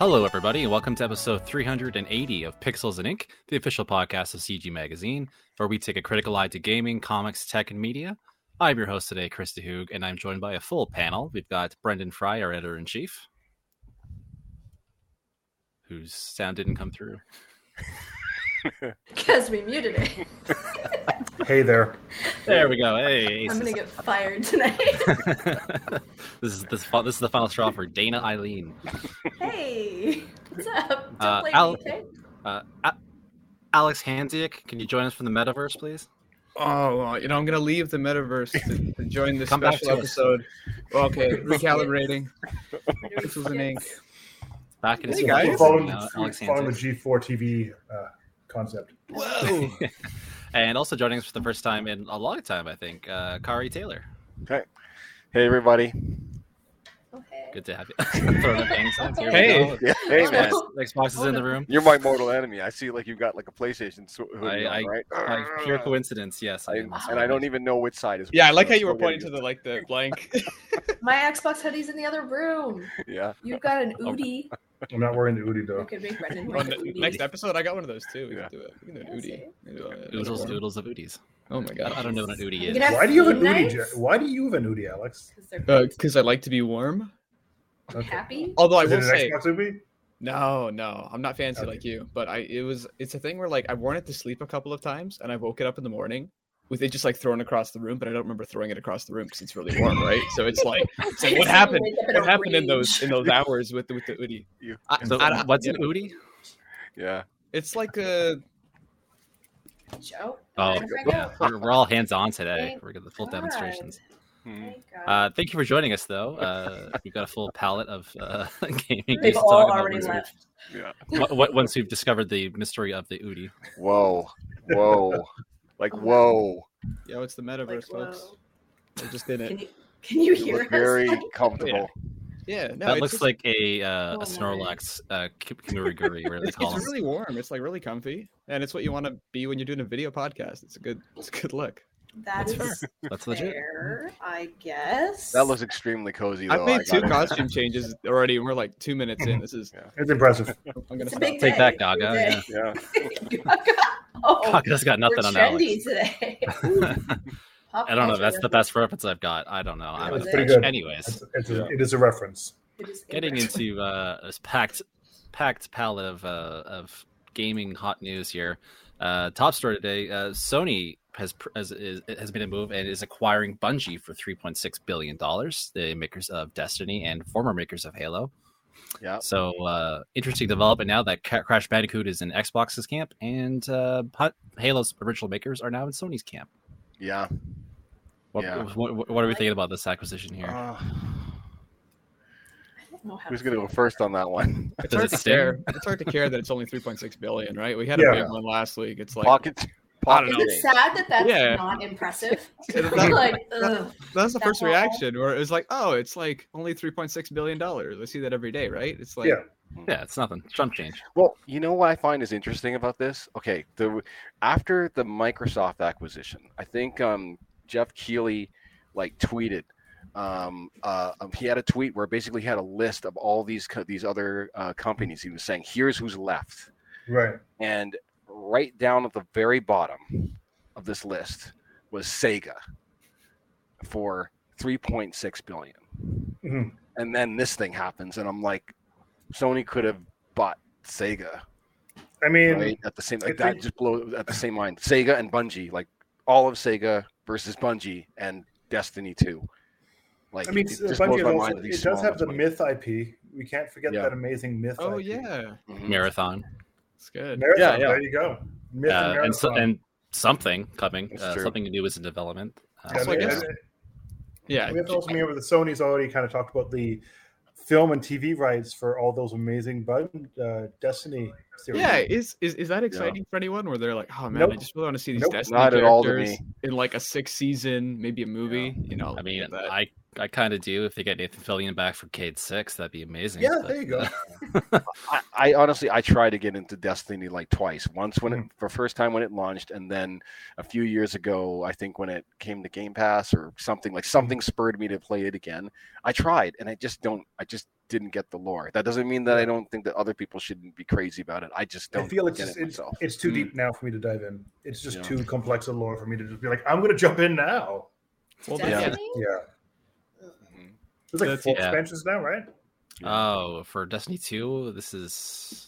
Hello, everybody, and welcome to episode 380 of Pixels and Ink, the official podcast of CG Magazine, where we take a critical eye to gaming, comics, tech, and media. I'm your host today, Chris DeHoog, and I'm joined by a full panel. We've got Brendan Fry, our editor in chief, whose sound didn't come through. Because we muted it. Hey there. There we go. Hey, I'm gonna get fired tonight. this is this, this is the final straw for Dana Eileen. hey, what's up? Don't Uh, blame Al- me, okay? Uh, A- Alex Hansiak, can you join us from the metaverse, please? Oh, you know, I'm gonna leave the metaverse to, to join this Come special to us. episode. Okay, recalibrating. This was an ink. Back in his Hey, We're guys. studio, following, uh, Alex following the G4 TV uh, concept. Whoa! And also joining us for the first time in a long time, I think, uh, Kari Taylor. Hey everybody. Oh, hey. Good to have you. Throwing up gang signs. Here Hey. Yeah, hey Oh, man. Xbox is in the room. You're my mortal enemy. I see like you've got like a PlayStation sw- I- on, right? By pure coincidence, yes. I, am. and I don't even know which side is. Yeah, I like how you were pointing to the like the blank. My Xbox hoodie's in the other room. Yeah. You've got an Oh. Oodie. I'm not wearing the Oodie though. could make Brendan On wear the the Oodie. next episode, I got one of those too. We Yeah. can do it. We can do an Yeah, Oodie. see? We do a- Oodles, another oodles of Oodies. Oh my god. I don't know what an Oodie You is. Why do you have an theme Oodie? nights? Je- Why do you have an Udi, Alex? 'Cause they're Because uh, I like to be warm. Okay. happy. Although I Is will it an say, no, no, I'm not fancy Okay. like you. But I, it was, it's a thing where like I've worn it to sleep a couple of times, and I woke it up in the morning with it just like thrown across the room, but I don't remember throwing it across the room because it's really warm, right? So it's like, so It's what happened? wake up in What happened in those in those hours with the, with the Oodie? You- I- So, I what's you an know, Yeah. It's like a Joe. Oh, Brendan, bring it up. we're, we're all hands on today. Thank We're getting the full God. demonstrations. Hmm. Thank Uh, thank you for joining us, though. Uh, we've got a full palette of uh, gaming They've to all talk about already once left. Yeah. we've- w- w- Once we've discovered the mystery of the Oodie. Whoa. Whoa. Like whoa. yo, it's the Like, metaverse, folks. whoa. I just did Can you can you You hear look us? very comfortable. Yeah, no, that looks just- like a, uh, Oh, a Snorlax uh, K- Kimuriguri, where they It's, call it's really warm. It's like really comfy, and it's what you want to be when you're doing a video podcast. It's a good, it's a good look. That That's is That's legit. fair, I guess. That looks extremely cozy though. I've made I two gotta- costume changes already, and we're like two minutes in. This is, It's impressive. I'm gonna It's a stop. big Take that, Gaga, Big day. Yeah. oh, Gaga's got nothing we're on trendy Alex. today. Pop I don't know. That's the best reference I've got. I don't know. I'm That's a- pretty good. Anyways, It's, it's a, it is a reference. It is getting interesting. into uh, this packed, packed palette of uh, of gaming hot news here. Uh, top story today: uh, Sony has has, is, has made a move and is acquiring Bungie for three point six billion dollars. The makers of Destiny and former makers of Halo. Yeah. So uh, interesting development now that Crash Bandicoot is in Xbox's camp and uh, Halo's original makers are now in Sony's camp. Yeah. What, Yeah. what, what are we thinking about this acquisition here? Uh, I don't know how who's gonna go first on that one? It's Does hard it to sting? care. It's hard to care that it's only 3.6 billion, right? We had a Yeah. big one last week. It's like Pocket. I don't Pocket. know. Is sad that that's Yeah. not impressive? It's not- like, ugh. that's the that first wall? reaction where it was like, oh, it's like only 3.6 billion dollars. I see that every day, right? It's like, Yeah. Yeah, it's nothing. Jump change. Well, you know what I find is interesting about this? Okay, the after the Microsoft acquisition, I think um, Geoff Keighley like tweeted. Um, uh, um, he had a tweet where basically he had a list of all these co- these other uh, companies. He was saying, "Here's who's left," Right. and right down at the very bottom of this list was Sega for 3.6 billion. Mhm. And then this thing happens, and I'm like, Sony could have bought Sega I mean, right? At the same like that think- just blow at the same line. Sega and Bungie, like all of Sega versus Bungie and Destiny 2. Like I mean, it just Bungie blows my also, mind that it does have the ones Myth IP. We can't forget Yeah. that amazing Myth oh IP. yeah, win. Mhm. Marathon. It's good. Marathon, Yeah, yeah. there you go. Myth and Uh, and, so, and something coming. Uh, something new is in development. Uh, Yeah, so I and- guess- and- Yeah, We have to also remember that Sony's already kind of talked about the film and TV rights for all those amazing Bun- uh, Destiny series. yeah. Is is is that exciting for anyone? Where they're like, oh man, I just really want to see these Nope. Destiny Not at all to characters me. in like a six season, maybe a movie. You know, I mean, I I kind of do. If they get Nathan Fillion back for Cayde-6, that'd be amazing. Yeah, but, there you go. I, I honestly I tried to get into Destiny like twice. Once when it for first time when it launched, and then a few years ago, I think when it came to Game Pass or something like Mm-hmm. something spurred me to play it again. I tried, and I just don't. I just didn't get the lore. That doesn't mean that I don't think that other people shouldn't be crazy about it. I just don't feel it's get just, it it's, myself. it's too Mm. deep now for me to dive in. It's just Yeah. too complex a lore for me to just be like, I'm going to jump in now. Well, Yeah. Yeah. There's like That's- four yeah. expansions now, right? Oh, for Destiny 2, this is.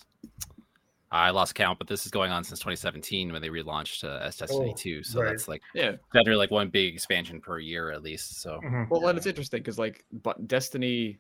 I lost count, but this is going on since 2017 when they relaunched uh, as Destiny Oh, 2. So right. that's like yeah. generally like one big expansion per year at least. So Mhm. Well, and it's interesting because like, but Destiny,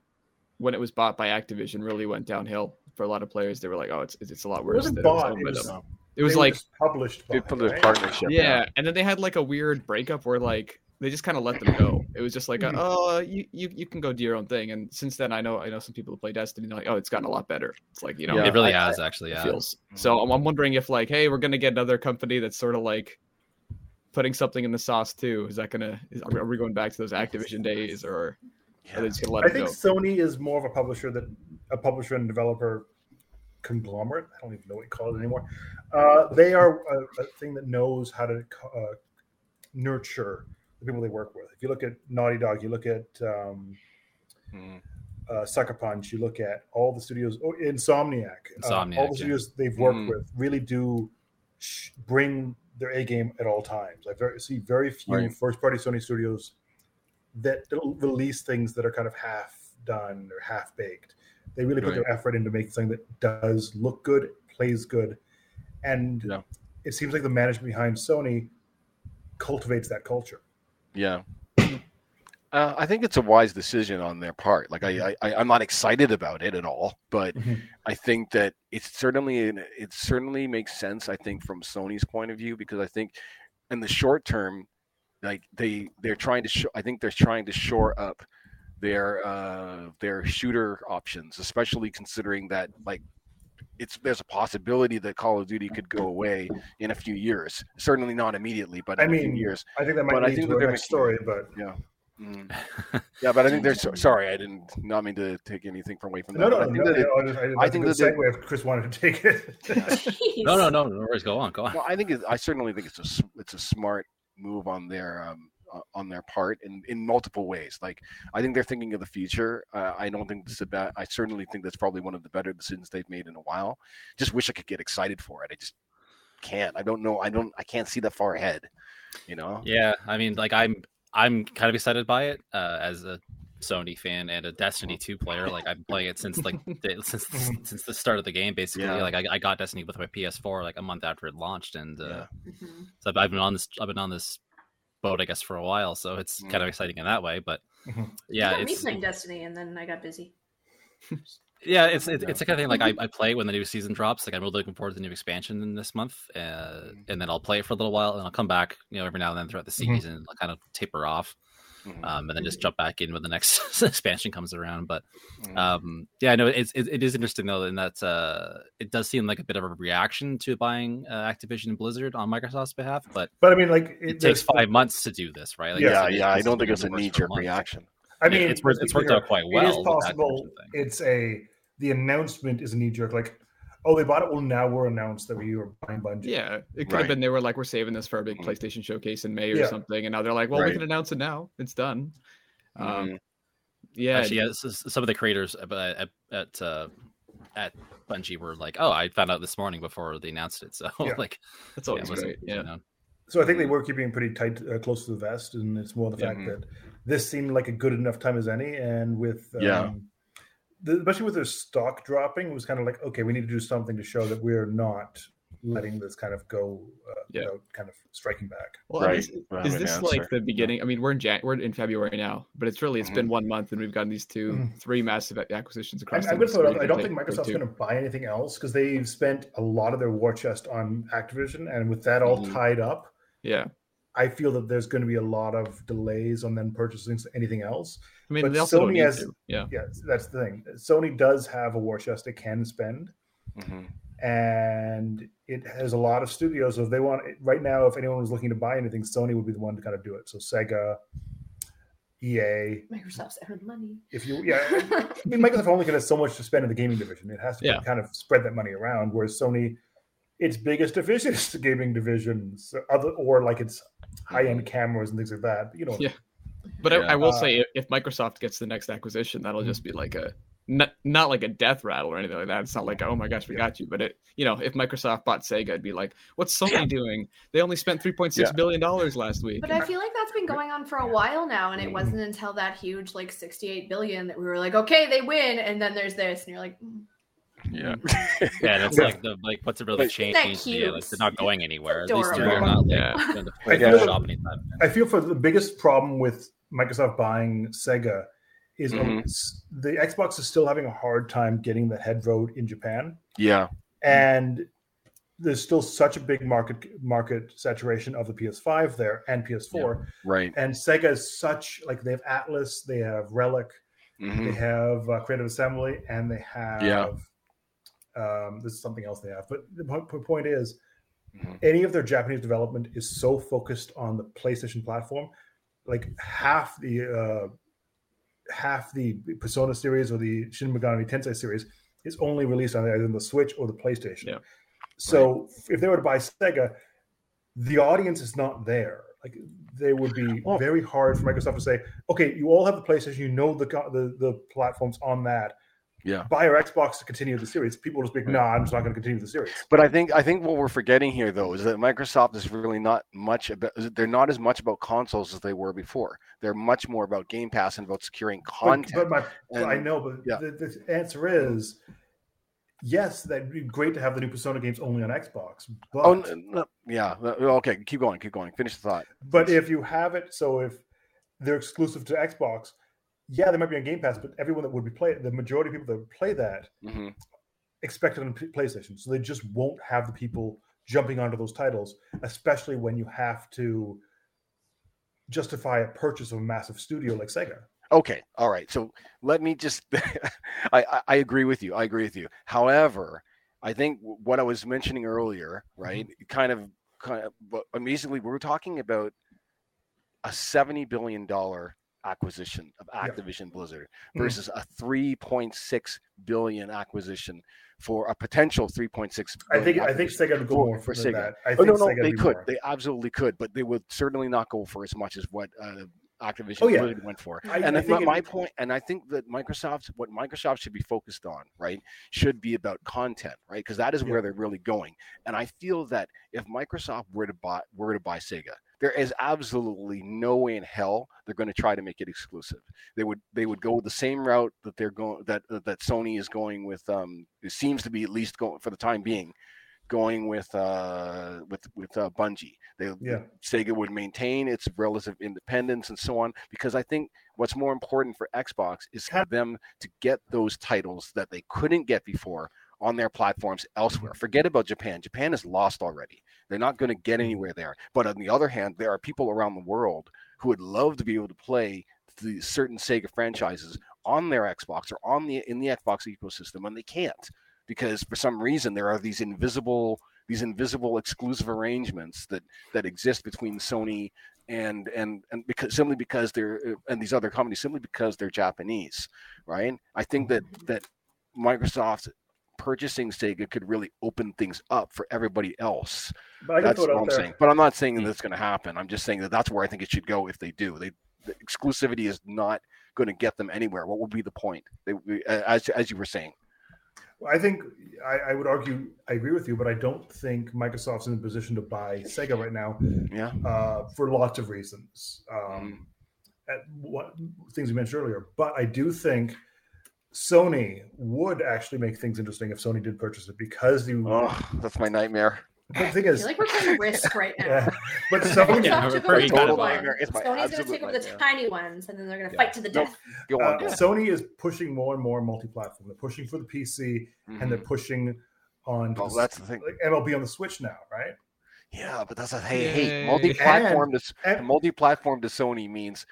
when it was bought by Activision, really went downhill for a lot of players. They were like, "Oh, it's it's it's a lot worse. It worse." wasn't than it was bought. It was. It was like, published. By, put right? partnership. yeah, and then they had like a weird breakup where like they just kind of let them go. It was just like, Mhm. "Oh, you, you you can go do your own thing." And since then, I know I know some people who play Destiny. They're like, "Oh, it's gotten a lot better." It's like you know, Yeah. it really I- has actually. Yeah. feels. So I'm, I'm wondering if like, hey, we're gonna get another company that's sort of like putting something in the sauce too. Is that gonna? Is, are we- going back to those Activision days, or are Yeah. they just gonna let I think go? Sony is more of a publisher that a publisher and developer conglomerate. I don't even know what you call it anymore. Uh, they are a, a thing that knows how to uh, nurture the people they work with. If you look at Naughty Dog, you look at um, Mhm. uh, Sucker Punch, you look at all the studios, oh, Insomniac, uh, all Insomniac, the yeah. studios they've worked Mm. with really do sh- bring their A game at all times. I very, see very few Right. first party Sony studios that release things that are kind of half done or half baked. They really put Right. their effort into making something that does look good, plays good, and Yeah. it seems like the management behind Sony cultivates that culture. Yeah. Uh, I think it's a wise decision on their part. Like I, I, I'm not excited about it at all, but Mhm. I think that it's certainly it certainly makes sense. I think from Sony's point of view because I think in the short term, like they they're trying to show. I think they're trying to shore up their uh their shooter options, especially considering that like it's there's a possibility that Call of Duty could go away in a few years. Certainly not immediately, but I in a few mean, years. I think that might But I think to that next story, but Yeah. Mm. Yeah, but I think there's sorry, I didn't not mean to take anything from away from that. no, no, I think no, that it- I, just, I, I I think think that the segue if Chris wanted to take it. No, no, no, no worries. Go on, go on. no, I think it, I certainly think it's a s- it's a smart move on their um on their part in in multiple ways. Like I think they're thinking of the future. Uh, I don't think this is a bad. I certainly think that's probably one of the better decisions they've made in a while. Just wish I could get excited for it. I just can't. I don't know. I don't. I can't see that far ahead. You know. Yeah, I mean, like I'm I'm kind of excited by it uh, as a Sony fan and a Destiny 2 player. Like I'm playing it since like the, since since the start of the game, basically. Yeah. Like I, I got Destiny with my PS4 like a month after it launched, and uh, Yeah. So I've, I've been on this I've been on this boat, I guess, for a while. So it's Mm. kind of exciting in that way. But Mhm. Yeah, got me it's playing Destiny, and then I got busy. yeah, it's it's, it's the kind of thing like I, I play when the new season drops. Like I'm really looking forward to the new expansion in this month, uh, Mhm. and then I'll play it for a little while, and I'll come back, you know, every now and then throughout the season, and I'll kind of taper off. Mhm. um, and then just jump back in when the next expansion comes around. But Mhm. um, yeah, no, it's it, it is interesting though, in that uh, it does seem like a bit of a reaction to buying uh, Activision and Blizzard on Microsoft's behalf. But but I mean, like it, takes there's- five months to do this, right? Like, yeah, it's- yeah. I don't think it's a in the works knee for jerk reaction. I Yeah, mean, it's worked- it's worked out quite well It is possible. It's a the announcement is a knee jerk. Like, oh, they bought it. Well, now we're announced that we are buying Bungie. Yeah, it could Right. have been they were like, we're saving this for a big Mhm. PlayStation showcase in May or Yeah. something, and now they're like, well, we can announce it now. It's done. Um, Mhm. yeah, Actually, yeah, s- s- some of the creators at at at, uh, at Bungie were like, "Oh, I found out this morning before they announced it." So Yeah. like, that's always it wasn't- great. Yeah, you know. So I think they were keeping pretty tight, uh, close to the vest, and it's more the fact Mhm. that this seemed like a good enough time as any. And with um, Yeah. The, especially with their stock dropping, it was kind of like, okay, we need to do something to show that we're not letting this kind of go uh, Yeah. without kind of striking back. Well, Right. is, is have an this like the beginning? I mean, we're in Jan- we're in February now, but it's really it's been one month, and we've gotten these 2 Mhm. three massive acquisitions I'm, across. I'm the going to throw it out. I don't think Microsoft's going to buy anything else because they've spent a lot of their war chest on Activision, and with that all Mhm. tied up, Yeah, I feel that there's going to be a lot of delays on them purchasing anything else. I mean, But they also Sony has- Yeah, Yeah, that's the thing. Sony does have a war chest it can spend, Mhm. and it has a lot of studios. So if they want right now, if anyone was looking to buy anything, Sony would be the one to kind of do it. So Sega, EA. Microsoft's earned money. If you, yeah, I mean, Microsoft only can have so much to spend in the gaming division. It has to Yeah. kind of spread that money around. Whereas Sony, its biggest division is the gaming division, so other or like its high end cameras and things like that. You know, Yeah. But Yeah. I, I will Uh, say, if, if Microsoft gets the next acquisition, that'll just be like a not, not like a death rattle or anything like that. It's not like oh my gosh, we got you. But it, you know, if Microsoft bought Sega, it'd be like, what's Sony doing? They only spent three point six Yeah. billion dollars last week. But I feel like that's been going on for a while now, and it wasn't until that huge like 68 billion that we were like, okay, they win, and then there's this, and you're like, mm. Yeah. Yeah, that's Yeah. like the like what's it really But- changed? Isn't that needs to be, like, they're not going anywhere. At least Adorable. they're not like Yeah. going to I feel- shop anytime. I feel for the biggest problem with Microsoft buying Sega is Mhm. the Xbox is still having a hard time getting the head vote in Japan, Yeah. and there's still such a big market market saturation of the PS5 there and PS4, Right. and Sega is such like they have Atlus, they have Relic, they Mhm. have uh, Creative Assembly, and they have Yeah. Um, there's something else they have. But the po- po- point is, Mhm. any of their Japanese development is so focused on the PlayStation platform, like half the uh, half the Persona series or the Shin Megami Tensei series is only released on either the Switch or the PlayStation. Yeah. So if they were to buy Sega, the audience is not there. Like they would be Oh. very hard for Microsoft to say, okay, you all have the PlayStation, you know the the, the platforms on that. Yeah. Buy our Xbox to continue the series. People just be, like, nah, I'm just not going to continue the series. But I think I think what we're forgetting here though is that Microsoft is really not much about they're not as much about consoles as they were before. They're much more about Game Pass and about securing content. but my, and- I know, but yeah. the, the answer is yes. That'd be great to have the new Persona games only on Xbox. But oh no, yeah, okay, keep going, keep going. Finish the thought. but if you have it, so if they're exclusive to Xbox, yeah, they might be on Game Pass, but everyone that would be play the majority of people that would play that hmm expect it on PlayStation. So they just won't have the people jumping onto those titles, especially when you have to justify a purchase of a massive studio like Sega. Okay, all right. So let me just I, I agree with you. I agree with you. However, I think what I was mentioning earlier, right? Kind of kind of but basically we were talking about a 70 billion dollar acquisition of Yeah. Activision Blizzard Mhm. versus a 3.6 billion acquisition for a potential 3.6 I think I think Sega would go for- more for Sega. that. I Oh, no, no, Sega they could. more. They absolutely could, but they would certainly not go for as much as what uh, Activision Oh, yeah. Blizzard went for. I, and I that's think my, my point, and I think that Microsoft, what Microsoft should be focused on, right, should be about content, right, because that is Yeah. where they're really going. And I feel that if Microsoft were to buy were to buy Sega, there is absolutely no way in hell they're going to try to make it exclusive. They would they would go the same route that they're going that that Sony is going with. Um, it seems to be at least going for the time being, going with uh with with uh, Bungie. They Yeah. Sega would maintain its relative independence and so on because I think what's more important for Xbox is for them to get those titles that they couldn't get before on their platforms elsewhere. Forget about Japan. Japan is lost already. They're not going to get anywhere there. But on the other hand, there are people around the world who would love to be able to play the certain Sega franchises on their Xbox or on the in the Xbox ecosystem and they can't because for some reason there are these invisible these invisible exclusive arrangements that that exist between Sony and and and because simply because they're uh, and these other companies simply because they're Japanese, right? I think that that Microsoft purchasing Sega could really open things up for everybody else. But I that's what I'm there. saying. But I'm not saying that's going to happen. I'm just saying that that's where I think it should go if they do. They the exclusivity is not going to get them anywhere. What would be the point? They, as as you were saying. I think I, I would argue I agree with you, but I don't think Microsoft's in a position to buy Sega right now Yeah. uh, for lots of reasons. Mm-hmm. Um, at what things you mentioned earlier, but I do think Sony would actually make things interesting if Sony did purchase it because you. Oh, that's my nightmare. the thing I is, feel like we're taking risk right now. yeah, but Sony, Yeah, Microsoft we're took pretty over the bad big about ones. it. Nightmare. It's Sony's going to take over the tiny ones, and then they're going to Yeah. fight to the No. death. Go uh, go on. Sony is pushing more and more multi-platform. They're pushing for the PC and they're Mhm. pushing on Oh, the- that's the thing. like MLB on the Switch now, right? Yeah, but that's a hey, hey, multi-platform. To, And- multi-platform to Sony means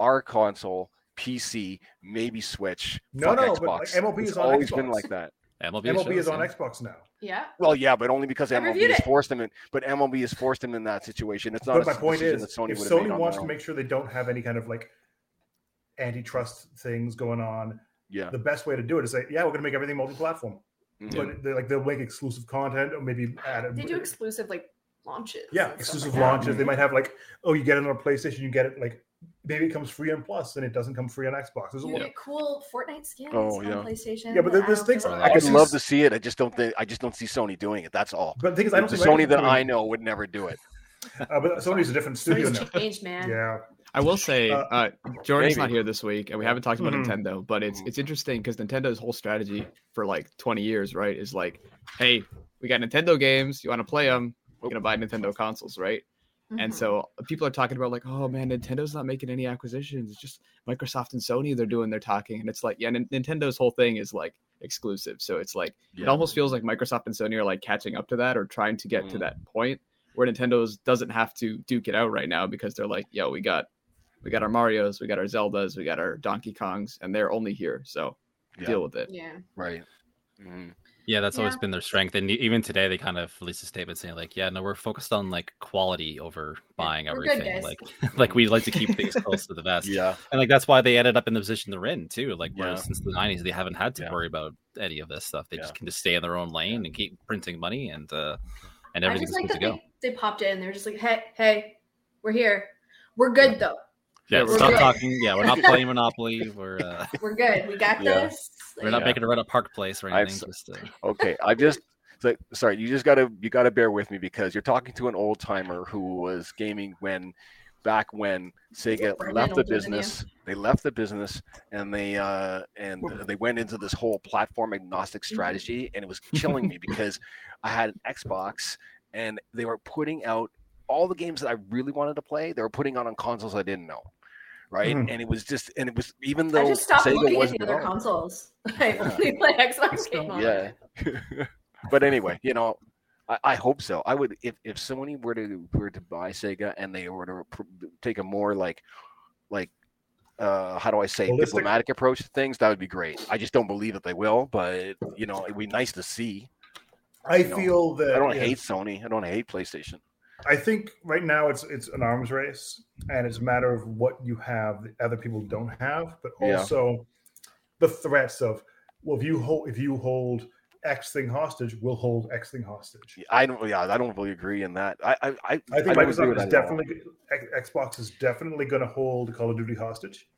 our console, PC, maybe Switch. No, fuck no, Xbox. but, like, MLB it's is on always been like that. MLB, MLB is on. Xbox now. Yeah. Well, yeah, but only because I MLB has forced them in. But MLB has forced them in that situation. It's not. But a my point decision is, that Sony if would have made Sony wants to make sure they don't have any kind of like antitrust things going on. Yeah. The best way to do it is say, yeah, we're going to make everything multi-platform, Mhm. but they, like they'll make exclusive content or maybe add. They do exclusive like launches. yeah, exclusive like that. launches. They might have like, oh, you get it on a PlayStation, you get it like maybe it comes free on Plus and it doesn't come free on Xbox. There's a You get cool Fortnite skins Oh, on yeah. PlayStation. Yeah, but there- there's things like- like I I'd love to see it. I just don't think I just don't see Sony doing it. That's all. But the thing is, I don't The think Sony that I know would never do it. Uh, but Sony's a different studio It's now. changed, man. Yeah, I will say, Uh, uh, Jordan's not here this week, and we haven't talked about Mhm. Nintendo, but it's it's interesting because Nintendo's whole strategy for like 20 years, right, is like, hey, we got Nintendo games, you want to play them, you're gonna buy Nintendo consoles, right? And Mhm. so people are talking about like, oh man, Nintendo's not making any acquisitions. It's just Microsoft and Sony they're doing their talking, and it's like, yeah, Nin- Nintendo's whole thing is like exclusive, so it's like it almost feels like Microsoft and Sony are like catching up to that or trying to get to Mm. that point where Nintendo's doesn't have to duke it out right now because they're like, yo, we got we got our Mario's, we got our Zeldas, we got our Donkey Kongs, and they're only here, so Yeah. deal with it. yeah. Right. Mhm. Yeah, that's always been their strength, and even today they kind of released a statement saying like, "Yeah, no, we're focused on like quality over buying we're everything. guys." like, like we like to keep things close to the vest, Yeah. and like that's why they ended up in the position they're in too. Like, whereas Yeah. since the '90s they haven't had to Yeah. worry about any of this stuff. They Yeah. just can just stay in their own lane and keep printing money, and uh, and I everything's just like good to that go. they, they popped in. They're just like, hey, hey, we're here. We're good though. Yeah, we're stop good. talking. Yeah, we're not playing Monopoly. We're uh, We're good. We got Yeah. this. we're not Yeah. making a right at Park Place or I've anything. Just, uh, Okay. I just it's like sorry, you just gotta you gotta bear with me because you're talking to an old timer who was gaming when back when Sega left the older than business. They left the business and they uh and they went into this whole platform agnostic Mm-hmm. strategy and it was killing me because I had an Xbox and they were putting out all the games that I really wanted to play, they were putting out on consoles I didn't know. Right. Mhm. And it was just and it was even I though just stopped Sega looking at wasn't the other developed- consoles. I only play Xbox game on. yeah. but anyway, you know, I, I hope so. I would if if Sony were to were to buy Sega and they were to pr- take a more like like uh how do I say Holistic? diplomatic approach to things, that would be great. I just don't believe that they will, but you know, it'd be nice to see. I No, feel that I don't yeah, hate Sony. I don't hate PlayStation. I think right now it's it's an arms race, and it's a matter of what you have that other people don't have, but Yeah. also the threats of well, if you hold if you hold X thing hostage, we'll hold X thing hostage. I don't yeah, I don't really agree in that. I I I, I think don't Microsoft is that at all. definitely X- Xbox is definitely going to hold Call of Duty hostage.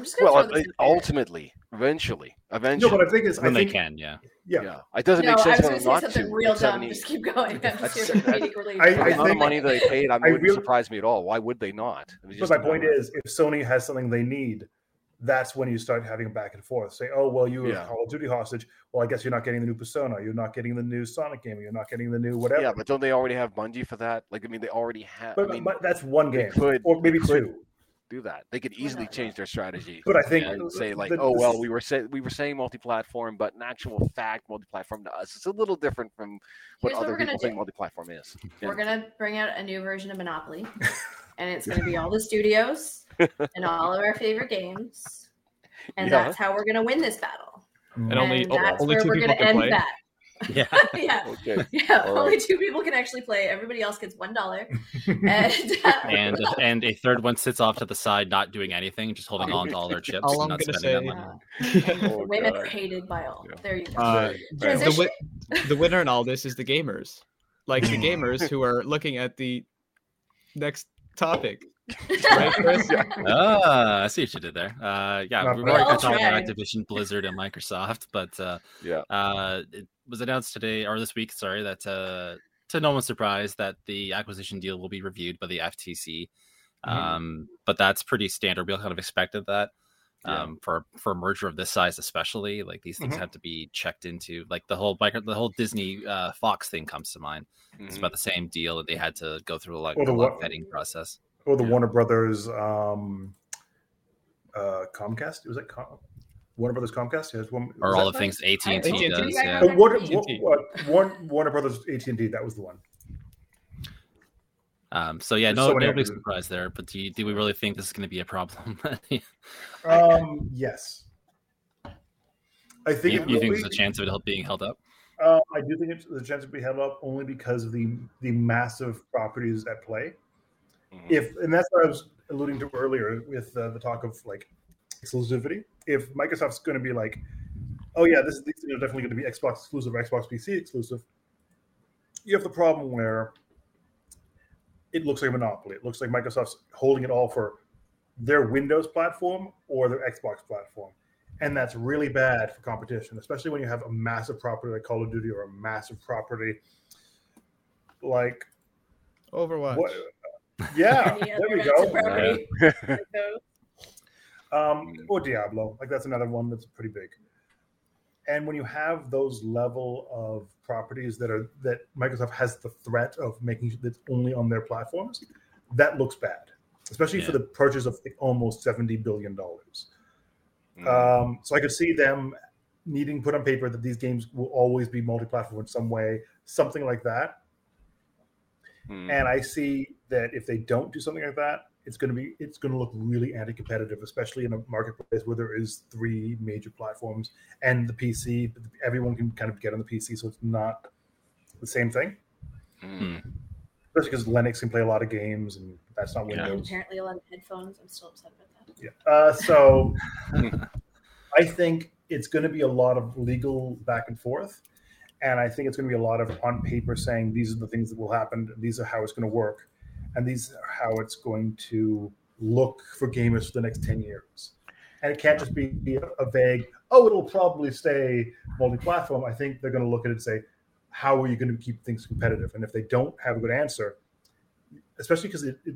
I'm just well, throw this in there. ultimately, eventually, No, eventually. but I think is I when they can, yeah. yeah. yeah. it doesn't No, make I sense was for going them to say not something to. real It's dumb. 70 Just keep going. I'm just here That's- for comedic relief. I- I the amount of money they paid, I I wouldn't really- surprise me at all. Why would they not? It But my point number. is, if Sony has something they need, that's when you start having a back and forth. Say, oh well, you were Yeah. Call of Duty hostage. Well, I guess you're not getting the new Persona. You're not getting the new Sonic game. You're not getting the new whatever. yeah, but don't they already have Bungie for that? Like, I mean, they already have. But, I mean, but that's one game, could- or maybe could two. Do that. They could easily change their strategy But I think and say like, the- oh well, we were say, we were saying multi-platform, but in actual fact, multi-platform to us it's a little different from what Here's what other people think do. multi-platform is. We're gonna bring out a new version of Monopoly, and it's gonna be all the studios and all of our favorite games, and Yeah. that's how we're gonna win this battle. And only and o- that's only where two we're people gonna can end play. that. Yeah. yeah, Okay. yeah. All only right. two people can actually play. Everybody else gets one dollar, and uh, and and a third one sits off to the side, not doing anything, just holding on to all their chips All and I'm not spending say- that money. and Oh, women God. are hated by all. Yeah. There you go. Uh, Right, right. the, wi- the winner in all this is the gamers, like the gamers who are looking at the next topic. Right, Chris? Ah, I see what you did there. Uh, yeah, Not we've bad. already We all talked about tried. Activision, Blizzard, and Microsoft, but uh, Yeah. uh, it was announced today or this week, sorry, that uh, to no one's surprise that the acquisition deal will be reviewed by the FTC. Mhm. Um, but that's pretty standard. We all kind of expected that. Yeah. Um, for for a merger of this size, especially like these things Mhm. have to be checked into. Like the whole micro, the whole Disney uh, Fox thing comes to mind. It's Mhm. about the same deal that they had to go through like Or a the lot what- vetting process. Or the Yeah. Warner Brothers um, uh, Comcast. Was it Com- Warner Brothers Comcast? Yes, one, Or all that- the things AT and AT&T. T does. Yeah. Yeah. Oh, Warner, AT&T. Warner, Warner Brothers AT and T. That was the one. Um, so yeah, There's no, so many nobody's surprised there. But do, you, do we really think this is going to be a problem? Um, yes, I think you it think will there's a chance of it being held up? Uh, I do think it's, the chance will be held up only because of the the massive properties at play. Mhm. If and that's what I was alluding to earlier with uh, the talk of like exclusivity. If Microsoft's going to be like, oh yeah, this is things are definitely going to be Xbox exclusive, or Xbox PC exclusive, you have the problem where it looks like a monopoly. It looks like Microsoft's holding it all for their Windows platform or their Xbox platform. And that's really bad for competition, especially when you have a massive property like Call of Duty or a massive property like Overwatch. what, yeah, there we go. property. Like. Um, or Diablo, like that's another one that's pretty big. And when you have those level of properties that are that Microsoft has the threat of making that's only on their platforms, that looks bad, especially for the purchase of like, almost seventy billion dollars. Mm. Um, so I could see them needing put on paper that these games will always be multi-platform in some way, something like that. Mm. And I see that if they don't do something like that, it's going to be it's going to look really anti-competitive, especially in a marketplace where there is three major platforms and the PC. Everyone can kind of get on the PC, so it's not the same thing. Mm. Especially because Linux can play a lot of games, and that's not Yeah. And Windows. apparently a lot of headphones. I'm still upset about that. Yeah. Uh, so I think it's going to be a lot of legal back and forth. And I think it's going to be a lot of on paper saying these are the things that will happen, these are how it's going to work, and these are how it's going to look for gamers for the next 10 years. And it can't just be a vague, oh, it'll probably stay multi platform. I think they're going to look at it and say, how are you going to keep things competitive? And if they don't have a good answer, especially because it, it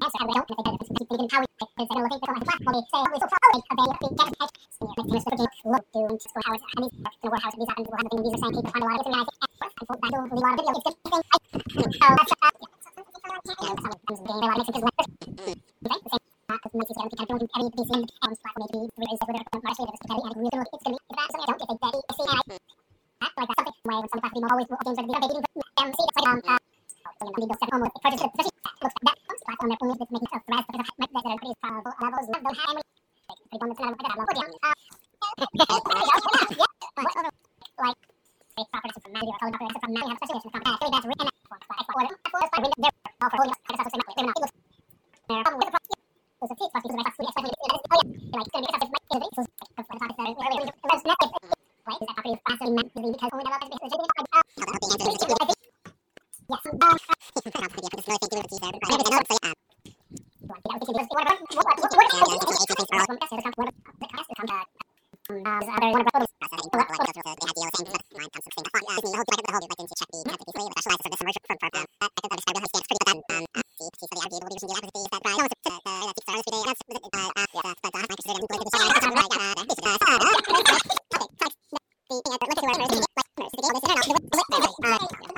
William Lee Bosset almost purchased it. Looks that comes to us on their own making us rest because I that are pretty probable levels love those high Like, properties from Maddie or other properties from Maddie have such a from Maddie that's written for Xbox or Xbox by window there for William because also say Maddie they will not with the problem was a teach was because I was expecting to like oh yeah like going to be such a like so for the topic that really was not like that property is fast in Maddie because only the love is because all right.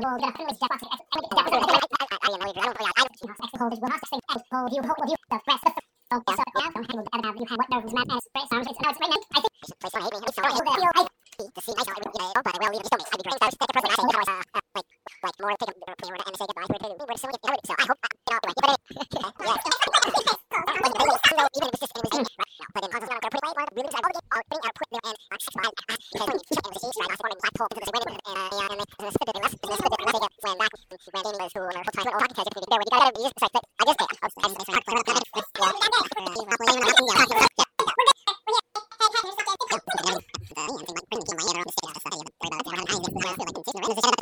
i a. I don't play. I don't you. Hold you. The press. So don't you what nerves? Man, as beneficiario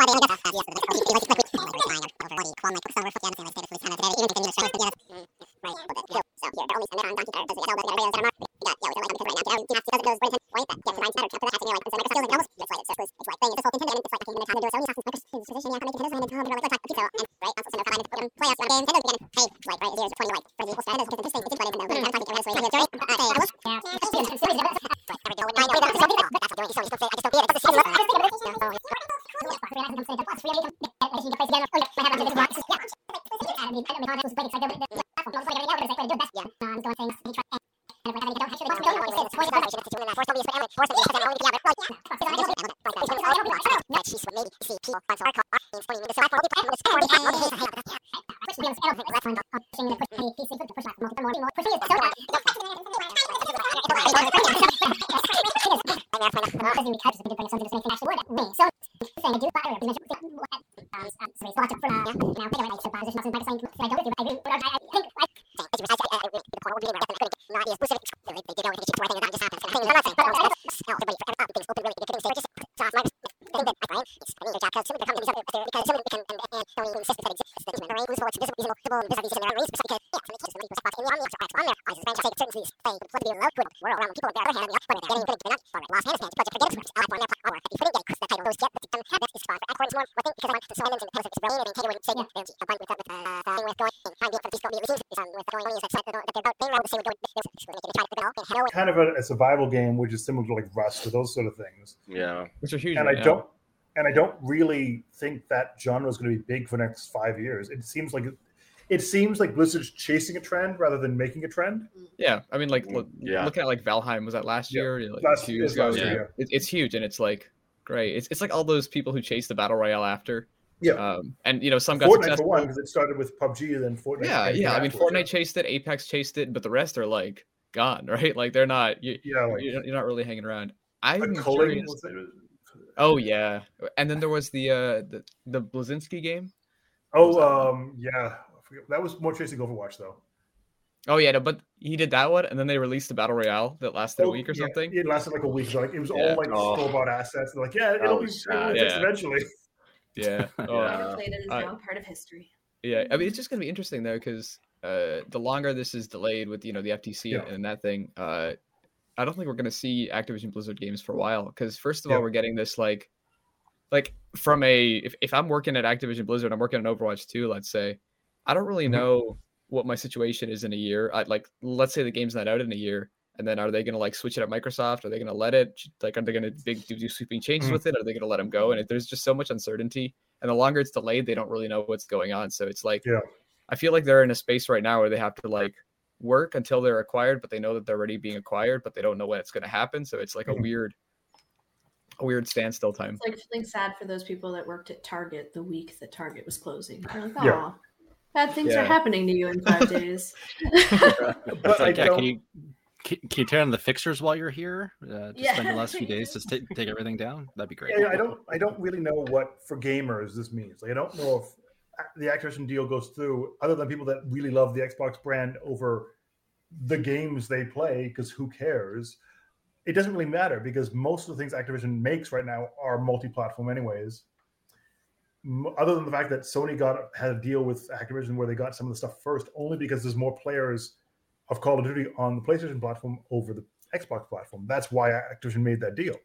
a, a survival game, which is similar to like Rust or those sort of things. Yeah. which are huge. and right I now. don't and I don't really think that genre is going to be big for the next five years. It seems like it seems like Blizzard's chasing a trend rather than making a trend. Yeah, I mean, like look, yeah. looking at like Valheim was that last year, or, like Last- two years it's last ago. year, yeah. It, it's huge, and it's like great. It's it's like all those people who chase the battle royale after. Yeah. Um, and you know some got Fortnite for one because it started with PUBG and then Fortnite. yeah, yeah. I mean, afterwards. Fortnite chased it, Apex chased it, but the rest are like gone, right? Like they're not. You, Yeah, like you're, you're not really hanging around. I'm culling. curious. was it? Oh yeah, and then there was the uh the the Bleszinski game. Oh, was that? um, yeah. That was more chasing Overwatch though. Oh yeah, no, but he did that one, and then they released the battle royale that lasted a Oh, week or yeah, something. It lasted like a week. So like it was Yeah. all like Oh. store bought assets. They're like, yeah, That it'll be, was it'll sad. be fixed Yeah. eventually. Yeah. Oh, Yeah. Never played it is I- now part of history. Yeah, I mean it's just gonna be interesting though, because uh, the longer this is delayed with you know the FTC Yeah. and that thing, uh, I don't think we're gonna see Activision Blizzard games for a while. Because first of Yeah. all, we're getting this like, like from a if, if I'm working at Activision Blizzard, I'm working on Overwatch 2, let's say, I don't really Mhm. know what my situation is in a year. I like let's say the game's not out in a year. And then are they going to like switch it at Microsoft? Are they going to let it? Like, are they going to big do, do sweeping changes Mhm. with it? Are they going to let them go? And it, there's just so much uncertainty. And the longer it's delayed, they don't really know what's going on. So it's like, Yeah. I feel like they're in a space right now where they have to like work until they're acquired, but they know that they're already being acquired, but they don't know when it's going to happen. So it's like a Mhm. weird, a weird standstill time. It's like feeling sad for those people that worked at Target the week that Target was closing. They're like, Yeah. oh, bad things Yeah. are happening to you in five days. But I Like, yeah, can you can, can you turn on the fixers while you're here? Uh, just Yeah. spend the last few days to take take everything down. That'd be great. Yeah, I don't. I don't really know what for gamers this means. Like, I don't know if the Activision deal goes through, other than people that really love the Xbox brand over the games they play. Because who cares? It doesn't really matter because most of the things Activision makes right now are multi-platform, anyways. Other than the fact that Sony got had a deal with Activision where they got some of the stuff first, only because there's more players of Call of Duty on the PlayStation platform over the Xbox platform. That's why Activision made that deal.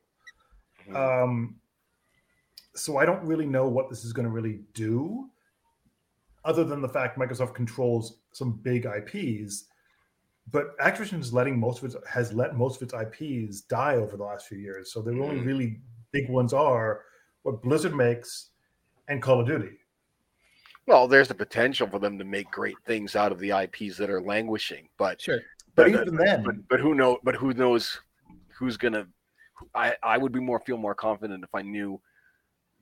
Um, so I don't really know what this is going to really do, other than the fact Microsoft controls some big IPs. But Activision is letting most of its has let most of its IPs die over the last few years. So the only Mhm. really big ones are what Blizzard makes and Call of Duty. Well, there's the potential for them to make great things out of the IPs that are languishing, but Sure. But But- even then, but but who know but who knows who's gonna I I would be more feel more confident if I knew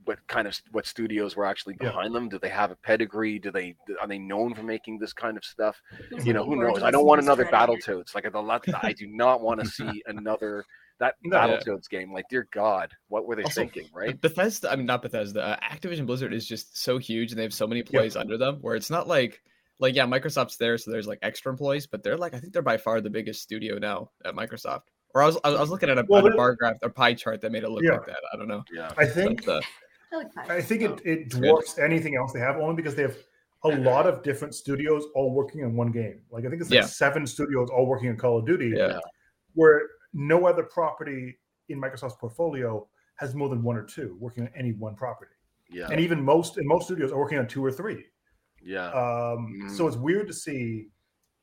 what kind of what studios were actually Yeah. behind them. Do they have a pedigree? Do they are they known for making this kind of stuff? Who's You know, who knows? I don't want another trend? Battletoads. Like the I do not want to see another that No. Battletoads game. Like, dear God, what were they Also, thinking? Right? Bethesda, I mean, not Bethesda, uh, Activision Blizzard is just so huge and they have so many employees under them where it's not like, like, yeah, Microsoft's there, so there's like extra employees, but they're like, I think they're by far the biggest studio now at Microsoft. Or I was, I was looking at a, Well, at a bar graph, a pie chart that made it look Yeah. like that. I don't know. Yeah. I think But, uh, I like five. I think it, it It's good. dwarfs anything else they have only because they have a lot of different studios all working in one game. Like I think it's like Yeah. seven studios all working in Call of Duty, yeah. where no other property in Microsoft's portfolio has more than one or two working on any one property. Yeah. And even most and most studios are working on two or three. Yeah. Um, Mm. So it's weird to see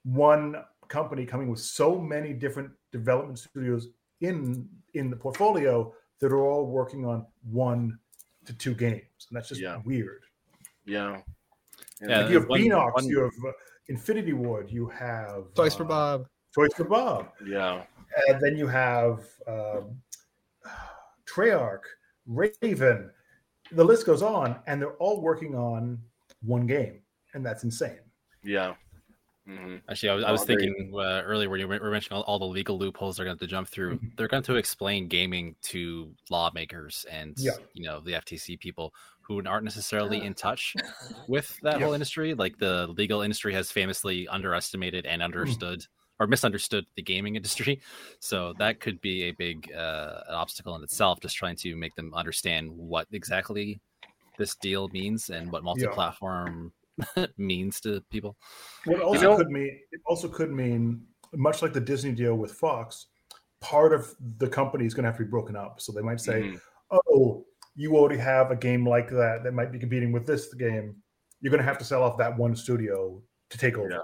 one company coming with so many different development studios in in the portfolio that are all working on one to two games, and that's just Yeah. weird. Yeah. Yeah, Like you have one- Beenox, one- you have uh, Infinity Ward, you have Toys for uh, Bob. Toys for Bob, Yeah. and then you have um, Treyarch, Raven, the list goes on, and they're all working on one game, and that's insane. Yeah. Hmm Actually, I was, I was thinking uh, earlier when you were mentioning all, all the legal loopholes they're going to jump through. Mhm. They're going to explain gaming to lawmakers and Yeah. you know the FTC people who aren't necessarily Ugh. in touch with that Yeah. whole industry. Like the legal industry has famously underestimated and Mm-hmm. understood or misunderstood the gaming industry. So that could be a big uh, an obstacle in itself. Just trying to make them understand what exactly this deal means and what multi-platform means to people. What also know- could mean it also could mean much like the Disney deal with Fox, part of the company is going to have to be broken up. So they might say, Mhm. "Oh, you already have a game like that that might be competing with this game. You're going to have to sell off that one studio to take over." Yeah.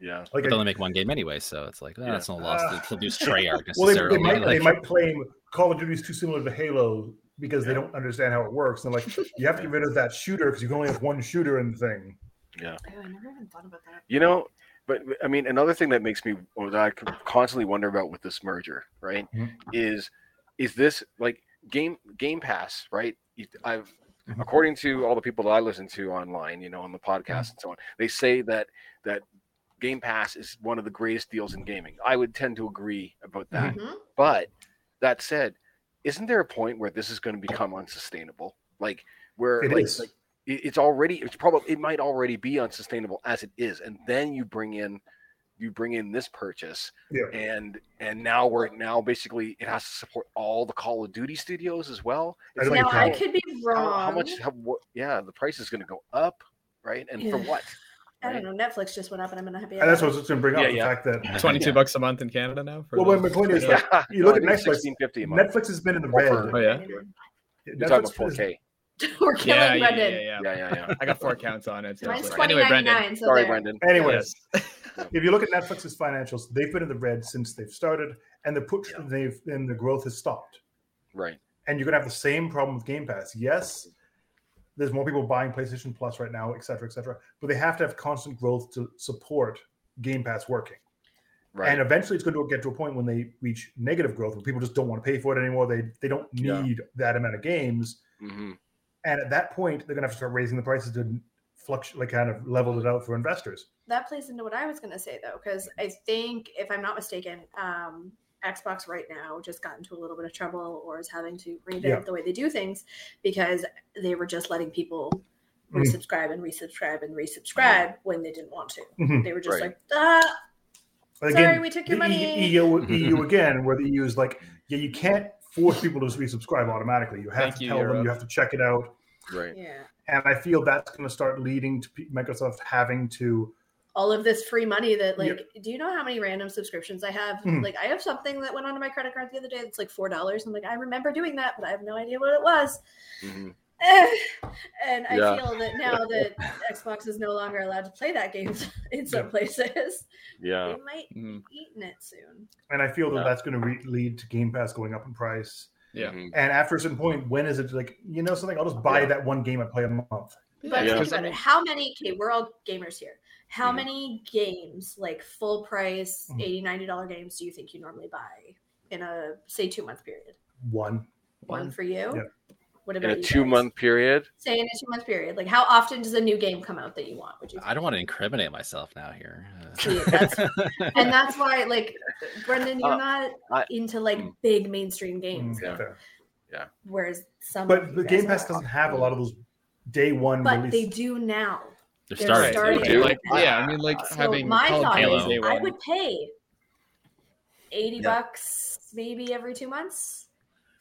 Yeah. Like But a- they only make one game anyway, so it's like oh, Yeah. that's no loss Uh, to produce Treyarch well, they, necessarily. they might they might claim Call of Duty is too similar to Halo because they don't understand how it works. And like, you have to get rid of that shooter because you can only have one shooter in the thing. Yeah. Oh, I never even thought about that. You know, but I mean, another thing that makes me, or that I constantly wonder about with this merger, right, Mhm. is is this like game Game Pass, right? I've Mhm. according to all the people that I listen to online, you know, on the podcast and so on, they say that that Game Pass is one of the greatest deals in gaming. I would tend to agree about that. Mhm. But that said, isn't there a point where this is going to become unsustainable? Like where It like, is. like it's already it's probably it might already be unsustainable as it is, and then you bring in you bring in this purchase, Yeah. and and now we're now basically it has to support all the Call of Duty studios as well. It's don't like, Now how- I could be wrong. how much? How, what, yeah, the price is going to go up, right? And for what? I don't know. Netflix just went up, and I'm gonna be. And that's what I was just going to bring up Yeah, the yeah. fact that Twenty-two bucks a month in Canada now. For Well, the- but my point is, Yeah. like, you look No, at Netflix. sixteen fifty a month. Netflix has been in the red. for- Oh yeah, You're talking Netflix about 4K. We're killing yeah, yeah, Brendan. yeah, yeah, Yeah, yeah, yeah. I got four accounts on it. so Mine's like- anyway, Brendan. So Sorry, there. Brendan. Anyways, Yes. if you look at Netflix's financials, they've been in the red since they've started, and the push Yeah. they've and the growth has stopped. Right. And you're gonna have the same problem with Game Pass. Yes, there's more people buying PlayStation Plus right now, et cetera, et cetera. But they have to have constant growth to support Game Pass working. Right. And eventually, it's going to get to a point when they reach negative growth, where people just don't want to pay for it anymore. They they don't Yeah. need that amount of games. hmm And at that point, they're going to have to start raising the prices to fluctuate, like kind of level it out for investors. that plays into what I was going to say though, because I think if I'm not mistaken, um, Xbox right now just got into a little bit of trouble or is having to revamp Yeah. the way they do things because they were just letting people Mhm. resubscribe and resubscribe and resubscribe when they didn't want to. Mhm. They were just Right. like, ah, But Sorry, we took your the E- money. EU, EU again, where the EU is like, yeah, you can't force people to resubscribe automatically. You have Thank to you, tell them, you have to check it out. Right. yeah. And I feel that's going to start leading to Microsoft having to. All of this free money that Yeah. like, do you know how many random subscriptions I have? Mhm. Like, I have something that went onto my credit card the other day. That's like four dollars. I'm like, I remember doing that, but I have no idea what it was. hmm and I Yeah. feel that now that Xbox is no longer allowed to play that game in some Yeah. places, Yeah. they might Mhm. be eating it soon. And I feel that Yeah. that's going to re- lead to Game Pass going up in price. Yeah. And after a certain point, when is it like, you know, something? I'll just buy Yeah. that one game I play a month. But Yeah. think about it. How many? Okay, we're all gamers here. How Mhm. many games, like full price, Mhm. 80 90 dollar games, do you think you normally buy in a say two month period? One. One for you. Yeah. What In a you two guys? month period. Say in a two month period. Like how often does a new game come out that you want? Would you? I don't want to incriminate myself now here. Uh, See, that's- and that's why, like, Brendan, you're Uh, not I- into like Mm. big mainstream games, Mm, Yeah. whereas some. But the Game Pass are. doesn't have a lot of those day one But release. they do now. They're They're starting. starting to do. like, yeah, I mean, like So having my Call thought Duty is, I would pay 80 Yeah. bucks maybe every two months,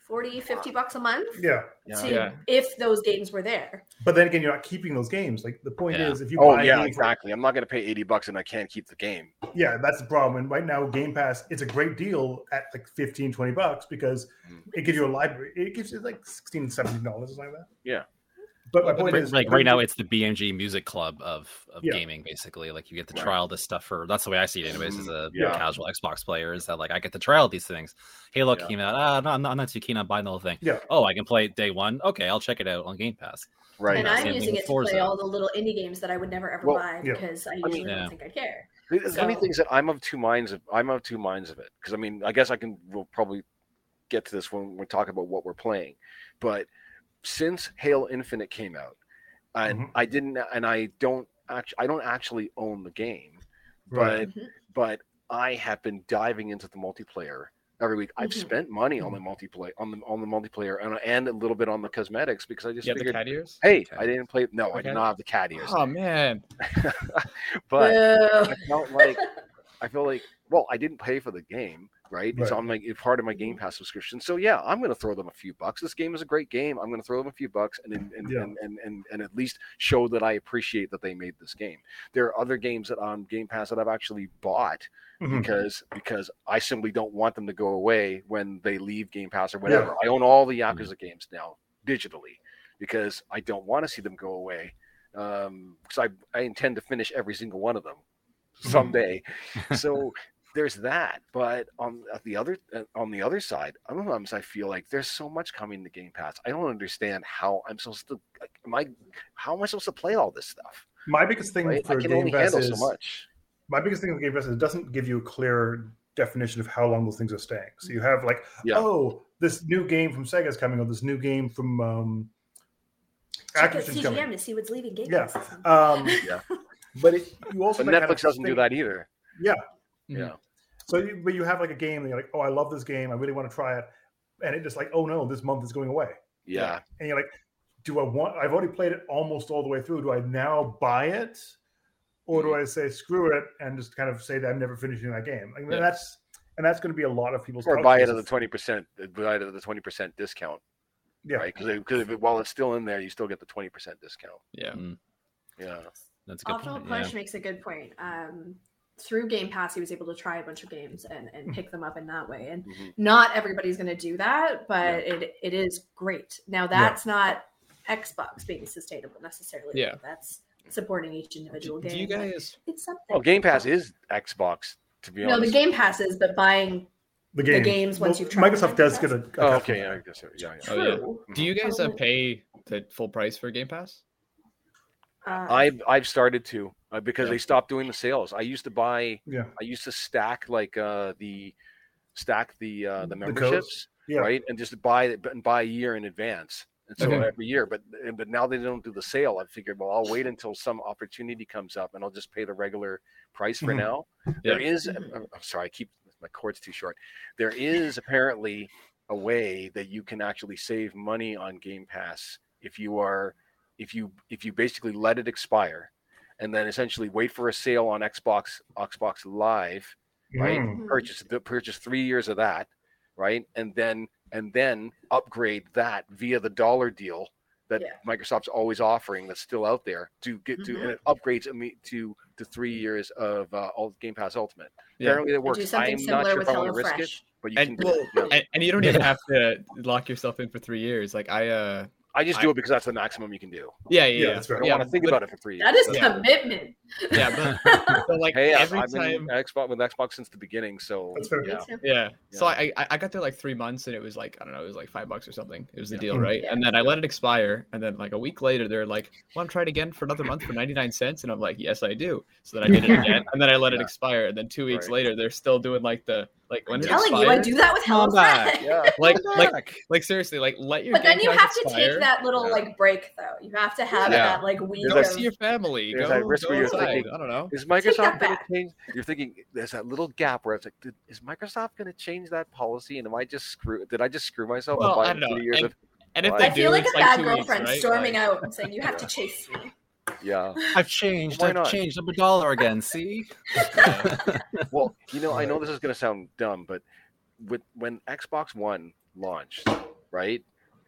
40, 50 bucks a month. Yeah. To, Yeah. If those games were there. But then again, you're not keeping those games. Like the point Yeah. is, if you Oh buy yeah, game for- exactly. I'm not going to pay eighty bucks and I can't keep the game. yeah, that's the problem. And right now, Game Pass, it's a great deal at like 15, 20 bucks because Mm. it gives you a library. It gives you like 16, 17 dollars, something like that. Yeah. But my point Right- is, like right now it's the BMG music club of, of Yeah. gaming basically like you get to Right. trial this stuff for that's the way i see it anyways as a Mhm. Yeah. casual xbox player is that like i get to trial these things halo Yeah. came out ah, no, I'm, not, I'm not too keen on buying the whole thing Yeah. oh i can play it day one okay i'll check it out on game pass Right. and Same I'm thing using it to play all the little indie games that I would never ever Well, buy yeah. because I mean- usually Yeah. don't think I care. The funny So- thing is that I'm of two minds of I'm of two minds of it because I mean I guess I can we'll probably get to this when we're talking about what we're playing, but since Halo Infinite came out, and Mhm. I didn't, and I don't actually, I don't actually own the game, Right. but Mhm. but I have been diving into the multiplayer every week. I've Mhm. spent money on the multiplayer on the on the multiplayer and, and a little bit on the cosmetics because I just You have the figured, cat ears? hey, Okay. I didn't play. No, I Okay. did not have the cat ears, Oh man. but Boo. I felt like I feel like well, I didn't pay for the game, right? It's Right. on my it's part of my Game Pass subscription. So yeah, I'm going to throw them a few bucks. This game is a great game. I'm going to throw them a few bucks and and and, Yeah. and, and, and and at least show that I appreciate that they made this game. There are other games that on Game Pass that I've actually bought Mhm. because because I simply don't want them to go away when they leave Game Pass or whatever. I own all the Yakuza games now digitally because I don't want to see them go away. Um, because I I intend to finish every single one of them someday. so there's that. But on the other uh, on the other side, sometimes I feel like there's so much coming to Game Pass. I don't understand how I'm supposed to. Like, am I? How am I supposed to play all this stuff? My biggest thing Right? I for can Game only Pass handle is so much. my biggest thing with Game Pass is it doesn't give you a clear definition of how long those things are staying. So you have like, Yeah. oh, this new game from Sega is coming, or this new game from um, Check out Activision's CGM coming. to see what's leaving Game Yeah. Pass. Um, Yeah. But it, you also But Netflix doesn't do that either. Yeah. Mhm. Yeah. So, you, but you have like a game, and you're like, oh, I love this game. I really want to try it, and it just like, oh no, this month is going away, Yeah. and you're like, do I want? I've already played it almost all the way through. Do I now buy it, or Mm-hmm. do I say screw it and just kind of say that I'm never finishing that game? Like, Yeah. That's and that's going to be a lot of people's Or buy it at the twenty percent. Buy it at the twenty percent discount. Yeah. Right. Because because while it's still in there, you still get the twenty percent discount. Yeah. Yeah. That's a good Optimal point. Punch Yeah. makes a good point. Um, through Game Pass, he was able to try a bunch of games and, and pick them up in that way. And Mhm. not everybody's going to do that, but it, it is great. Now, that's not Xbox being sustainable necessarily. Yeah. That's supporting each individual Do game. you guys It's something. Well, Game Pass is Xbox. To be No, honest. No, the Game Passes, but buying the, the games once you've tried Microsoft does get a. a Oh, okay. Yeah, I guess so. yeah, yeah. Oh, yeah. do you guys uh, pay the full price for Game Pass? Uh, I've I've started to uh, because Yeah. they stopped doing the sales. I used to buy. Yeah. I used to stack like uh the stack the uh the The memberships, codes. Yeah. right, and just buy it and buy a year in advance. And so Okay. every year, but but now they don't do the sale. I figured, well, I'll wait until some opportunity comes up, and I'll just pay the regular price for Mhm. now. Yeah. There is, Mhm. I'm sorry, I keep my cord's too short. There is apparently a way that you can actually save money on Game Pass if you are, if you if you basically let it expire, and then essentially wait for a sale on Xbox Xbox Live, right? Mm. Mhm. Purchase the purchase three years of that, right, and then and then upgrade that via the dollar deal that Yeah. Microsoft's always offering that's still out there to get to Mhm. and it upgrades me to to three years of uh, all Game Pass Ultimate. Yeah. Apparently it works. I'm not sure if I want to risk it, but you And- can do it. And, and you don't even have to lock yourself in for three years. Like I, uh, I just do I- it because that's the maximum you can do. yeah, yeah, Yeah, yeah. that's I don't Yeah, want to think about it for three years. That is That's- commitment. Yeah, but, but like hey, every I've time, been Xbox with Xbox since the beginning, so That's fair. yeah. Me yeah. So I, I I got there like three months, and it was like I don't know, it was like five bucks or something. It was the Yeah. deal, Mhm. right? Yeah. And then I let it expire, and then like a week later, they're like, "Want to try it again for another month for ninety nine cents?" And I'm like, "Yes, I do." So then I did it again, and then I let it expire, and then two weeks Right. later, they're still doing like the like when I'm it telling you, I do that with Come back. HelloFresh. Yeah. like Come like like seriously, like let your But then you Pass have to take that little Yeah. like break though. You have to have Yeah. that like week Go There's of see your family. there's Go, that risk go where you're outside. thinking- I don't know. Is Microsoft going to change? You're thinking there's that little gap where it's like, did, is Microsoft going to change that policy? And am I just screw? Did I just screw myself? Well, I don't know. years And- of, And if Well, they I feel like a bad two weeks, girlfriend right? storming Like- out and saying, "You have to chase me." Yeah. I've changed. Why I've not? changed. I'm a dollar again. See? Well, you know, I know this is going to sound dumb, but with when Xbox One launched, right?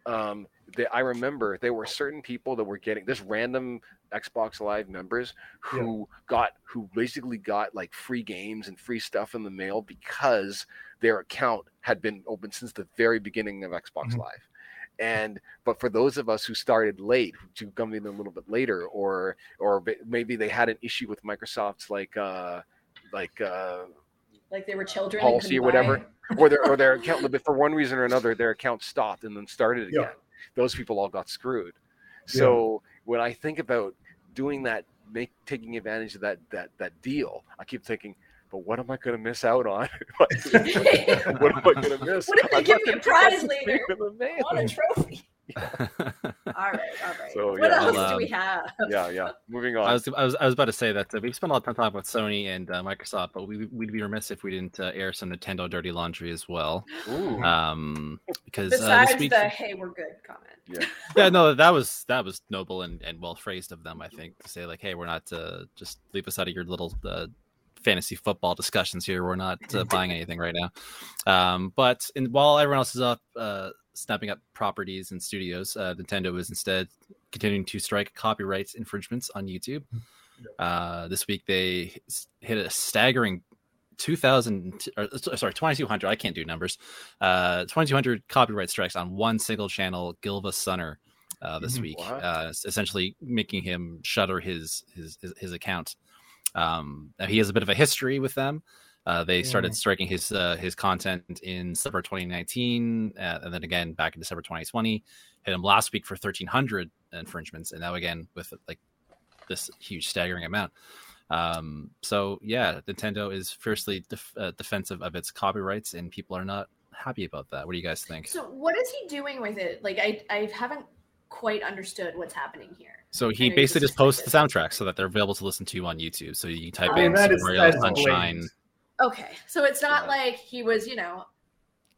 Um, they, I remember there were certain people that were getting this random Xbox Live members who got who basically got like free games and free stuff in the mail because their account had been open since the very beginning of Xbox Mhm. Live. And but for those of us who started late, who come in a little bit later, or or maybe they had an issue with Microsoft's like uh like uh Like they were children. Policy or whatever. buy- or their or their account but for one reason or another their account stopped and then started Yeah. again those people all got screwed so when i think about doing that make taking advantage of that that that deal i keep thinking but what am i going to miss out on what am i going to miss What if they I'd give me a prize I'd later? see it in the I want a mail. trophy. All right, all right. So, what yeah, else I'll, do we um, have? yeah, yeah. Moving on. I was, I was I was about to say that uh, we've spent a lot of time talking about Sony and uh, Microsoft, but we we'd be remiss if we didn't uh, air some Nintendo dirty laundry as well. Ooh. Um, because uh, Besides this week, the "Hey, we're good" comment. yeah, no, that was that was noble and, and well phrased of them. I think to say like, hey, we're not uh, just leave us out of your little uh, fantasy football discussions here. We're not uh, buying anything right now. Um, but in, while everyone else is up uh, snapping up properties and studios, uh, Nintendo is instead continuing to strike copyright infringements on YouTube. Uh, this week they hit a staggering 2000 or, sorry 2200 i can't do numbers uh 2200 copyright strikes on one single channel GilvaSunner uh, this Mhm. week uh, essentially making him shutter his his his, his account um he has a bit of a history with them uh, they started striking his uh, his content in December 2019, uh, and then again back in December 2020. Hit him last week for 1,300 infringements, and now again with like this huge staggering amount. Um, so yeah, Nintendo is fiercely def- uh, defensive of its copyrights, and people are not happy about that. What do you guys think? So, what is he doing with it? Like, I I haven't quite understood what's happening here. So he know basically just just posts the explained soundtrack so that they're available to listen to on YouTube. So you type Oh, in that Super is- Mario Sunshine. Okay, so it's not Yeah. like he was, you know,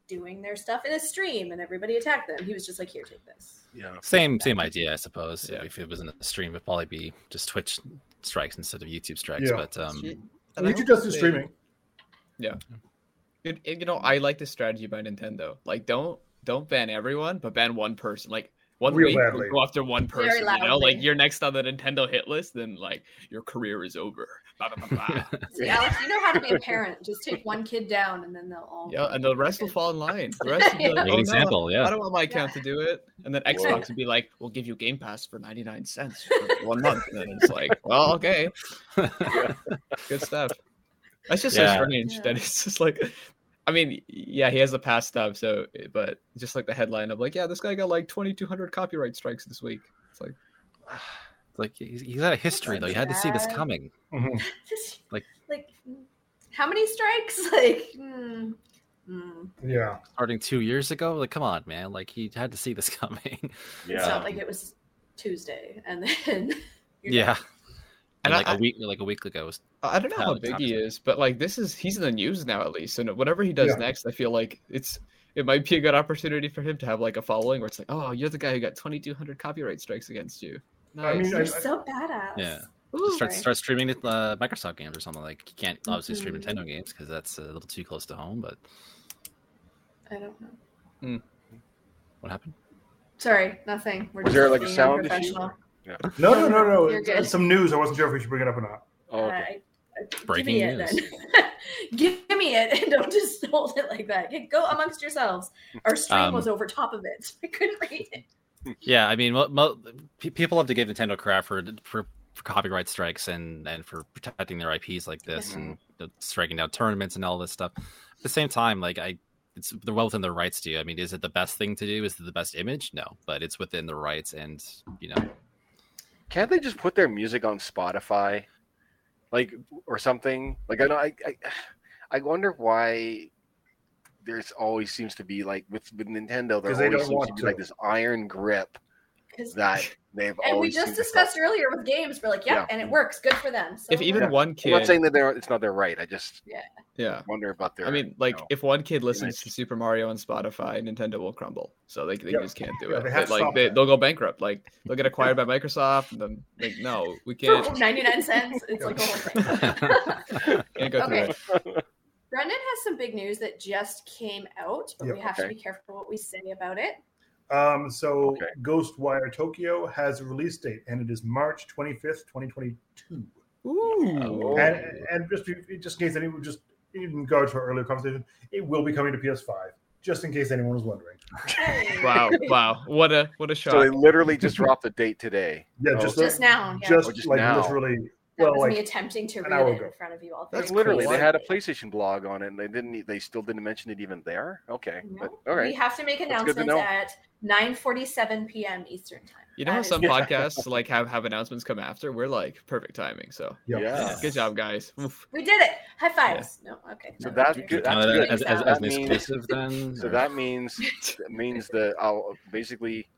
doing their stuff in a stream and everybody attacked them. He was just like, "Here, take this." yeah. Same same idea, I suppose. Yeah. If it was in a stream, it'd probably be just Twitch strikes instead of YouTube strikes. Yeah. But um, And I YouTube hope does the they- streaming. It, it- you know, I like the strategy by Nintendo. Like, don't don't ban everyone, but ban one person. Like one Real week, badly. go after one person. You know, like you're next on the Nintendo hit list, then like your career is over. Blah, blah, blah, blah. See, Alex, you know how to be a parent. Just take one kid down, and then they'll all. yeah, and the rest will fall in line. The rest will be like, Yeah. Great oh, no, example, I don't want my account to do it. And then Xbox would be like, we'll give you Game Pass for 99 cents for one month. And then it's like, well, okay. Good stuff. That's just Yeah. so strange Yeah. that it's just like, I mean, yeah, he has the past stuff. So, but just like the headline of like, yeah, this guy got like 2,200 copyright strikes this week. It's like, like he's, he's had a history though. You had to see this Sad. coming. Mhm. Like- like, how many strikes? Like, hmm, hmm. Yeah. Starting two years ago, like come on, man! Like he had to see this coming. It's Yeah. not like it was Tuesday, and then. you're yeah, done. And And like I- a week, like a week ago. Was, I don't know how How big he is, but like this is he's in the news now at least. and whatever he does Yeah. next, I feel like it's it might be a good opportunity for him to have like a following where it's like, oh, you're the guy who got 2,200 copyright strikes against you. I mean, You're so badass. yeah, Ooh, start sorry. start streaming it, uh, Microsoft games or something. Like you can't obviously stream Mhm. Nintendo games because that's a little too close to home. But I don't know. what happened? Sorry, nothing. We're Was just there, like, a being sound issue? Unprofessional. No, no, no, no. You're It's, good. some news. I wasn't sure if we should bring it up or not. Oh, Uh, okay. I- I- Breaking give me news. it then. give me it and don't just hold it like that. Go amongst yourselves. Our stream Um, was over top of it. so I couldn't read it. Yeah, I mean, mo- mo- people love to give Nintendo crap for, for for copyright strikes and and for protecting their IPs like this and you know, striking down tournaments and all this stuff. At the same time, like I, it's they're well within their rights to. You. I mean, is it the best thing to do? Is it the best image? No, but it's within the rights, and you know, Can't they just put their music on Spotify, like or something? Like I know I I, I wonder why there's always seems to be like with with Nintendo there always don't seems want to be to. like this iron grip that they've and we just seemed to discussed earlier with games. We're like, yeah, Yeah. and it works. Good for them. So if even Yeah. one I'm kid, not saying that they're it's not their right. I just yeah. yeah wonder about their. I mean, like, know, if one kid listens image. to Super Mario on Spotify, Nintendo will crumble. So they, they Yeah. just can't do Yeah, it. they have like they, they'll go bankrupt. Like they'll get acquired by Microsoft. And then like, no, we can't. 99 cents, it's like a whole thing. can't go through Okay. it. Brendan has some big news that just came out, but Yep, we have okay. to be careful what we say about it. Um, so Okay. Ghostwire Tokyo has a release date, and it is March 25th, 2022. Ooh. And, and just just in case anyone just in regard to our earlier conversation, it will be coming to PS5. Just in case anyone was wondering. Wow, wow. What a what a so they literally just dropped the date today. Yeah, Oh, just okay. Just now. Yeah. just, Oh, just like now. literally. that well, was like me attempting to read it ago. in front of you all. That's literally you. they had a PlayStation blog on it, and they didn't. They still didn't mention it even there. Okay, No. but all We have to make That's good to announcements know. at 9:47 p.m. Eastern time. You know how some Yeah. podcasts like have have announcements come after? We're like perfect timing. So Yeah. Yeah. good job, guys. Oof. We did it. High fives. No, okay. So no, that's okay. good. Count That's it good. as, as, as That an means- exclusive then. So or- that means that means that I'll basically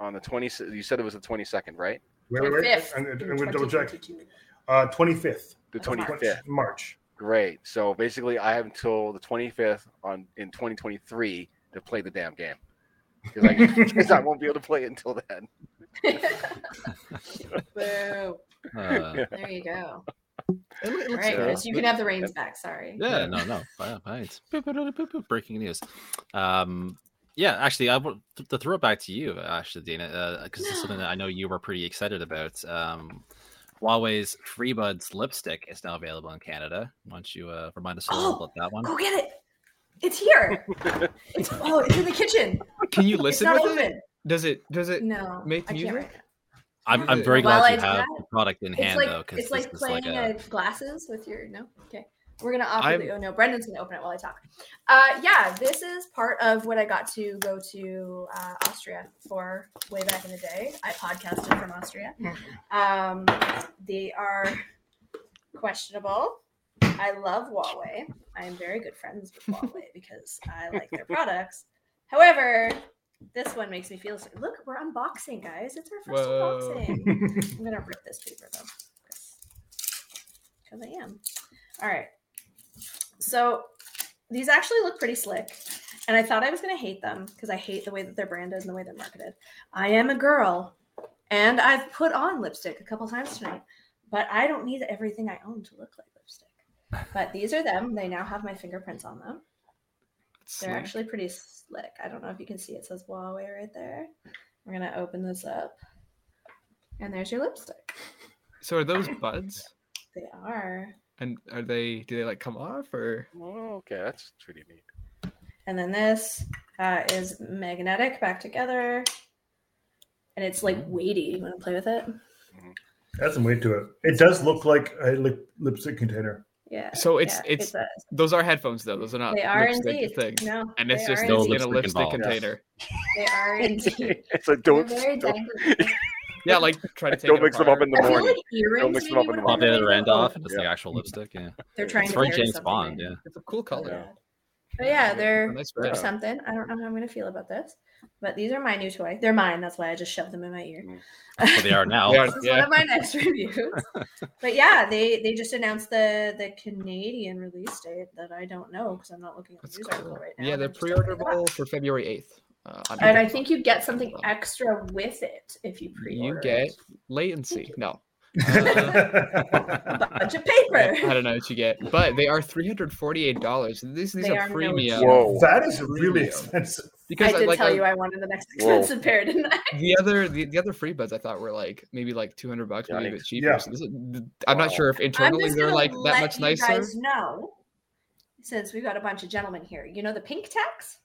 on the 20. You said it was the 22nd, right? Wait, wait, wait. 5th I'm, I'm in going to double check. 2022. Uh, 25th. The Of March. 25th. March. Great. So basically, I have until the 25th on in 2023 to play the damn game because I, 'cause I won't be able to play it until then. Boo. Uh, There you go. It loo- it All looks right, cool. Chris, you can have the reins back. Sorry. yeah, no, no, fine, breaking news. Um, yeah, actually, I want to throw it back to you, actually, Dana, because it's something that I know you were pretty excited about. Um, Huawei's FreeBuds lipstick is now available in Canada. Why don't you uh, remind us a little Oh, about that one? Go get it. It's here. It's oh, it's in the kitchen. Can you It's listen not with it? Does it? Does it? No, make I can't music? right. I'm, I'm very glad I you have the product in hand, like though, because it's like playing like a. glasses with your no. Okay, we're gonna off. I'm- The, oh no, Brendan's gonna open it while I talk. Uh, yeah, this is part of what I got to go to uh, Austria for way back in the day. I podcasted from Austria. Um, they are questionable. I love Huawei. I am very good friends with Huawei because I like their products. However, this one makes me feel. Look, we're unboxing, guys. It's our first Whoa. unboxing. I'm gonna rip this paper though, because I am. All right. So these actually look pretty slick, and I thought I was gonna hate them because I hate the way that they're branded and the way they're marketed. I am a girl, and I've put on lipstick a couple times tonight, but I don't need everything I own to look like lipstick. But these are them. They now have my fingerprints on them. They're actually pretty slick. I don't know if you can see it says Huawei right there. We're gonna open this up. And there's your lipstick. So are those buds? They are. And are they? Do they like come off or? Oh, okay, that's pretty neat. And then this uh, is magnetic back together. And it's like weighty. You want to play with it? Add some weight to it. It does look like a lip, lipstick container. Yeah. So it's- yeah, it's- a- Those are headphones though. Those are not. they are lipstick indeed. Things. No, And it's just are in a lipstick lipstick involved. container. They are indeed. it's like don't very don't. Yeah, like try to take. don't it mix them up in the morning. like earrings mix them up in the would Pop be the the other way end to go. off and just Yeah. like actual lipstick. Yeah, They're trying it's to very James Bond. in. Yeah, It's a cool color. Yeah. But yeah, they're nice they're something. I don't know how I'm gonna feel about this, but these are my new toy. They're mine. That's why I just shoved them in my ear. Mm. well, they are now. They are- this is yeah. one of my next reviews. but yeah, they they just announced the the Canadian release date that I don't know because I'm not looking at the That's news cool. article right now. Yeah, they're I'm just opening it up. pre-orderable for February eighth. Uh, And I think you get something extra with it if you pre-order. you get it. latency. No, a bunch of paper. I don't know what you get, but they are three hundred forty-eight dollars. These these They are are premium. joke. Whoa. that is really Premium. expensive. Because I did like tell I- you I wanted the next Whoa. expensive pair, didn't I? the other the, the other FreeBuds I thought were like maybe like two hundred bucks, maybe a bit cheaper. Yeah. So this is, I'm not sure if I'm internally just they're gonna like that let much you nicer. guys know, since we've got a bunch of gentlemen here. You know the pink tax.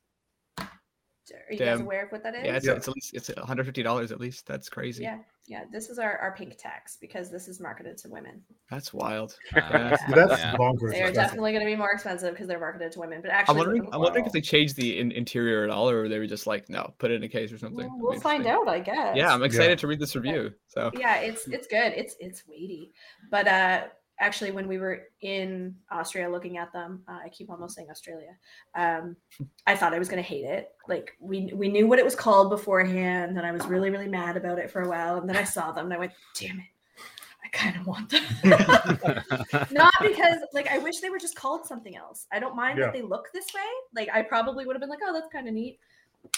Are you guys aware of what that is? Yeah, it's, Yeah. it's at least it's one hundred fifty dollars at least. That's crazy. yeah, yeah. This is our, our pink tax because this is marketed to women. That's wild. Uh, Yeah. That's Yeah. bonkers. They are expensive. definitely going to be more expensive because they're marketed to women. But actually, I'm wondering. I'm wondering if they changed the in- interior at all, or they were just like, no, put it in a case or something. we'll, we'll find out. I guess. Yeah, I'm excited Yeah. to read this review. So yeah it's it's good it's it's weighty but uh actually when we were in austria looking at them uh, i keep almost saying australia um i thought i was going to hate it. Like we we knew what it was called beforehand and i was really really mad about it for a while and then i saw them and i went damn it. I kind of want them. Not because like i wish they were just called something else. I don't mind Yeah. that they look this way. Like i probably would have been like oh that's kind of neat.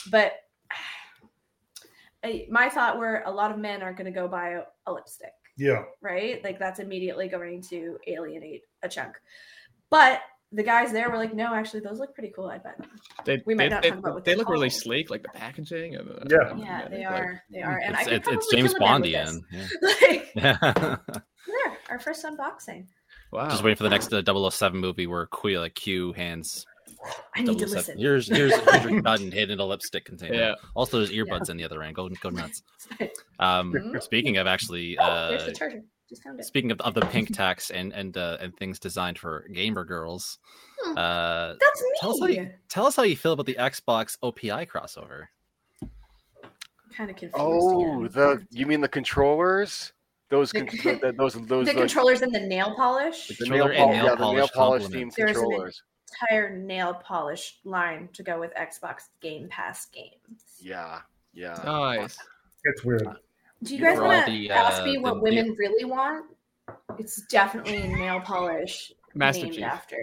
But I, my thought were a lot of men are going to go buy a, a lipstick Yeah. right like that's immediately going to alienate a chunk but the guys there were like no actually those look pretty cool i bet they We might they, not they, talk about what they they're look really sleek, like the packaging. And, uh, Yeah. yeah they like- are they are and it's, i it's, it's James kill a man with this. Bondian. Yeah. like yeah. there our first unboxing Wow. Just waiting for the next uh, 007 movie where Q, like Q hands i need to listen Here's here's, here's your gun hidden in a lipstick container. Yeah. Also, there's earbuds in the other end. Go go nuts. Um, Mhm. speaking of actually, oh there's uh, the charger just found it speaking of, of the pink tax and and uh, and things designed for gamer girls, Hmm. uh, that's me tell us how you tell us how you feel about the Xbox OPI crossover. kind of confused Oh, again. the you mean the controllers? Those con- the, those those the the, controllers and the nail polish The the nail, controller and pol- nail yeah, the nail polish polish themed There's an- controllers. Entire nail polish line to go with xbox game pass games Yeah, yeah. Nice. It's weird. Do you guys want to the, ask uh, me the- what the- women really want? It's definitely nail polish Master named Chief. after.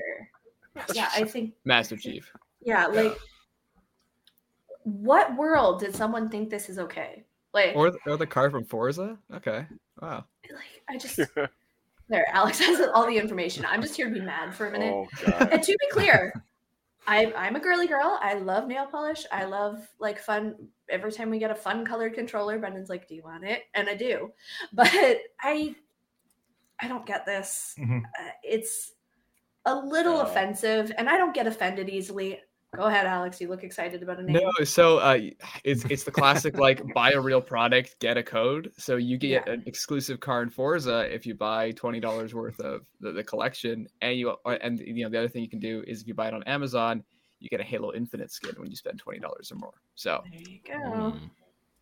Yeah, I think. Master Chief. Yeah, like, what world did someone think this is okay? Like, Or, or the car from Forza? Okay. Wow. like I just there. Alex has all the information. I'm just here to be mad for a minute. oh. And to be clear, I, I'm a girly girl. I love nail polish. I love like fun. Every time we get a fun colored controller, Brendan's like, "Do you want it?" And I do. But I, I don't get this. Mhm. Uh, it's a little offensive, and I don't get offended easily. Go ahead, Alex. You look excited about a name. No, so uh, it's it's the classic like buy a real product, get a code. So you get Yeah. an exclusive car in Forza if you buy twenty dollars worth of the, the collection, and you uh, and you know the other thing you can do is if you buy it on Amazon, you get a Halo Infinite skin when you spend twenty dollars or more. So There you go. Hmm.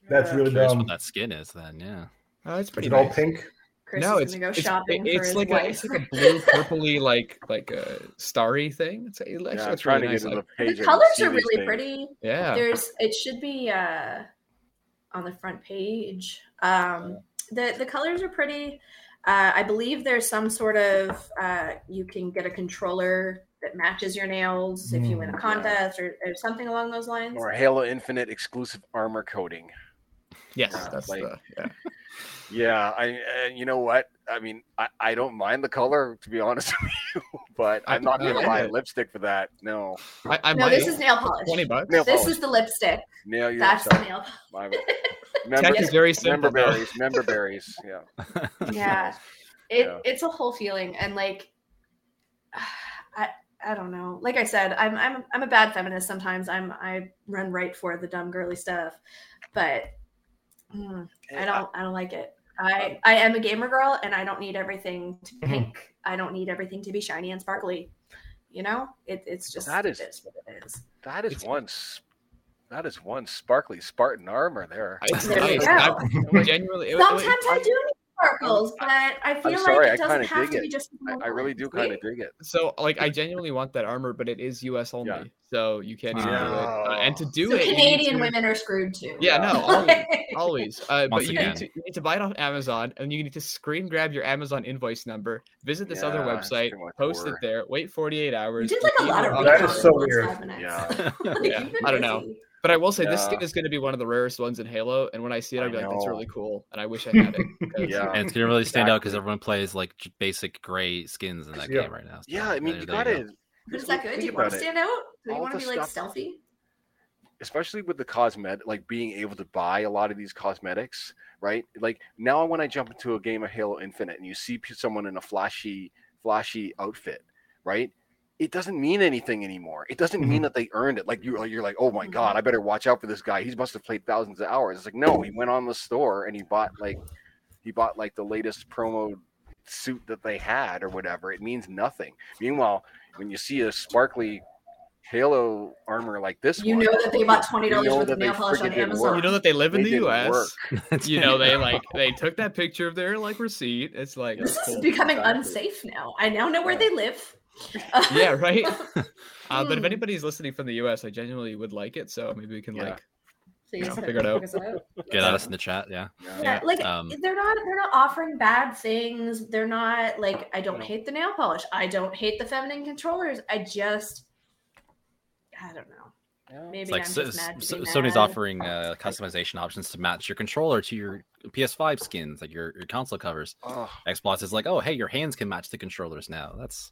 That's really Curious dumb. what that skin is then. Yeah. uh, it's Is pretty it all pink? Chris no, is it's gonna go it's, shopping it- for it's his like a, it's like a blue purpley like like a starry thing. It's it actually Yeah, I'm trying really to nice. get to like- the page. the colors are really things. pretty. yeah. there's it should be uh on the front page um the the colors are pretty uh i believe there's some sort of uh you can get a controller that matches your nails if you win a Mm, yeah. contest or, or something along those lines Or Halo Infinite exclusive armor coating. Yes, Yeah, that's like- the yeah. Yeah, I and you know what? I mean, I, I don't mind the color to be honest with you, but I'm not gonna buy get it. lipstick for that. No, I, I no might this is nail polish twenty bucks. Nail this polish. is the lipstick nail you. that's the nail My, Tech member, is very simple. member though. berries, member berries. Yeah, yeah it Yeah. it's a whole feeling and like i i don't know like i said i'm i'm i'm a bad feminist sometimes i'm i run right for the dumb girly stuff but mm, i don't i don't like it i i am a gamer girl and i don't need everything to be Mhm. pink i don't need everything to be shiny and sparkly you know it, it's just That is- it is what it is that is It's- one. That is one sparkly Spartan armor there. It's There you nice. I- genuinely, it- it- sometimes i do need sparkles but i feel sorry, like it I doesn't kinda have dig to it. be just I, I really do kind of dig it. So, like, I genuinely want that armor, but it is U.S. only, Yeah. so you can't even do it. Uh, and to do so it, canadian to- women are screwed too Yeah, no, always, always. Uh, but you need, to, you need to buy it on Amazon, and you need to screen grab your Amazon invoice number, visit this other Yeah, it's website, too much post it there, wait 48 hours. You hours. did like a lot of email- That recon is so weird. Yeah. Yeah, I don't know. Busy. But I will say this skin is going to be one of the rarest ones in Halo, and when I see it, I I'll be like, "That's really cool," and I wish I had it. Yeah. And it's gonna really stand out because everyone plays like basic gray skins in that Yeah. game right now. So Yeah, I mean, you gotta. But is that good? Do you want to stand out? Do you want to be like stealthy? especially with the cosmetic, like being able to buy a lot of these cosmetics, right? Like now, when I jump into a game of Halo Infinite and you see someone in a flashy, flashy outfit, right? It doesn't mean anything anymore. It doesn't mean mm-hmm. that they earned it. Like you, you're like, oh my mm-hmm. god, I better watch out for this guy. He must have played thousands of hours. It's like no, he went on the store and he bought like, he bought like the latest promo suit that they had or whatever. It means nothing. Meanwhile, when you see a sparkly Halo armor like this You one, know that they bought twenty You dollars know worth of nail polish on Amazon. work. You know that they live in They the U.S. You know they like they took that picture of their like receipt. It's like this is cool. becoming Exactly. unsafe now. I now know where Yeah. they live. yeah, right. Uh, but if Hmm. anybody's listening from the U.S., I genuinely would like it. So maybe we can Yeah. like Please know, figure it out. out. Get at us in the chat. Yeah. Yeah, like Um, they're not they're not offering bad things. They're not like I don't No. hate the nail polish. I don't hate the feminine controllers. I just I don't know. Maybe It's like I'm so, just mad. to so- be Sony's mad. offering uh, customization options to match your controller to your PS5 skins, like your, your console covers. Oh, Xbox is like, oh, hey, your hands can match the controllers now. That's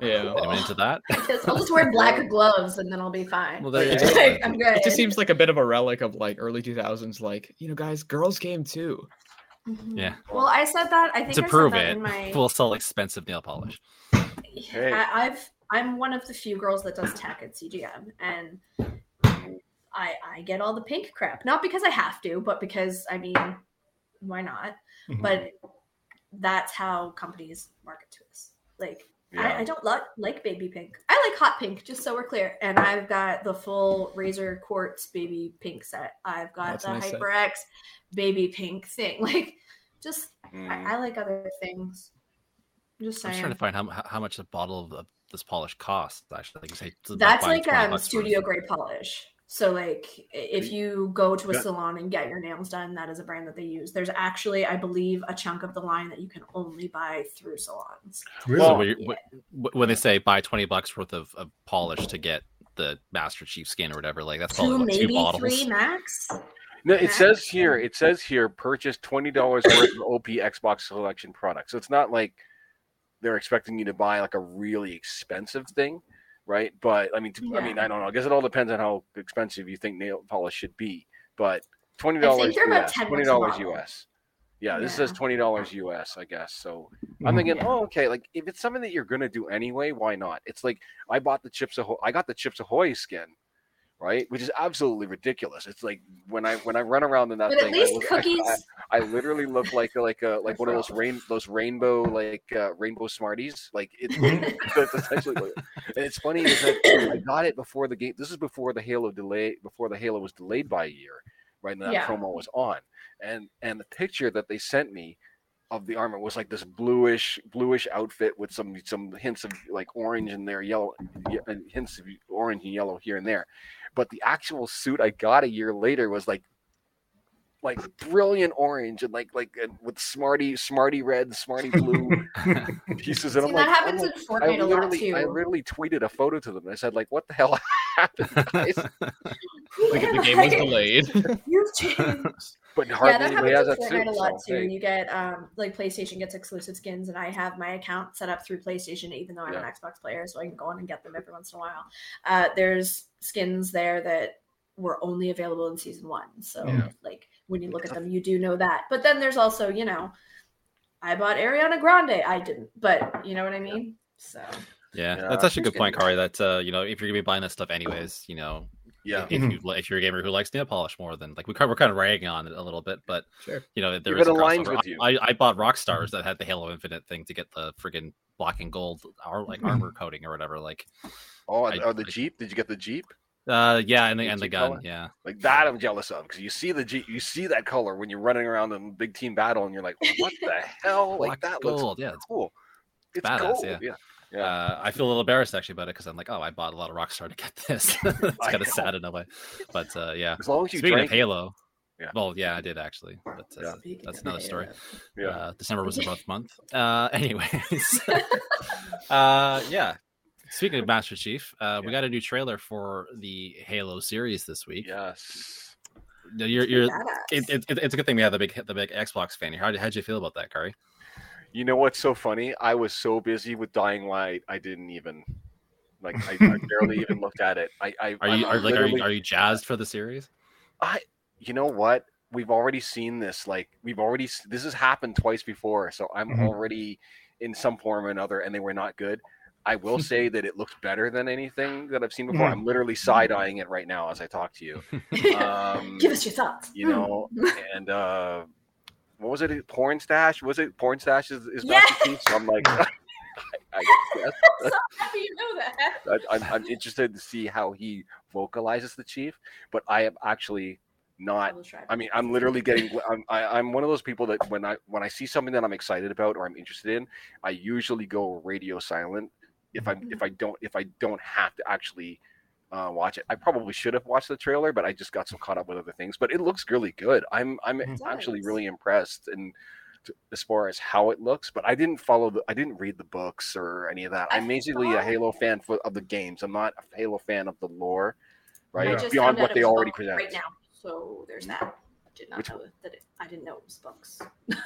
yeah. anyone into that? Just- I'll just wear black gloves and then I'll be fine. Well, there you go. Like, I'm good. It just seems like a bit of a relic of like early 2000s. Like you know, guys, girls game too. Mhm. Yeah. Well, I said that. I think to I prove said that it, in my. we'll sell expensive nail polish. Hey. I, I've I'm one of the few girls that does tech at CGM, and I I get all the pink crap. Not because I have to, but because I mean, why not? Mhm. But that's how companies market to us. Like I, yeah. I don't like like baby pink. I like hot pink, just so we're clear. And I've got the full Razer Quartz baby pink set. I've got That's the nice set. HyperX baby pink thing. Like, just Mm. I, I like other things. I'm just I'm just trying to find how, how- much a bottle of, of this polish costs. Actually, like say, That's like 20 um studio grade polish. So like if you go to a Yeah. salon and get your nails done, that is a brand that they use. There's actually, I believe, a chunk of the line that you can only buy through salons. Really? So when, you- when- when they say buy twenty bucks worth of, of polish to get the Master Chief skin or whatever, like that's probably Two, what, two maybe bottles. three max. No, it Yeah. says here. It says here. Purchase twenty dollars worth of OPI Xbox selection products. So it's not like they're expecting you to buy like a really expensive thing, right? But I mean, to, I mean, I don't know. I guess it all depends on how expensive you think nail polish should be. But twenty dollars think they're about US. 10 bucks a Twenty dollars. US. Yeah, this Yeah. says twenty dollars US. I guess so. I'm mm-hmm. thinking, Yeah. oh, okay. Like if it's something that you're gonna do anyway, why not? It's like I bought the Chips Ahoy. I got the Chips Ahoy skin, right? Which is absolutely ridiculous. It's like when I when I run around in that But at thing, I look- cookies. I, I literally look like a, like a like one of those rain those rainbow like uh, rainbow Smarties. Like it's, it's essentially. Like, and it's funny is that I got it before the game. This is before the Halo delay before the Halo was delayed by a year, right? And that Yeah. promo was on, and and the picture that they sent me of the armor was like this bluish bluish outfit with some some hints of like orange in there, yellow, and hints of orange and yellow here and there. But the actual suit I got a year later was like like brilliant orange and like like and with smarty smarty red, smarty blue pieces. And See, I'm that like, happens I'm in Fortnite I a lot literally, too. I literally tweeted a photo to them. I said, like, what the hell happened, guys? Like the game was delayed. You've changed. But yeah, that anybody happens has that Fortnite suit. a lot so, too. hey. You get um like PlayStation gets exclusive skins, and I have my account set up through PlayStation, even though I'm an Xbox player, so I can go on and get them every once in a while. Uh, there's skins there that were only available in season one, so Yeah. like when you look at them, you do know that. But then there's also, you know, I bought Ariana Grande. I didn't, but you know what I mean. So Yeah, Yeah. that's actually a good point, gonna Kari. That uh, you know, if you're gonna be buying that stuff anyways, you know, Yeah. if you mm-hmm. if you're a gamer who likes nail polish more than like we we're kind of ragging on it a little bit, but Sure. you know, there If is it a aligns crossover. with you. I, I bought Rockstars mm-hmm. that had the Halo Infinite thing to get the friggin' black and gold or like mm-hmm. armor coating or whatever. Like, Oh, I- oh, the I- Jeep? Did you get the Jeep? uh, yeah, and the, The and the Jeep gun, color? yeah. Like that, I'm jealous of because you see the Jeep, you see that color when you're running around in big team battle, and you're like, what the hell? Like Black that gold, looks yeah, it's cool. It's badass, gold. yeah. yeah. Yeah. Uh, I feel a little embarrassed actually about it because I'm like, oh, I bought a lot of Rockstar to get this. it's kind of sad in a way, but uh, yeah. As long as you Speaking drank of Halo, Yeah. well, yeah, I did actually, but uh, Yeah. That's another story. Yeah. Uh, December was a rough month. Uh, anyways, uh, yeah. Speaking of Master Chief, uh, we got a new trailer for the Halo series this week. Yes. You're, you're, Badass. it, it, it- it's a good thing we have the big the big Xbox fan here. How how'd you feel about that, Kari? You know what's so funny? I was so busy with Dying Light, I didn't even like. I, I barely even looked at it. I, I Are you I'm are like are you, literally- are you jazzed for the series? I, you know what? We've already seen this. Like we've already this has happened twice before. So I'm Mhm. already in some form or another, and they were not good. I will say that it looks better than anything that I've seen before. Mhm. I'm literally side eyeing it right now as I talk to you. Um, Give us your thoughts. you know, and uh, what was it? Pornstache? Was it Pornstache? Is, is Yes! Master Chief? So I'm like, I, I guess I'm so happy you know that. I, I'm, I'm interested to see how he vocalizes the chief, but I am actually not. I mean, I'm literally getting. I'm, I, I'm one of those people that when I when I see something that I'm excited about or I'm interested in, I usually go radio silent. If I if mm-hmm. I don't if I don't have to actually uh, watch it, I probably should have watched the trailer, but I just got so caught up with other things. But it looks really good. I'm I'm It actually does. really impressed and. to- As far as how it looks, but I didn't follow the, I didn't read the books or any of that. I I'm basically a Halo fan for, of the games. I'm not a Halo fan of the lore, right? Yeah. Beyond what they already book presented. right now. So there's that. Did not Which know that it, I didn't know it was books.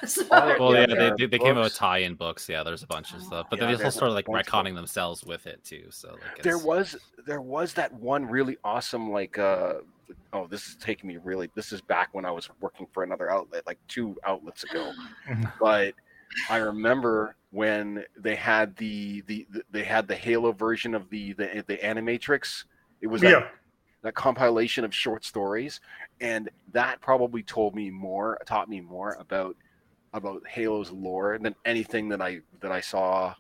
so, Oh, Well, Yeah, yeah, they, they, they came out with books. tie-in books. Yeah, there's a bunch of stuff, but Yeah, they there's also started like a bunch of retconning themselves with it too. So like, there was there was that one really awesome like uh oh this is taking me really this is back when i was working for another outlet like two outlets ago but i remember when they had the, the the they had the halo version of the the, the animatrix it was that, Yeah. that compilation of short stories and that probably told me more taught me more about about halo's lore than anything that i that i saw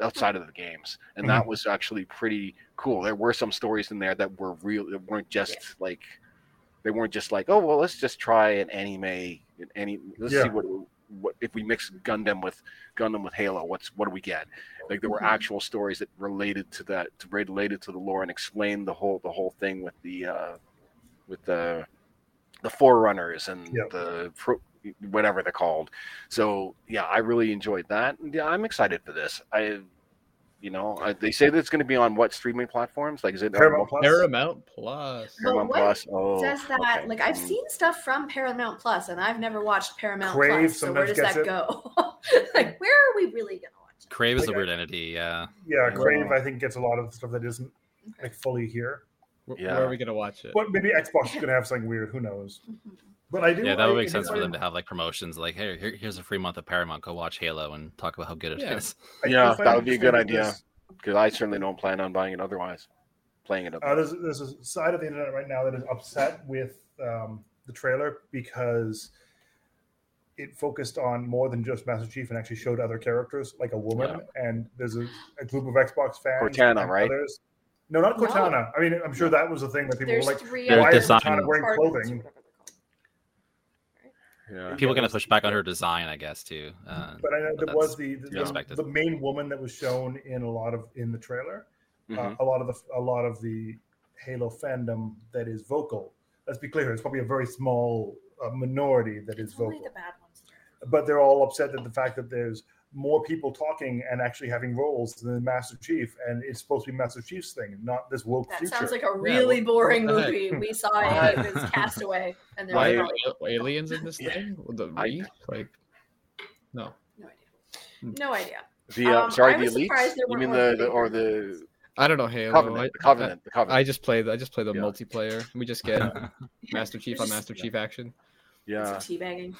outside of the games. And that was actually pretty cool. There were some stories in there that were real that weren't just like they weren't just like oh well let's just try an anime an any let's Yeah. see what what if we mix Gundam with Gundam with Halo what's what do we get? Like there were Mhm. actual stories that related to that to related to the lore and explained the whole the whole thing with the uh with the the forerunners and Yep. the pro, whatever they're called. So yeah, I really enjoyed that. Yeah, I'm excited for this. I, you know, I, they say that it's going to be on what streaming platforms? Like, is it on Paramount Plus. Paramount Plus. Well, Paramount what Plus? Oh, Says that okay. like I've seen stuff from Paramount Plus, and I've never watched Paramount Crave Plus. So where does that it. go? like, where are we really gonna watch it? Crave is a Like, weird entity. Yeah. Yeah, Crave I think gets a lot of stuff that isn't like fully here. Where, Yeah. where are we gonna watch it? But maybe Xbox is gonna have something weird. Who knows? Mhm. But I do. Yeah, that would I- make I sense do for them to have like promotions, like, hey, here, here's a free month of Paramount. Go watch Halo and talk about how good it is. Yeah. I do Yeah, that would be a good idea. because I certainly don't plan on buying it otherwise. Playing it Uh, otherwise. there's, there's a side of the internet right now that is upset with um, the trailer because it focused on more than just Master Chief and actually showed other characters, like a woman. And there's a, a group of Xbox fans. Cortana, and right? Others. No, not No. Cortana. I mean, I'm sure that was a thing that people There's were like, three why is design- Cortana wearing clothing? whatever they're called. yeah. People Yeah, gonna push back on her design, I guess, too. Uh, But I know But there was that's the the, the main woman that was shown in a lot of in the trailer. Mhm. uh, a lot of the a lot of the Halo fandom that is vocal. Let's be clear; it's probably a very small uh, minority that is It's only vocal, the bad ones. but they're all upset at the fact that there's more people talking and actually having roles than Master Chief, and it's supposed to be Master Chief's thing, not this woke That future. sounds like a really boring what heck? movie. We saw it. It was Castaway, and there Why are probably aliens in this Yeah. thing? With the Reef? Like, no. no idea. No idea. The uh, Um, sorry, I the was surprised elites. You mean the, the or the I don't know Halo. covenant? I, the covenant. The I, covenant. I just play. the I just play the Yeah. multiplayer. We just get Master Chief on Master Chief action. yeah, It's teabagging.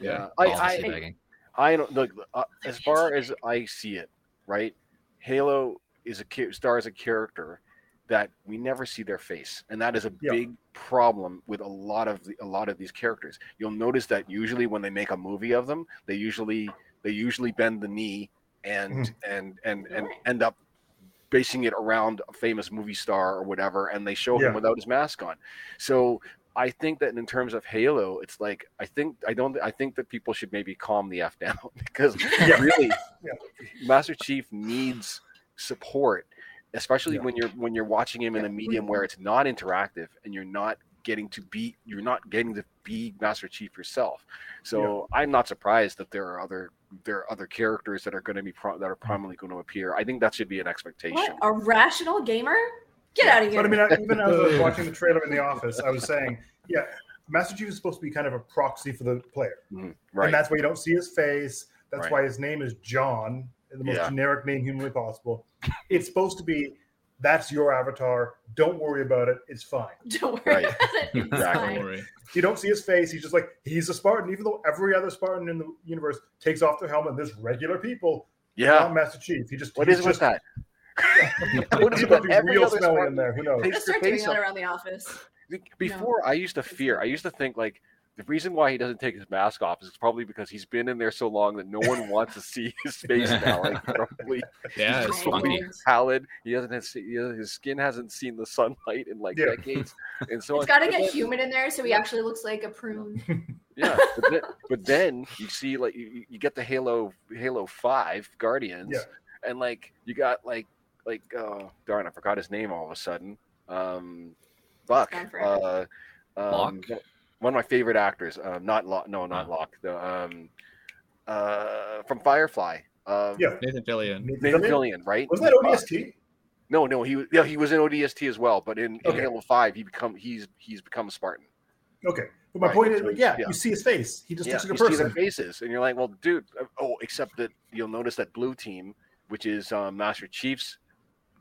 yeah. I, balls I, teabagging. I don't look uh, as far as I see it, right? Halo is a star stars a character that we never see their face, and that is a Yeah. big problem with a lot of the, a lot of these characters. You'll notice that usually when they make a movie of them, they usually they usually bend the knee and and and and end up basing it around a famous movie star or whatever, and they show Yeah. him without his mask on. So I think that in terms of Halo, it's like I think I don't I think that people should maybe calm the f down because Yeah. really, Yeah. Master Chief needs support, especially Yeah. when you're when you're watching him in a medium where it's not interactive and you're not getting to be you're not getting to be Master Chief yourself. So I'm not surprised that there are other there are other characters that are going to be pro- that are mm-hmm. prominently going to appear. I think that should be an expectation. What? A rational gamer? Get out of here. But I mean, I, even as I was watching the trailer in the office, I was saying, yeah, Master Chief is supposed to be kind of a proxy for the player. Mhm. Right. And that's why you don't see his face. That's Right. why his name is John, the most Yeah. generic name humanly possible. It's supposed to be that's your avatar. Don't worry about it. It's fine. Don't worry Right. about it. Exactly. Don't worry. You don't see his face. He's just like he's a Spartan, even though every other Spartan in the universe takes off their helmet. There's regular people. yeah. Not Master Chief. He just What he's is it with that? What What is is it with every real other smelly in there? Who knows? Takes I'm the gonna start doing that around the office. Before I used to fear, I used to think like the reason why he doesn't take his mask off is probably because he's been in there so long that no one wants to see his face now. Like probably Yeah, he's it's funny. pallid. He doesn't have see, he- his skin hasn't seen the sunlight in like Yeah. decades, and so it's got to get then- humid in there so he actually looks like a prune. Yeah, but then, but then you see like you, you get the Halo Halo Five Guardians, Yeah. and like you got like like oh darn I forgot his name all of a sudden. Um, Buck, Gone uh, um, one of my favorite actors. Um, not Locke, no, not Oh. Locke. The um, uh, from Firefly. Um, Yeah. Nathan Fillion. Nathan Fillion, right? Wasn't that ODST? No, no, he was yeah he was in ODST as well, but in, in Halo Five he become he's he's become a Spartan. Okay. But my Right, point is, so like, yeah, yeah. you see his face. He just yeah, looks like a you a see their faces, and you're like, well, dude. uh, Oh, except that you'll notice that blue team, which is um, Master Chief's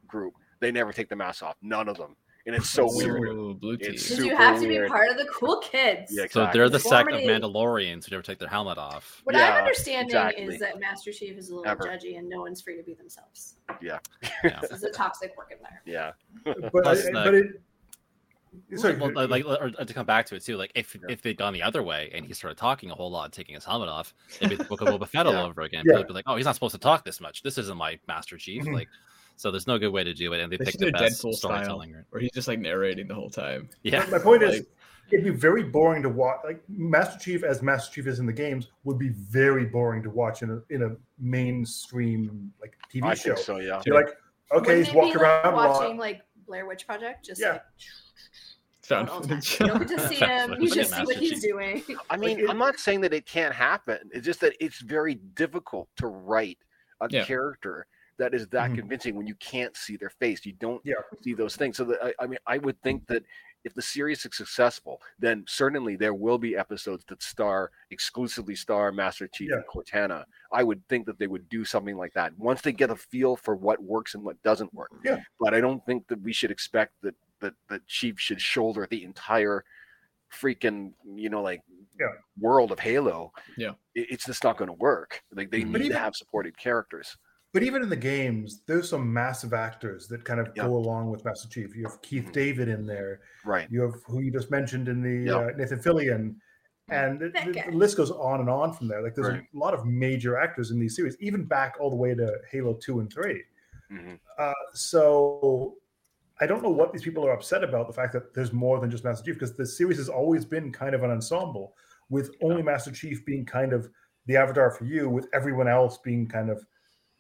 group, they never take the mask off. None of them, and it's so weird. Ooh, blue team. It's Because you have to be weird. part of the cool kids. Yeah, So they're the sect of Mandalorians who never take their helmet off. What Yeah, I'm understanding exactly. is that Master Chief is a little Ever. judgy and no one's free to be themselves. Yeah. This is a toxic work environment. yeah, But, Plus I, the- but it. Sorry, Well, like, or to come back to it too, like if Yeah. if they'd gone the other way and he started talking a whole lot, taking his helmet off, it'd be the Book of Boba Fett all Yeah. over again. Yeah. People would be like, "Oh, he's not supposed to talk this much. This isn't my Master Chief." Mhm. Like, so there's no good way to do it, and they, They picked should the best Deadpool style. storytelling. right? Where he's just like narrating the whole time. Yeah, my point is, it'd be very boring to watch. Like Master Chief, as Master Chief is in the games, would be very boring to watch in a in a mainstream like TV I show. think so. Yeah, You're like, okay, Wouldn't he's it be walking like around a lot. watching like Blair Witch Project. Just Yeah. like Found all the time. footage. You don't get to see him. You just see what he's doing. I mean, it- I'm not saying that it can't happen. It's just that it's very difficult to write a Yeah. character that is that Mhm. convincing when you can't see their face. You don't Yeah. see those things. So that I, I mean, I would think that if the series is successful, then certainly there will be episodes that star exclusively star Master Chief and Cortana. I would think that they would do something like that once they get a feel for what works and what doesn't work. Yeah. But I don't think that we should expect that that that Chief should shoulder the entire freaking you know like Yeah. world of Halo. Yeah. It- it's just not going to work. Like they But need to have supported characters. But even in the games, there's some massive actors that kind of Yeah. go along with Master Chief. You have Keith Mhm. David in there. Right. You have who you just mentioned in the Yeah. uh, Nathan Fillion, and the, the- list goes on and on from there. Like there's Right. a lot of major actors in these series, even back all the way to Halo two and three. Mhm. Uh, so I don't know what these people are upset about the fact that there's more than just Master Chief because the series has always been kind of an ensemble with only Master Chief being kind of the avatar for you, with everyone else being kind of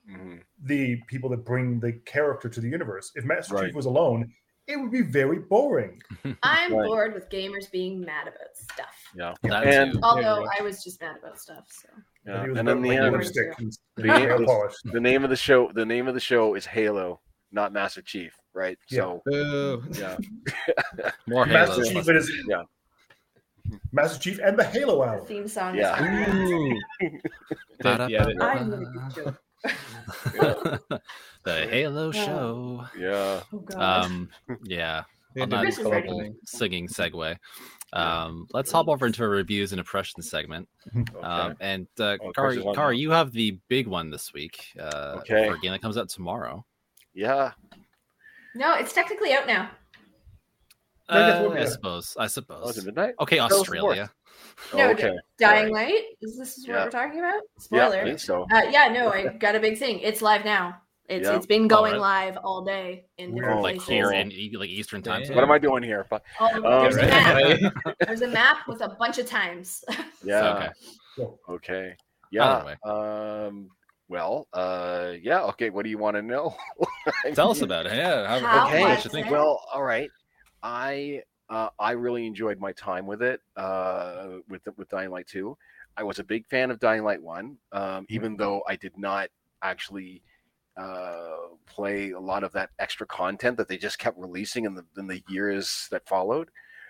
Mhm. the people that bring the character to the universe. If Master Right. Chief was alone, it would be very boring. I'm Right. bored with gamers being mad about stuff. Yeah. And- too. Although I was just mad about stuff. So Yeah. He And then the end, lipstick and The- nail the- the name of the show the name of the show is Halo, not Master Chief, right? Yeah. So Boo. yeah. More Master Halo. Chief is Yeah. Master Chief and the Halo the album. theme song Yeah. is hilarious. Ooh. yeah, they- I'm gonna be joke. the Halo show. Yeah. Oh god. Um, yeah, they on did that Chris this is ready. horrible singing segue. Um, let's hop over into a reviews and impressions segment. Okay. Um, and uh, Oh, Kari, Chris Kari, you have the big one this week. Uh, Okay. For a game that comes out tomorrow. yeah. no, it's technically out now. I Uh, I suppose. I Oh, suppose. it midnight? Okay, us Australia. No, Oh, okay. Dying All right. Light? Is this what Yeah. we're talking about? Yeah, Spoiler. I think so. Uh, yeah, no, I got a big thing. It's live now. It's Yeah. it's been going really? live all day in different Oh, Like places. here in like Eastern time. Damn. zone. What am I doing here? But Oh, Oh, there's, a map. there's a map with a bunch of times. yeah. Okay. Okay. Yeah. Um well, uh yeah, okay, what do you want to know? Tell us about it. Yeah. How, How Okay. what was you think? Well, all right. I uh, I really enjoyed my time with it. Uh, with with Dying Light Two, I was a big fan of Dying Light One, um, even though I did not actually uh, play a lot of that extra content that they just kept releasing in the in the years that followed.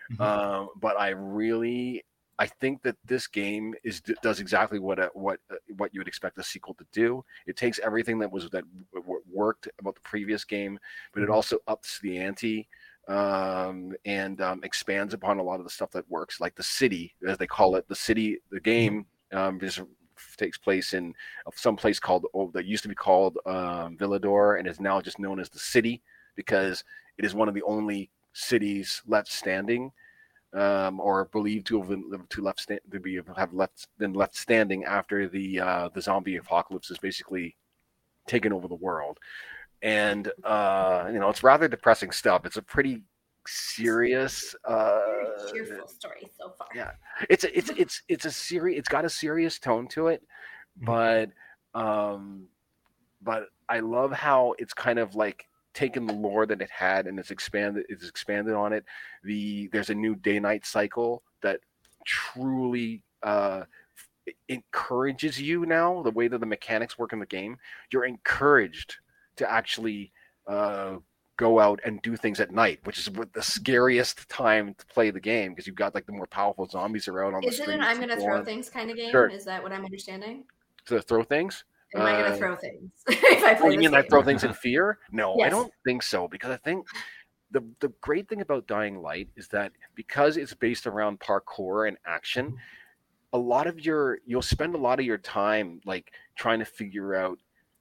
Mhm. Um, but I really. I think that this game is does exactly what a, what uh, what you would expect a sequel to do. It takes everything that was that w- worked about the previous game, but it Mhm. also ups the ante um, and um, expands upon a lot of the stuff that works, like the city, as they call it. The city, the game, um, just takes place in some place called oh, that used to be called um, Villedor and is now just known as the city because it is one of the only cities left standing. Um, or believed to have been, to left sta- to be have left been left standing after the uh, the zombie apocalypse has basically taken over the world and uh, you know it's rather depressing stuff. It's a pretty serious. Uh, Very cheerful story so far. yeah. it's a, it's it's it's a serious. It's got a serious tone to it, but um, but I love how it's kind of like taken the lore that it had and it's expanded. It's expanded on it. The there's a new day night cycle that truly uh encourages you now the way that the mechanics work in the game you're encouraged to actually uh, go out and do things at night, which is the scariest time to play the game because you've got like the more powerful zombies around on the Is it an I'm gonna throw on. things kind of game? Sure. Is that what I'm understanding? to throw things? Am I Uh, gonna throw things if I Oh, play you this mean I game? throw things in fear? No, I don't think so because I think the the great thing about Dying Light is that because it's based around parkour and action, a lot of your you'll spend a lot of your time like trying to figure out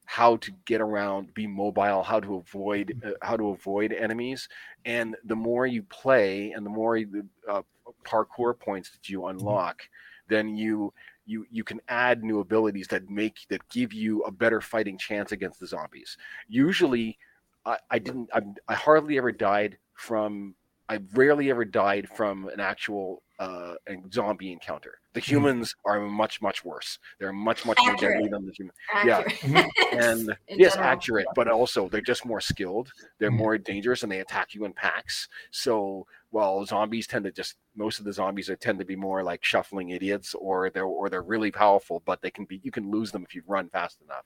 how to get around, be mobile, how to avoid uh, how to avoid enemies, and the more you play and the more you, uh, parkour points that you unlock, then you you you can add new abilities that make that give you a better fighting chance against the zombies. Usually, I, I didn't I, I hardly ever died from I rarely ever died from an actual uh, a zombie encounter. The humans are much much worse. They're much much more Accurate. deadly than the human. Yeah. And In yes, general. accurate, but also they're just more skilled. They're Mhm. more dangerous, and they attack you in packs. So well, zombies tend to just most of the zombies are tend to be more like shuffling idiots, or they're or they're really powerful, but they can be you can lose them if you run fast enough.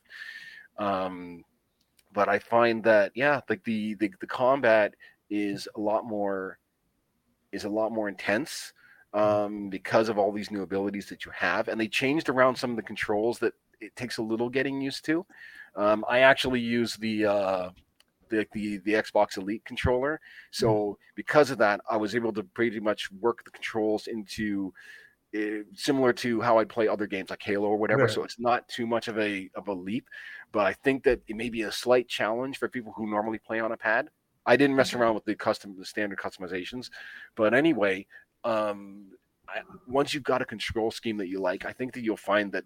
Um, but I find that yeah, like the, the the combat is a lot more is a lot more intense um, because of all these new abilities that you have, and they changed around some of the controls that it takes a little getting used to. Um, I actually use the uh, the, the the Xbox Elite controller. So because of that, I was able to pretty much work the controls into uh, similar to how I play other games like Halo or whatever. Right. So it's not too much of a of a leap, but I think that it may be a slight challenge for people who normally play on a pad. I didn't mess around with the custom the standard customizations, but anyway, um, I, once you've got a control scheme that you like, I think that you'll find that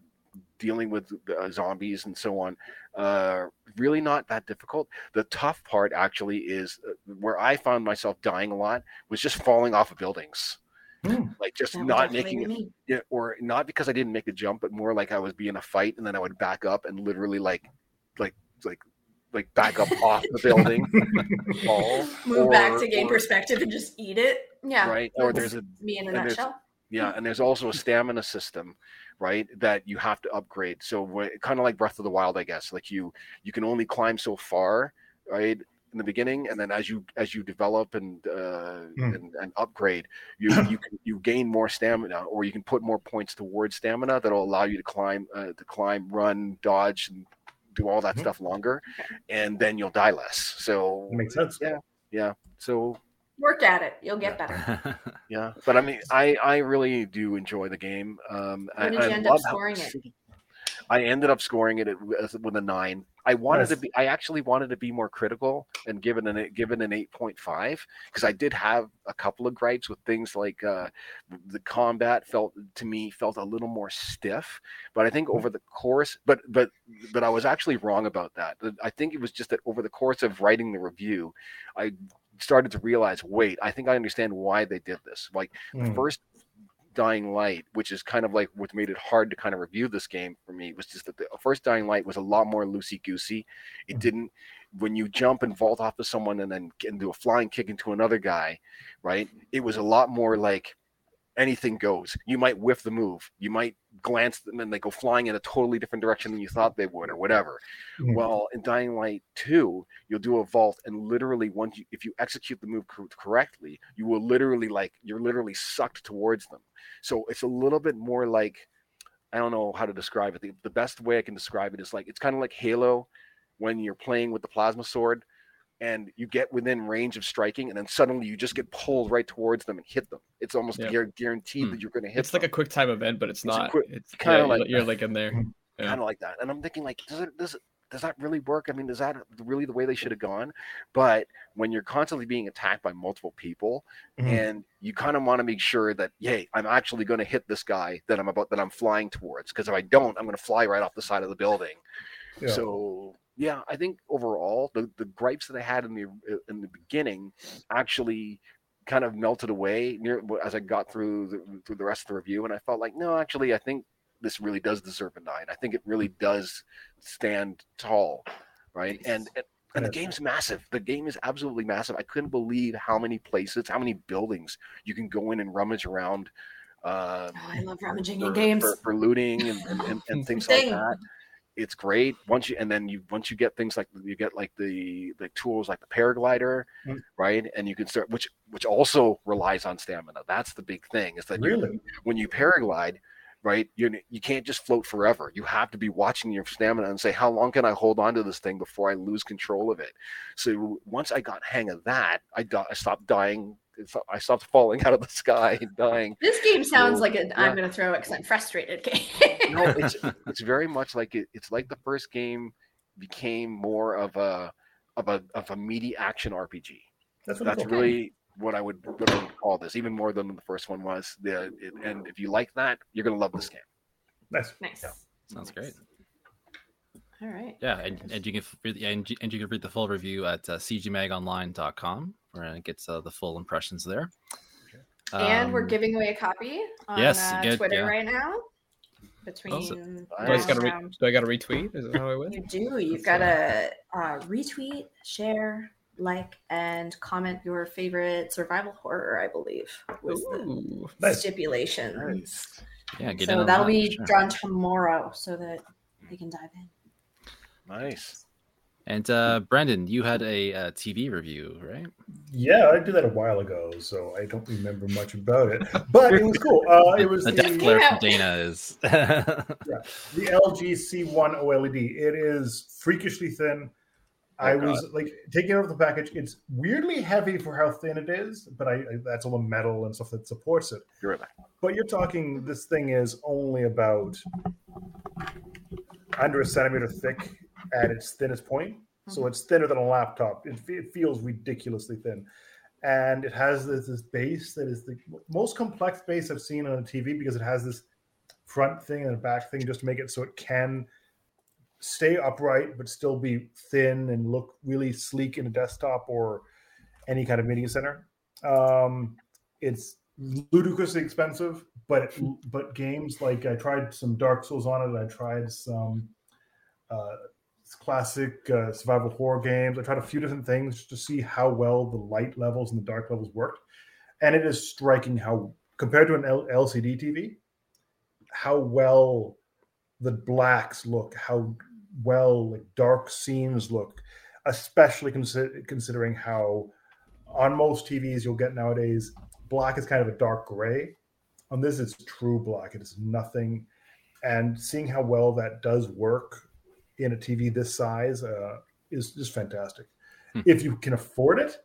dealing with uh, zombies and so on uh really not that difficult the tough part actually is uh, where i found myself dying a lot was just falling off of buildings Hmm. like just That not making it me. yeah, or not because i didn't make the jump but more like i was being a fight and then i would back up and literally like like like like back up off the building fall Move back to game or- perspective and just eat it. Yeah. right or there's a me in a and nutshell. Yeah, and there's also a stamina system, right? That you have to upgrade. So kind of like Breath of the Wild, I guess. Like you you can only climb so far, right? In the beginning, and then as you as you develop and uh, Hmm. and, and upgrade, you you can you gain more stamina, or you can put more points towards stamina that'll allow you to climb uh, to climb, run, dodge, and do all that Mhm. stuff longer, and then you'll die less. So Makes sense. Yeah. yeah, so Work at it. You'll get better. yeah, but I mean, I I really do enjoy the game. Um, What I, did I you end up love how- scoring it? I ended up scoring it with with a nine. I wanted to be. I actually wanted to be more critical and given an given an eight point five because I did have a couple of gripes with things like uh, the combat felt to me felt a little more stiff. But I think over the course, but but but I was actually wrong about that. I think it was just that over the course of writing the review, I started to realize, wait, I think I understand why they did this. Like the Hmm. first dying light which is kind of like what made it hard to kind of review this game for me was just that the first dying light was a lot more loosey goosey it Mhm. didn't when you jump and vault off of someone and then get do a flying kick into another guy right it was a lot more like anything goes. You might whiff the move. You might glance them and they go flying in a totally different direction than you thought they would or whatever. Mhm. well in dying light 2 you'll do a vault and literally once you if you execute the move cor- correctly you will literally like you're literally sucked towards them. So it's a little bit more like i don't know how to describe it. The, the best way i can describe it is like it's kind of like halo when you're playing with the plasma sword and you get within range of striking and then suddenly you just get pulled right towards them and hit them it's almost Yeah. guar- guaranteed Hmm. that you're going to hit It's like a quick time event, but it's, It's not. quick- it's kinda yeah, like you're, you're like in there. yeah. kind of like that. And I'm thinking, like, does it does it does that really work? I mean, is that really the way they should have gone? But when you're constantly being attacked by multiple people, Mhm. and you kind of want to make sure that, yay, I'm actually going to hit this guy that I'm about that I'm flying towards. Because if I don't, I'm going to fly right off the side of the building. Yeah. So yeah, I think overall the the gripes that I had in the in the beginning actually kind of melted away near as I got through the, through the rest of the review, and I felt like no, actually, I think this really does deserve a nine. I think it really does stand tall, right? And and, and the game's massive. The game is absolutely massive. I couldn't believe how many places, how many buildings you can go in and rummage around. Uh, Oh, I love rummaging for, in games. for, for looting and, and, and, and things like that. It's great once you and then you once you get things like you get like the the tools like the paraglider, Mm. right? And you can start which which also relies on stamina. That's the big thing is that you- when you paraglide, right, you you can't just float forever. You have to be watching your stamina and say, how long can I hold on to this thing before I lose control of it? So once I got hang of that, I, di- I stopped dying. I stopped falling out of the sky and dying. This game sounds So, like a, yeah. I'm going to throw it because I'm frustrated game. no, it's it's very much like it, it's like the first game became more of a of a of a meaty action RPG. That's what That's cool. really what I would what I would call this, even more than the first one was. The it, and if you like that, you're gonna love this game. nice. nice. Yeah. Sounds great. All right. Yeah, and, and you can read and you, and you can read the full review at uh, cgmagonline.com where it gets uh, the full impressions there. and we're Um, giving away a copy on yes, uh, good, Twitter yeah. right now. Between Also- Do I, gotta re- do I got to retweet? Is that how I win? you do. You've got to uh, retweet, share, like, and comment your favorite survival horror. I believe was the Nice. stipulation. Nice. Yeah, get in So that'll that, be for sure. drawn tomorrow, so that they can dive in. Nice. And uh, Brendan, you had a, uh TV review, right? Yeah, I did that a while ago, so I don't remember much about it. But it was cool. Uh, it was the the, death glare from Dana is. the LG C1 OLED. It is freakishly thin. I Oh, was like taking it out of the package. It's weirdly heavy for how thin it is, but I, I that's all the metal and stuff that supports it. You're right. But you're talking this thing is only about under a centimeter thick at its thinnest point. So it's thinner than a laptop. It, it feels ridiculously thin. And it has this, this base that is the most complex base I've seen on a TV because it has this front thing and a back thing just to make it so it can stay upright but still be thin and look really sleek in a desktop or any kind of media center. Um, it's ludicrously expensive, but it, but games like I tried some Dark Souls on it. I tried some uh, classic uh, survival horror games. I tried a few different things to see how well the light levels and the dark levels worked, and it is striking how compared to an L- LCD TV, how well the blacks look, how well like dark scenes look, especially consi- considering how on most TVs you'll get nowadays black is kind of a dark gray. On this, it's true black. It is nothing. And seeing how well that does work in a TV this size uh, is just fantastic. Hmm. If you can afford it,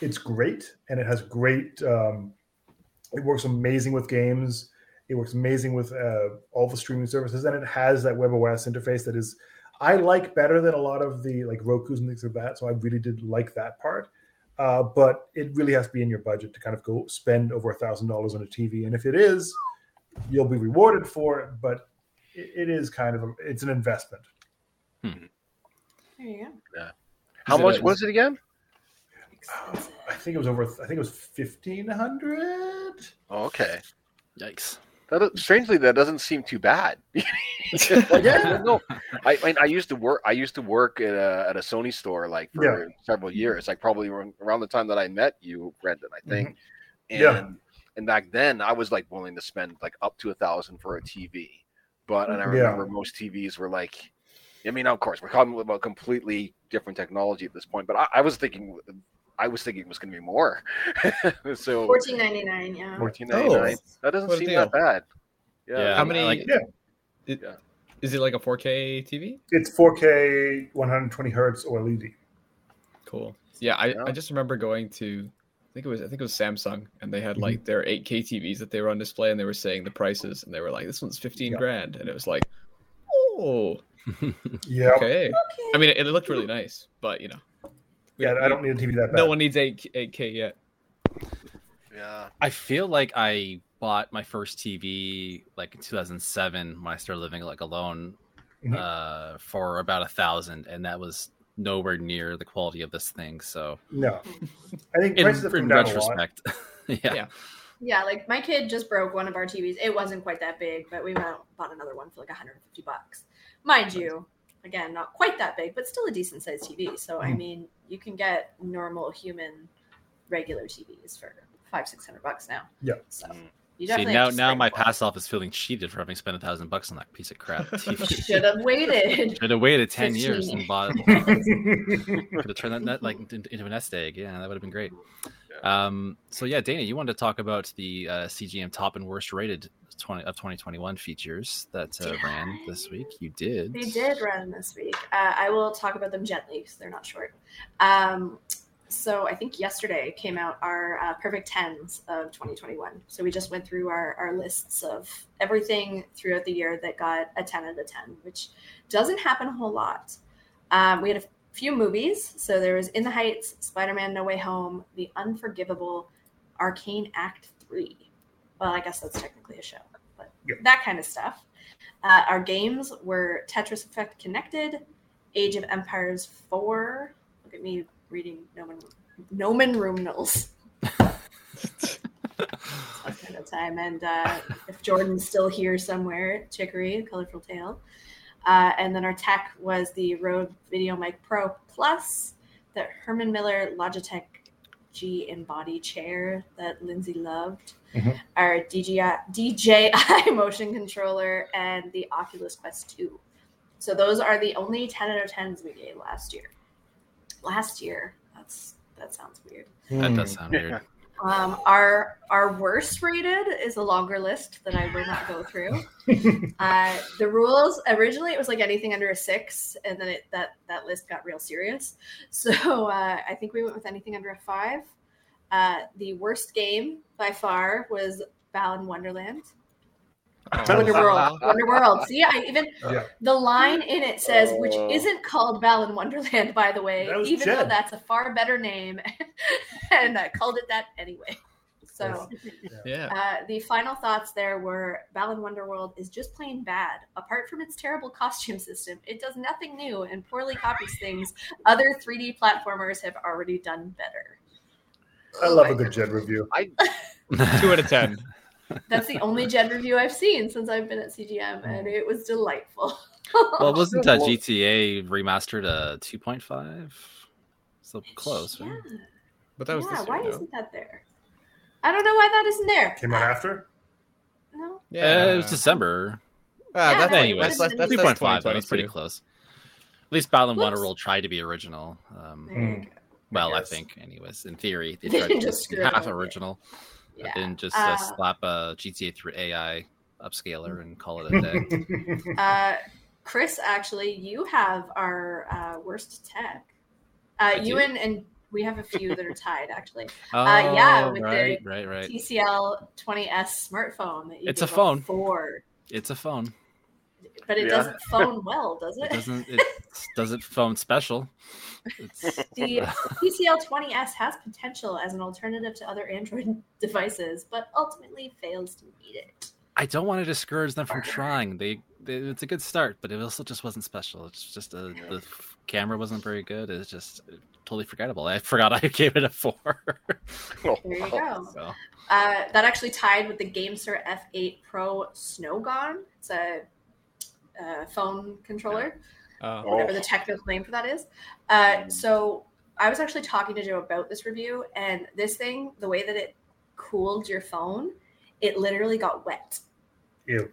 it's great, and it has great. Um, it works amazing with games. It works amazing with uh, all the streaming services, and it has that WebOS interface that is I like better than a lot of the like Roku's and things like that. So I really did like that part. Uh, but it really has to be in your budget to kind of go spend over a thousand dollars on a TV, and if it is, you'll be rewarded for it. But it, it is kind of a, it's an investment. Hmm. There you go. How it much a- was it again? Expensive. I think it was over. I think it was fifteen hundred. Oh, okay. Yikes. That is, strangely, that doesn't seem too bad. Like, Yeah. no, I, I I used to work. I used to work at a, at a Sony store like for Yeah. several years. Like probably around around the time that I met you, Brendan. I think. Mm-hmm. And Yeah. and back then, I was like willing to spend like up to a thousand for a TV. But and I Yeah. remember most TVs were like, I mean, of course, we're talking about completely different technology at this point. But I, I was thinking, I was thinking it was going to be more. so Fourteen ninety nine. Yeah. fourteen ninety nine. Oh, that doesn't seem deal. that bad. Yeah. Yeah. How many? like- Yeah. it- Yeah. Is it like a 4K TV? It's 4K, 120 hertz OLED. Cool. Yeah, I, Yeah. I just remember going to I think it was I think it was Samsung and they had mm-hmm. like their 8K TVs that they were on display and they were saying the prices and they were like this one's 15 Yeah. grand and it was like oh Yeah. okay. I mean it, it looked really nice, but you know. we Yeah, I don't need a TV that bad. No one needs 8 8K yet. Yeah. I feel like I bought my first TV like in 2007 when I started living like alone Mhm. uh, for about a thousand, and that was nowhere near the quality of this thing. So, No. I think in, prices have in come down a lot. retrospect, yeah. Yeah. Yeah, like my kid just broke one of our TVs. It wasn't quite that big, but we went out bought another one for like 150 bucks. Mind you, again, not quite that big, but still a decent sized TV. So I Mhm. mean, you can get normal human regular TVs for five, six hundred bucks now. Yeah. So Mm. you See now, now my for it. past self is feeling cheated for having spent a thousand bucks on that piece of crap TV. Should have waited. Should have waited ten years 15. and bought. Could have turned that net like into into a nest egg. Yeah, that would have been great. Um, so yeah, Dana, you wanted to talk about the uh, CGM top and worst rated 20 of 2021 features that uh, ran this week. You did. They did run this week. Uh, I will talk about them gently because they're not short. Um, so I think yesterday came out our uh, perfect tens of 2021. So we just went through our, our lists of everything throughout the year that got a 10 out of 10, which doesn't happen a whole lot. Um, we had a few movies. So there was In the Heights, Spider Man No Way Home, The Unforgivable, Arcane Act 3. Well, I guess that's technically a show, but that kind of stuff. Uh, our games were Tetris Effect Connected, Age of Empires 4. Look at me reading Nomen, Nomen Ruminals. kind of time. And uh, if Jordan's still here somewhere, Chicory, Colorful Tale. Uh, and then our tech was the Rode Video Mic Pro Plus, the Herman Miller Logitech G Embody chair that Lindsay loved, Mhm. our DJI, DJI motion controller, and the Oculus Quest 2. So those are the only 10 out of 10s we gave last year. Last year. That's that sounds weird. That Hmm. does sound weird. Um, our our worst rated is a longer list that I will not go through. Uh, the rules originally it was like anything under a six, and then it, that that list got real serious. So uh, I think we went with anything under a five. Uh, the worst game by far was Balan Wonderland. Oh, Wonder wow. World. Wonder World. See, I even Yeah. the line in it says, which Oh. isn't called Balan Wonderland, by the way, That was even though that's a far better name, and I called it that anyway. So. Yeah. Uh, the final thoughts there were Balan Wonderworld is just plain bad. Apart from its terrible costume system, it does nothing new and poorly copies things other 3D platformers have already done better. I love a good Jed review. Two out of ten. That's the only Jed review I've seen since I've been at CGM, and it was delightful. well, wasn't uh, GTA remastered a 2.5? So close, yeah, right? But that was yeah why year, isn't that there? I don't know why that isn't there. Came out after. No, Yeah, it was December. Ah, Yeah, that's, no, it Anyway, that's, that's, that's, Three point five. That was 2022. pretty close. At least Balan Whoops. Wonderworld tried to be original. Um, there you go. well, I guess. think, anyways, in theory, they tried to just half original, Yeah. and just uh, Uh, slap a GTA through AI upscaler and call it a day. Uh, Chris, actually, you have our uh, worst tech. Uh, you do? and and we have a few that are tied actually. oh, yeah, with the right, right, right. TCL 20s smartphone that you It's a phone. for, It's a phone. But it Yeah. doesn't phone well, does It it? doesn't. It doesn't phone special. It's, The uh, TCL 20s has potential as an alternative to other Android devices, but ultimately fails to meet it. I don't want to discourage them from trying. They, they it's a good start, but it also just wasn't special. It's just uh, a, the f- camera wasn't very good. It's just uh, totally forgettable. I forgot I gave it a four. Oh, There you go. so Uh, that actually tied with the GameSir F8 Pro Snowgon. It's a, uh phone controller. Uh, Oh. whatever the technical name for that is. Uh, so I was actually talking to Joe about this review, and this thing, the way that it cooled your phone, it literally got wet. Ew.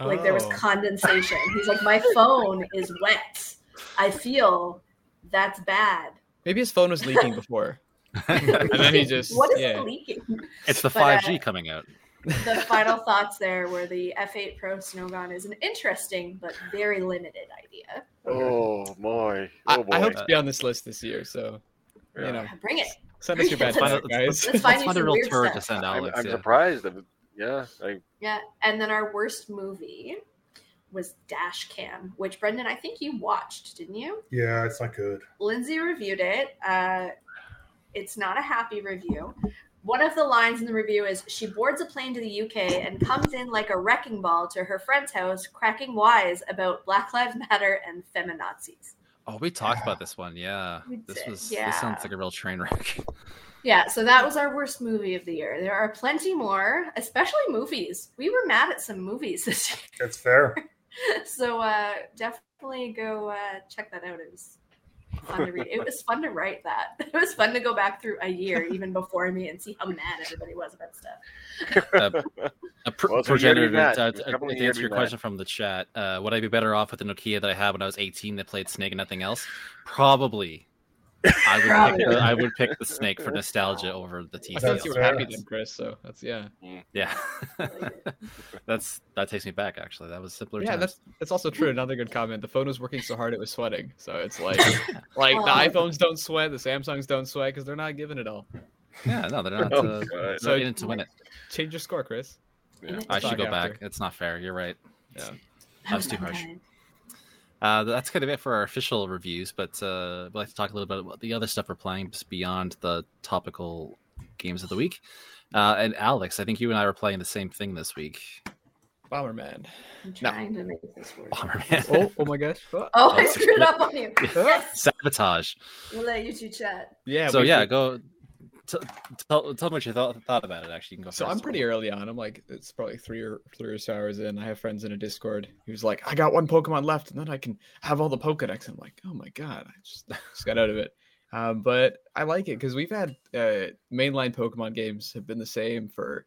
Like there was oh. condensation. He's like, my phone is wet. I feel that's bad. Maybe his phone was leaking before, and then he just What is yeah. leaking? it's the But, uh, 5G coming out. The final thoughts there were the F8 Pro Snowgon is an interesting but very limited idea. Oh my. I, Oh boy. I hope to be on this list this year, so Yeah. you know, Bring it. send us your bad Let's- stuff, guys. let's Let's you find a some real weird turd to stuff. send I'm, I'm yeah. surprised. that- Yeah. I, Yeah, and then our worst movie was Dash Cam, which Brendan, I think you watched, didn't you? Yeah, it's not good. Lindsay reviewed it. Uh, it's not a happy review. One of the lines in the review is she boards a plane to the UK and comes in like a wrecking ball to her friend's house, cracking wise about Black Lives Matter and feminazis. Oh, we talked about this one. Yeah, We this did, was. yeah. This sounds like a real train wreck. Yeah, so that was our worst movie of the year. There are plenty more, especially movies. We were mad at some movies this year. That's fair. so uh, definitely go uh, check that out. It was fun to read. It was fun to write that. It was fun to go back through a year even before me and see how mad everybody was about stuff. Uh, a pr- Well, so you gotta progenitor, be mad. uh, There's to definitely to answer your be question mad. from the chat, uh, would I be better off with the Nokia that I had when I was 18 that played Snake and nothing else? Probably. I would, pick the, I would pick the Snake for nostalgia over the I thought you were happy then, Chris. So that's yeah, Yeah, that's that takes me back. Actually, that was simpler. yeah. times. That's that's also true. Another good comment. The phone was working so hard it was sweating. So it's like like the iPhones don't sweat, the Samsungs don't sweat because they're not giving it all. yeah. No, they're not. Oh, Uh, God. they're So- not in to win it. Change your score, Chris. Yeah. I should go after. back. It's not fair. You're right. Yeah. That was too harsh. Uh, that's kind of it for our official reviews, but uh, we'd like to talk a little bit about the other stuff we're playing just beyond the topical games of the week. Uh, and Alex, I think you and I were playing the same thing this week. Bomberman. I'm trying to make this work. Bomberman. Oh, oh my gosh. Oh. Oh, I screwed up on you. Yes, Sabotage. we'll let you two chat. Yeah. so we- yeah, we- go t- tell, tell me what you thought, thought about it. Actually, you can go So. I'm pretty early on. I'm like, it's probably three or three or so hours in. I have friends in a Discord who's like, I got one Pokemon left, and then I can have all the Pokedex. I'm like, oh my god, I just, just got out of it. Um, but I like it because we've had uh, mainline Pokemon games have been the same for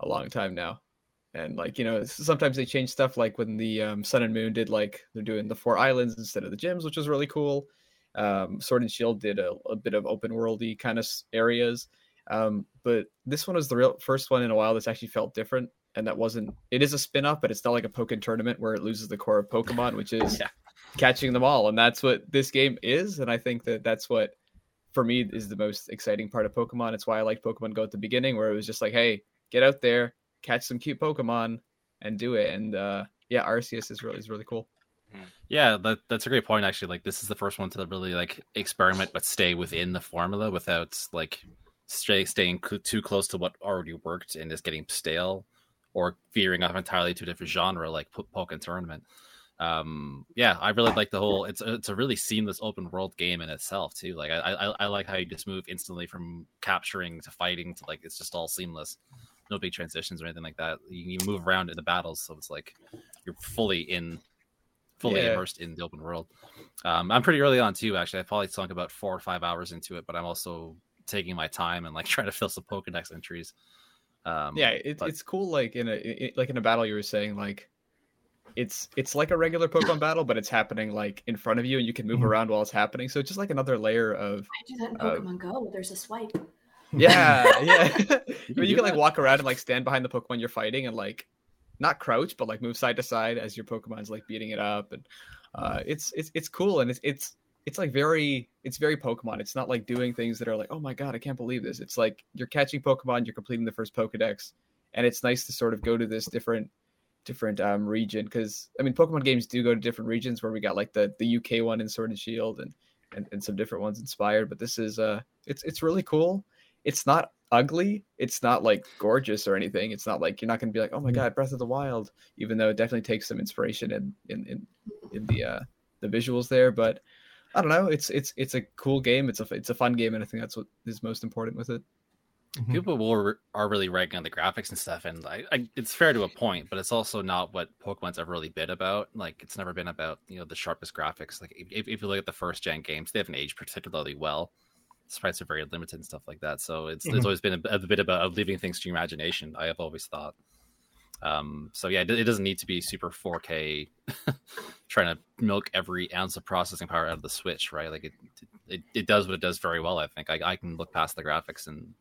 a long time now, and like you know sometimes they change stuff. Like when the um, Sun and Moon did like they're doing the four islands instead of the gyms, which was really cool. Um, Sword and Shield did a, a bit of open worldy kind of areas, um, but this one was the real first one in a while that's actually felt different. And that wasn't. It is a spin off, but it's not like a Pokemon tournament where it loses the core of Pokemon, which is Yeah. catching them all, and that's what this game is. And I think that that's what, for me, is the most exciting part of Pokemon. It's why I liked Pokemon Go at the beginning, where it was just like, hey, get out there, catch some cute Pokemon, and do it. And uh, yeah, Arceus is really is really cool. Yeah, that, that's a great point. Actually, like this is the first one to really like experiment, but stay within the formula without like stay, staying cl- too close to what already worked and is getting stale, or veering off entirely to a different genre like P- Pokemon Tournament. Um, yeah, I really like the whole. It's it's a really seamless open world game in itself too. Like I, I I like how you just move instantly from capturing to fighting to like it's just all seamless. No big transitions or anything like that. You, you move around in the battles, so it's like you're fully in fully Yeah. immersed in the open world. Um, I'm pretty early on too. Actually, I probably sunk about four or five hours into it, but I'm also taking my time and like trying to fill some Pokedex entries. Um, yeah, it, but- it's cool. Like in a it, like in a battle, you were saying like it's it's like a regular Pokemon battle, but it's happening like in front of you, and you can move Mhm. around while it's happening. So it's just like another layer of I do that in Uh, Pokemon Go. There's a swipe. yeah, yeah. but can you do can like walk around and like stand behind the Pokemon you're fighting and like not crouch, but like move side to side as your Pokemon's like beating it up, and uh, it's it's it's cool and it's it's it's like very it's very Pokemon. It's not like doing things that are like oh my god I can't believe this. It's like you're catching Pokemon, you're completing the first Pokedex, and it's nice to sort of go to this different different um region because I mean Pokemon games do go to different regions where we got like the the UK one in Sword and Shield and and, and some different ones inspired, but this is uh it's it's really cool. It's not ugly. It's not like gorgeous or anything. It's not like you're not going to be like, oh my god, Breath of the Wild, even though it definitely takes some inspiration in in in, in the uh the visuals there. But I don't know. It's it's it's a cool game. It's a it's a fun game, and I think that's what is most important with it. people will, are really ragging on the graphics and stuff, and I, I, it's fair to a point, but it's also not what Pokemon's ever really been about. Like, it's never been about you know the sharpest graphics. Like, if, if you look at the first gen games, they haven't aged particularly well. Sprites are very limited and stuff like that. So it's Mhm. it's always been a, a bit about leaving things to your imagination. I have always thought. Um, so yeah, it, it doesn't need to be super 4K, trying to milk every ounce of processing power out of the Switch, right? Like it, it, it does what it does very well. I think I, I can look past the graphics and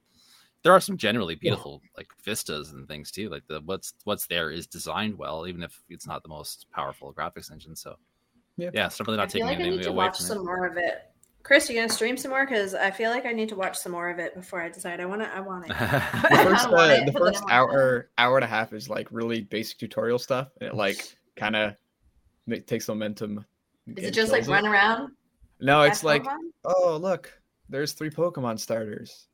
there are some generally beautiful like vistas and things too. Like the what's what's there is designed well, even if it's not the most powerful graphics engine. So Yeah. yeah, it's definitely I not feel taking like I anything need to away watch from some it. more of it. Chris, you gonna stream some more? Because I feel like I need to watch some more of it before I decide. I want to. I want it. The I first, want uh, it, the but first I hour hour and a half is like really basic tutorial stuff, and it like kind of takes momentum. Is it just like it. run around? No, it's like Pokemon? oh look, there's three Pokemon starters.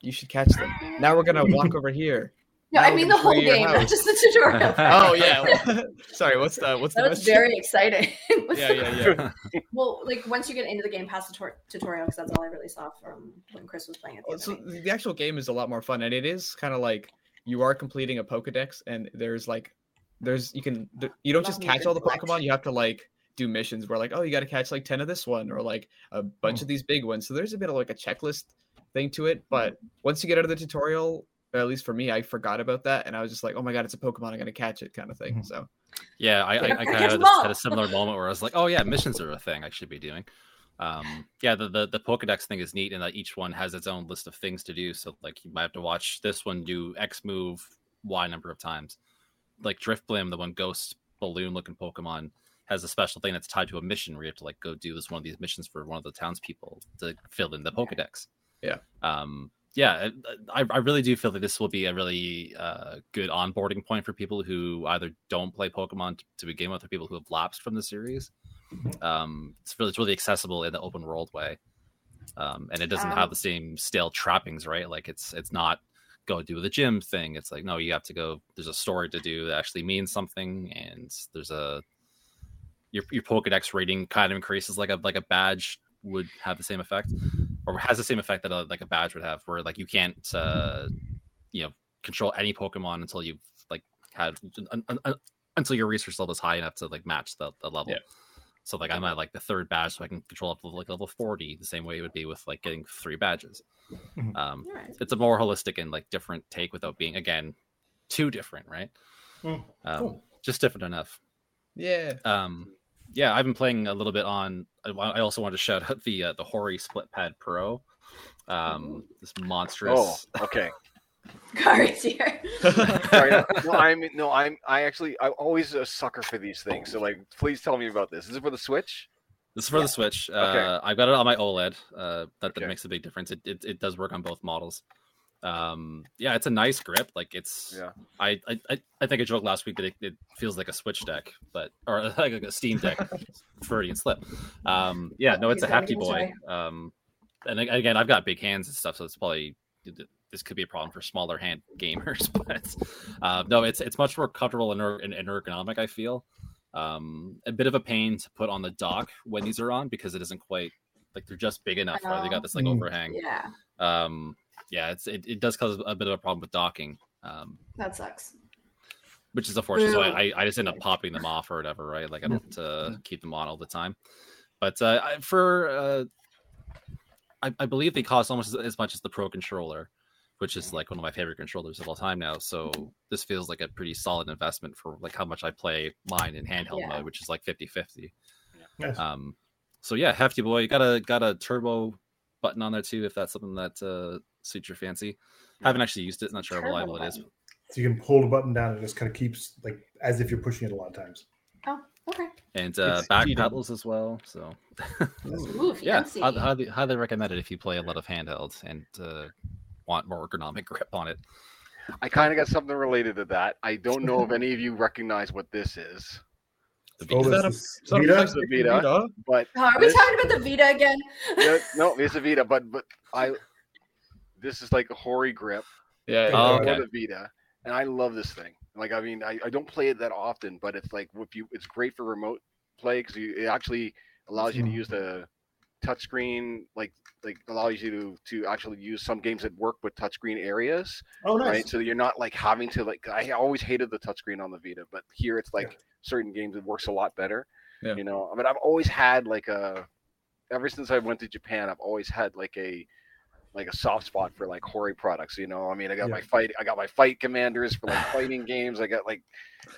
You should catch them. Now we're gonna walk over here. No, I mean the whole game, not just the tutorial. Oh yeah. Sorry, what's the what's the that was question? very exciting. Yeah, yeah, yeah. well, like once you get into the game past the tor- tutorial, because that's all I really saw from when Chris was playing oh, it. The Well, so the actual game is a lot more fun, and it is kind of like you are completing a Pokedex, and there's like there's you can th- you don't just Love me a catch all the collection. Pokemon. You have to like do missions where like oh you got to catch like ten of this one or like a bunch hmm. of these big ones. So there's a bit of like a checklist thing to it. But mm-hmm. once you get out of the tutorial, at least for me, I forgot about that, and I was just like oh my god, it's a Pokemon, I'm gonna catch it kind of thing. Mhm. So Yeah, I, I, I kind of of 'em had a similar moment where I was like, "Oh yeah, missions are a thing I should be doing." Um, yeah, the, the the Pokedex thing is neat, and that each one has its own list of things to do. So like, you might have to watch this one do X move Y number of times. Like Drifblim, the one ghost balloon looking Pokemon, has a special thing that's tied to a mission where you have to like go do this one of these missions for one of the townspeople to fill in the Pokedex. Yeah. Um, yeah, I, I really do feel that this will be a really uh, good onboarding point for people who either don't play Pokemon to, begin with, or people who have lapsed from the series. Um, it's really it's really accessible in the open world way, um, and it doesn't Um, have the same stale trappings, right? Like it's it's not go do the gym thing. It's like no, you have to go. There's a story to do that actually means something, and there's a your your Pokedex rating kind of increases like a like a badge would have the same effect, or has the same effect that a, like a badge would have, where like you can't uh, you know control any Pokemon until you've like had un, un, un- until your research level is high enough to like match the, the level. Yeah. So like I'm at like the third badge, so I can control up to like level 40, the same way it would be with like getting three badges. Mhm. Um, All right. it's a more holistic and like different take without being again too different, right? Mm, Um, cool. Just different enough. Yeah. Um, yeah, I've been playing a little bit on. I, also wanted to shout out the uh, the Hori Split Pad Pro. Um, this Oh, monstrous. okay. Cards here. Sorry, no, no, I'm no, I'm I actually I'm always a sucker for these things. So like, please tell me about this. Is it for the Switch? This is for the Switch. Uh, I've got it on my OLED. Uh, that, that Okay. makes a big difference. It, it it does work on both models. Um, yeah, it's a nice grip. Like it's. Yeah. I I I- I think I joked last week that it, it feels like a Switch deck, but or like a Steam deck, Furry and Slip. Um, yeah, no, it's a He's hefty give it a boy. Um, and again, I've got big hands and stuff, so it's probably this could be a problem for smaller hand gamers. But uh, no, it's it's much more comfortable and, er- and and ergonomic. I feel um, a bit of a pain to put on the dock when these are on because it isn't quite like they're just big enough. Right? They got this like Mm. overhang. Yeah, Um, yeah, it's it, it does cause a bit of a problem with docking. Um, that sucks. which is unfortunate. So I, I just end up popping them off or whatever, right? Like I don't uh, keep them on all the time. But uh, I- for uh, I, I believe they cost almost as, as much as the Pro controller, which is like one of my favorite controllers of all time now. So this feels like a pretty solid investment for like how much I play mine in handheld Yeah. mode, which is like 50-50. Nice. Um, so yeah, hefty boy, you got a got a turbo button on there too, if that's something that uh, suits your fancy. I haven't actually used it, not sure how reliable it is. So you can pull the button down and it just kind of keeps like as if you're pushing it a lot of times. Oh, okay. and uh, It's back cheating. pedals as well. So Ooh, yeah, fancy. highly, highly, highly recommend it if you play a lot of handhelds and uh, want more ergonomic grip on it. I kind of got something related to that. I don't know if any of you recognize what this is, The Oh, Vita. that this a- is Is that a Vita? price of Vita? Vita? but Oh, are we this- talking about the Vita again? yeah, no, it's a Vita. But but I this is like a Hori grip Yeah. Oh, okay. the Vita, and I love this thing. Like I mean, I, I don't play it that often, but it's like if you, it's great for remote play because it actually allows you to Mhm. use the touchscreen, like like allows you to to actually use some games that work with touchscreen areas, Oh, nice. right? So you're not like having to like. I always hated the touchscreen on the Vita, but here it's like Yeah. certain games it works a lot better. Yeah. You know, I mean, I've always had like a. Ever since I went to Japan, I've always had like a like a soft spot for like Hori products. You know, I mean, I got Yeah. my fight, I got my fight commanders for like fighting games. I got like,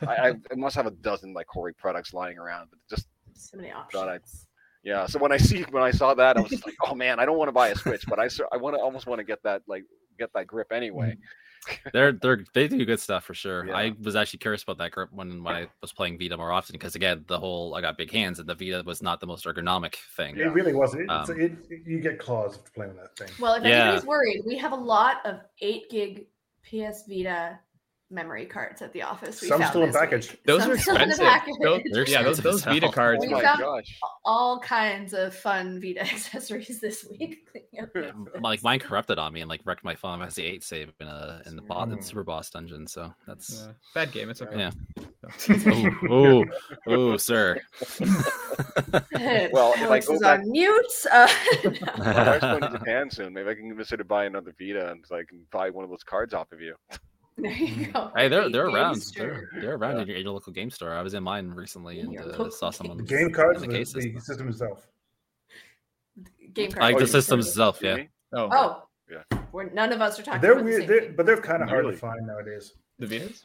I, I, I must have a dozen like Hori products lying around. But just So many God, I- options. yeah. So when I see when I saw that, I was just like, oh man, I don't want to buy a Switch, but I I want to almost want to get that like get that grip anyway. Mm. they're they're they do good stuff for sure. Yeah. I was actually curious about that grip when when I was playing Vita more often because again, the whole I got big hands and the Vita was not the most ergonomic thing. It really wasn't. Um, it, you get claws after playing that thing. Well, if Yeah. anybody's worried, we have a lot of eight gig PS Vita memory cards at the office. We Some found still in package. week. Those Some are still in expensive. package. Those, They're yeah, those, expensive those as. Vita cards. Oh We my found- gosh. All kinds of fun Vita accessories this week. like mine corrupted on me and like wrecked my Final Fantasy eight save in a in the boss in Mm. super boss dungeon. So that's Uh, bad game. It's okay. Yeah. oh oh sir. Well, if I Alex go is back- on mute. Uh, My wife's going to Japan soon. Maybe I can consider buying another Vita and so I can buy one of those cards off of you. there you go. Hey, they're they're around. They're, they're around in, your, in your local game store. I was in mine recently and your uh, saw game someone The game cards, in the, the the, case system. system itself. Game like cards. Oh, the system itself. Yeah. Oh, Oh, Yeah. We're, none of us are talking They're about the same they're, but they're kind of hard Really? to find nowadays. the Venus.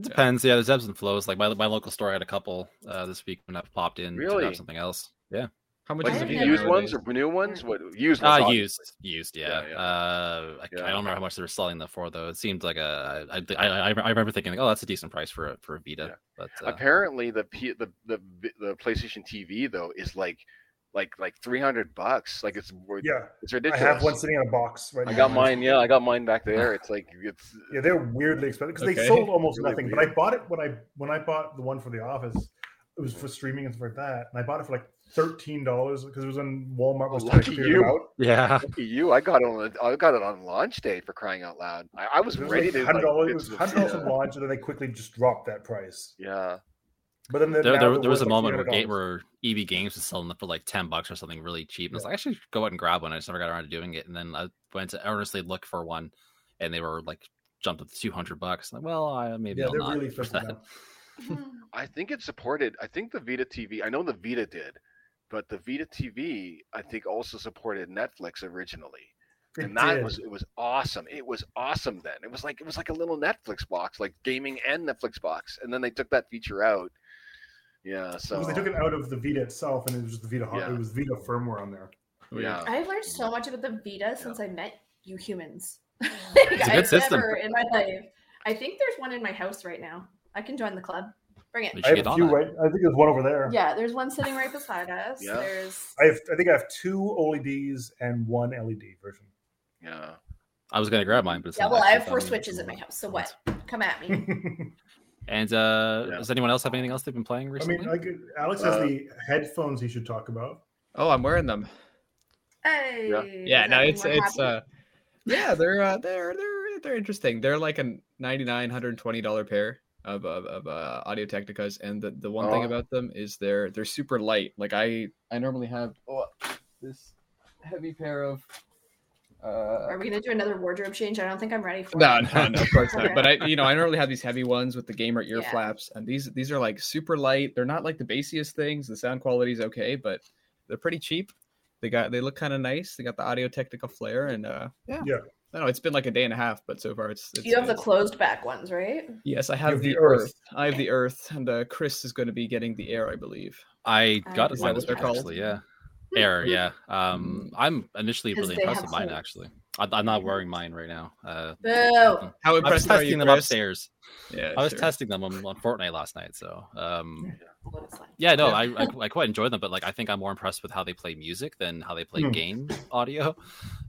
Depends. Yeah, there's ebbs and flows. Like my my local store had a couple uh, this week when I popped in to Really? grab something else. Yeah. How much Like is a I Vita? never- used ones or new ones? What used? Uh, ones, used, used, yeah. Yeah, yeah. Uh, I, Yeah. I don't remember how much they were selling them for though. It seemed like a, I, I, I, I remember thinking, like, oh, that's a decent price for a for a Vita. Yeah. But uh, Apparently, the, P, the the the PlayStation TV though is like like like three hundred bucks. Like it's Yeah, it's ridiculous. I have one sitting in a box right I now. I got mine. Yeah, I got mine back there. It's like it's Yeah, they're weirdly expensive because they sold almost Really nothing. But I bought it when I when I bought the one for the office. It was for streaming and stuff like that, and I bought it for like thirteen dollars because it was on Walmart. Oh, was trying to Lucky clear you. them out. yeah, lucky you. I got it on I got it on launch day for crying out loud. I, I was was ready like to. hundred dollars. Like, it was hundred dollars the- from launch, and then they quickly just dropped that price. yeah. But then there, there, there was a like, moment where, $300. where EB Games was selling them for like ten bucks or something really cheap, and I was like, I should go out and grab one. I just never got around to doing it, and then I went to earnestly look for one, and they were like jumped up to two hundred bucks. Like, well, I, maybe Yeah, I'll they're not really for that. I think it supported. I think the Vita TV. I know the Vita did, but the Vita TV I think also supported Netflix originally, It and that did. was it was awesome. It was awesome then. It was like it was like a little Netflix box, like gaming and Netflix box, and then they took that feature out. Yeah, so Because they took it out of the Vita itself, and it was just the Vita. Yeah. It was Vita firmware on there. Oh, yeah. I've learned so much about the Vita since I met you humans. It's a good I've system. never in my life. I think there's one in my house right now. I can join the club. Bring it. I have a few right. I think there's one over there. Yeah, there's one sitting right beside us. Yeah. There's I have. I think I have two OLEDs and one LED version. yeah. I was gonna grab mine, but it's yeah. not Well, I have four switches at my house. So what? Come at me. And uh, Yeah. does anyone else have anything else they've been playing I recently? mean, like Alex has Uh, the headphones he should talk about. Oh, I'm wearing them. Hey. Yeah. Yeah, no, it's it's happy? uh, yeah, they're uh, they're they're they're interesting. They're like a 99 120 dollar pair of of, of uh, Audio Technicas, and the the one thing Oh. about them is they're they're super light. Like I I normally have oh, this heavy pair of. Uh, Are we gonna do another wardrobe change? I don't think I'm ready for no, it. no, no, of course not. But I, you know, I normally have these heavy ones with the gamer ear Yeah. flaps, and these these are like super light. They're not like the bassiest things. The sound quality is okay, but they're pretty cheap. They got they look kind of nice. They got the Audio Technica flair, and uh, yeah, Yeah. I don't know it's been like a day and a half, but so far it's. it's You have the closed back ones, right? Yes, I have have the, the Earth. Earth. I have the Earth, and uh, Chris is going to be getting the Air, I believe. I Uh, got is mine that what they're called? actually. Yeah, Air. Yeah. Um, I'm initially really impressed with mine. holes. Actually, I, I'm not wearing mine right now. Uh, Boo. How I was impressed are you, testing them upstairs. Yeah, I was sure. testing them on, on Fortnite last night. So, um, What it's like. yeah, no, Yeah. I, I I quite enjoy them, but like I think I'm more impressed with how they play music than how they play Hmm. game audio.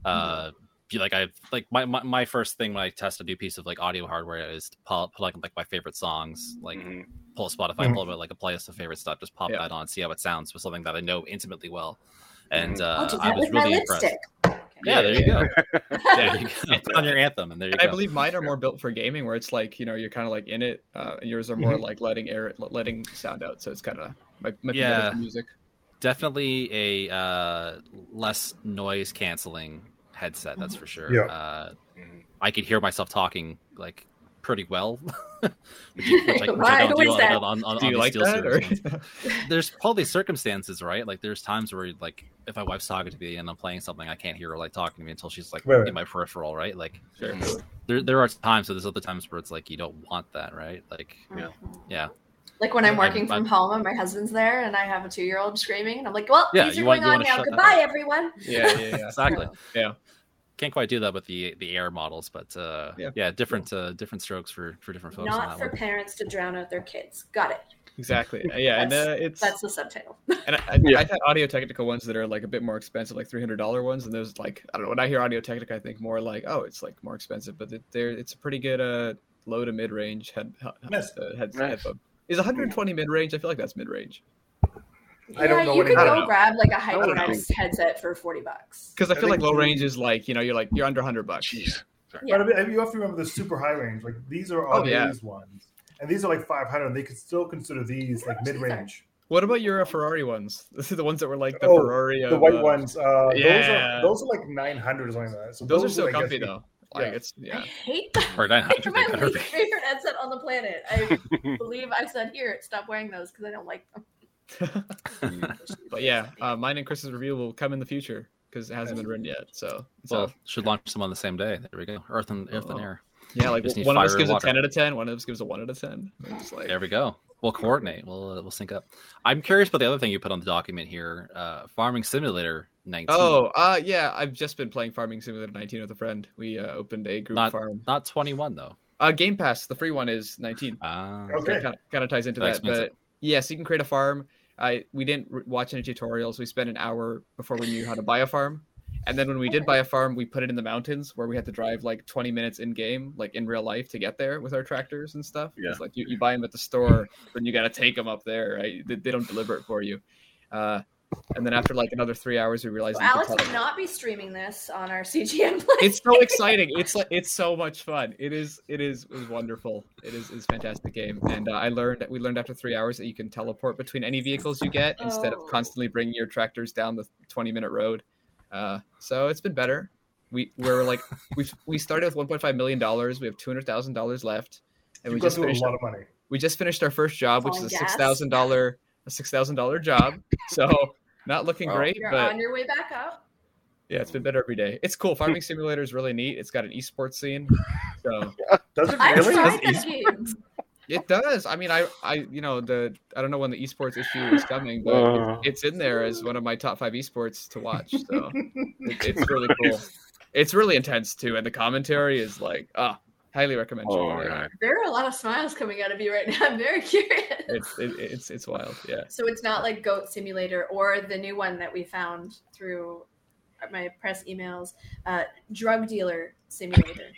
Uh, be like I like my, my my first thing when I test a new piece of like audio hardware is to pull, pull like like my favorite songs, like Mhm. pull a Spotify, Mhm. pull up like a playlist of favorite stuff, just pop Yeah. that on, see how it sounds with something that I know intimately well. And Mhm. uh, I'll do I that was really impressed. lipstick. Yeah, there you go. Yeah. There you go. Put on your anthem, and there you And I go. believe mine are more built for gaming, where it's like you know you're kind of like in it. Uh, and yours are more like letting air, letting sound out. So it's kind of might, might be better Yeah. music. Definitely a uh, less noise canceling headset. That's for sure. Yeah. Uh. I could hear myself talking like pretty well. which, you- which I, which I Why? don't do is on, that? on, on, Do you the like Steel that? Or... There's probably circumstances, right? Like there's times where like if my wife's talking to me and I'm playing something, I can't hear her like talking to me until she's like Right, right. in my peripheral, right? Like Sure. there there are times, so there's other times where it's like you don't want that, right? Like Yeah. Yeah, Like when I'm I'm- working I'm- from home and my husband's there and I have a two year old screaming and I'm like, well, Yeah, these are you want- going you on now. Goodbye, up. everyone. Yeah, yeah, yeah. exactly. Yeah. Can't quite do that with the the air models, but uh, Yeah. yeah, different uh, different strokes for for different folks. Not for one. parents to drown out their kids. Got it. Exactly. Yeah, and uh, it's That's the subtitle. and I, I, Yeah. I've had Audio Technica ones that are like a bit more expensive, like three hundred dollar ones, and those like I don't know. When I hear Audio Technica, I think more like oh, it's like more expensive, but it, they're it's a pretty good uh low to mid range head head, Nice. uh, head Nice. headphone. Is 120 mid range? I feel like that's mid range I don't yeah, know you what could go know. grab like a don't. HyperX headset for 40 bucks. because I I feel like think- low range is like you know you're like you're under 100 bucks. Jeez. Yeah. But I mean, you have to remember the super high range. Like these are Oh, all yeah. these ones, and these are like 500. And they could still consider these like mid range. What about your uh, Ferrari ones? This is the ones that were like the Oh, Ferrari. The of, white uh, ones, uh, yeah. those are those are like 900 or something like that. So Those are so I comfy you- though. Like yeah. it's I yeah. hate them. Or They're 900, my least favorite headset on the planet. I believe I said here, stop wearing those because I don't like them. But yeah, uh, mine and Chris's review will come in the future because it hasn't been written yet. So it's Well, all should launch them on the same day. There we go. Earth and Earth and Oh. Air. yeah. Like Just one of us gives a 10 out of 10, one of us gives a one out of 10. Just like There we go. We'll coordinate. We'll uh, we'll sync up. I'm curious about the other thing you put on the document here. Uh, Farming Simulator 19. Oh, uh, yeah. I've just been playing Farming Simulator 19 with a friend. We uh, opened a group Not- farm. not 21 though. Uh, Game Pass, the free one is 19. Ah, Okay. Kind of, kind of ties into That that. explains But yes, you can create a farm. I we didn't r- watch any tutorials. We spent an hour before we knew how to buy a farm. And then when we did buy a farm, we put it in the mountains where we had to drive like 20 minutes in game, like in real life, to get there with our tractors and stuff. Yeah. It's like you, you buy them at the store, then you got to take them up there, right? They, they don't deliver it for you. Uh, and then after like another three hours, we realized So you Alex tell- will not be streaming this on our CGN play. it's so exciting. It's like it's so much fun. It is it is is wonderful. It is is a fantastic game. And uh, I learned we learned after three hours that you can teleport between any vehicles you get instead of Oh. constantly bringing your tractors down the twenty minute road. Uh, so it's been better. We we're like we we started with one point five million dollars. We have two hundred thousand dollars left, and You've we just through a finished. lot of money. we just finished our first job, which is a Falling six gas. thousand dollar a six thousand dollar job. So not looking Wow. great, You're but on your way back up. yeah, it's been better every day. It's cool. Farming Simulator is really neat. It's got an esports scene, so Does it I've really? tried That's that game. it does. I mean, I I you know the I don't know when the esports issue is coming, but Uh. it's, it's in there as one of my top five esports to watch. So it, it's really cool. It's really intense too, and the commentary is like ah, highly recommend. Oh checking it There are a lot of smiles coming out of you right now. I'm very curious. It's it, it's it's wild. Yeah. So it's not like Goat Simulator or the new one that we found through my press emails, uh, Drug Dealer Simulator.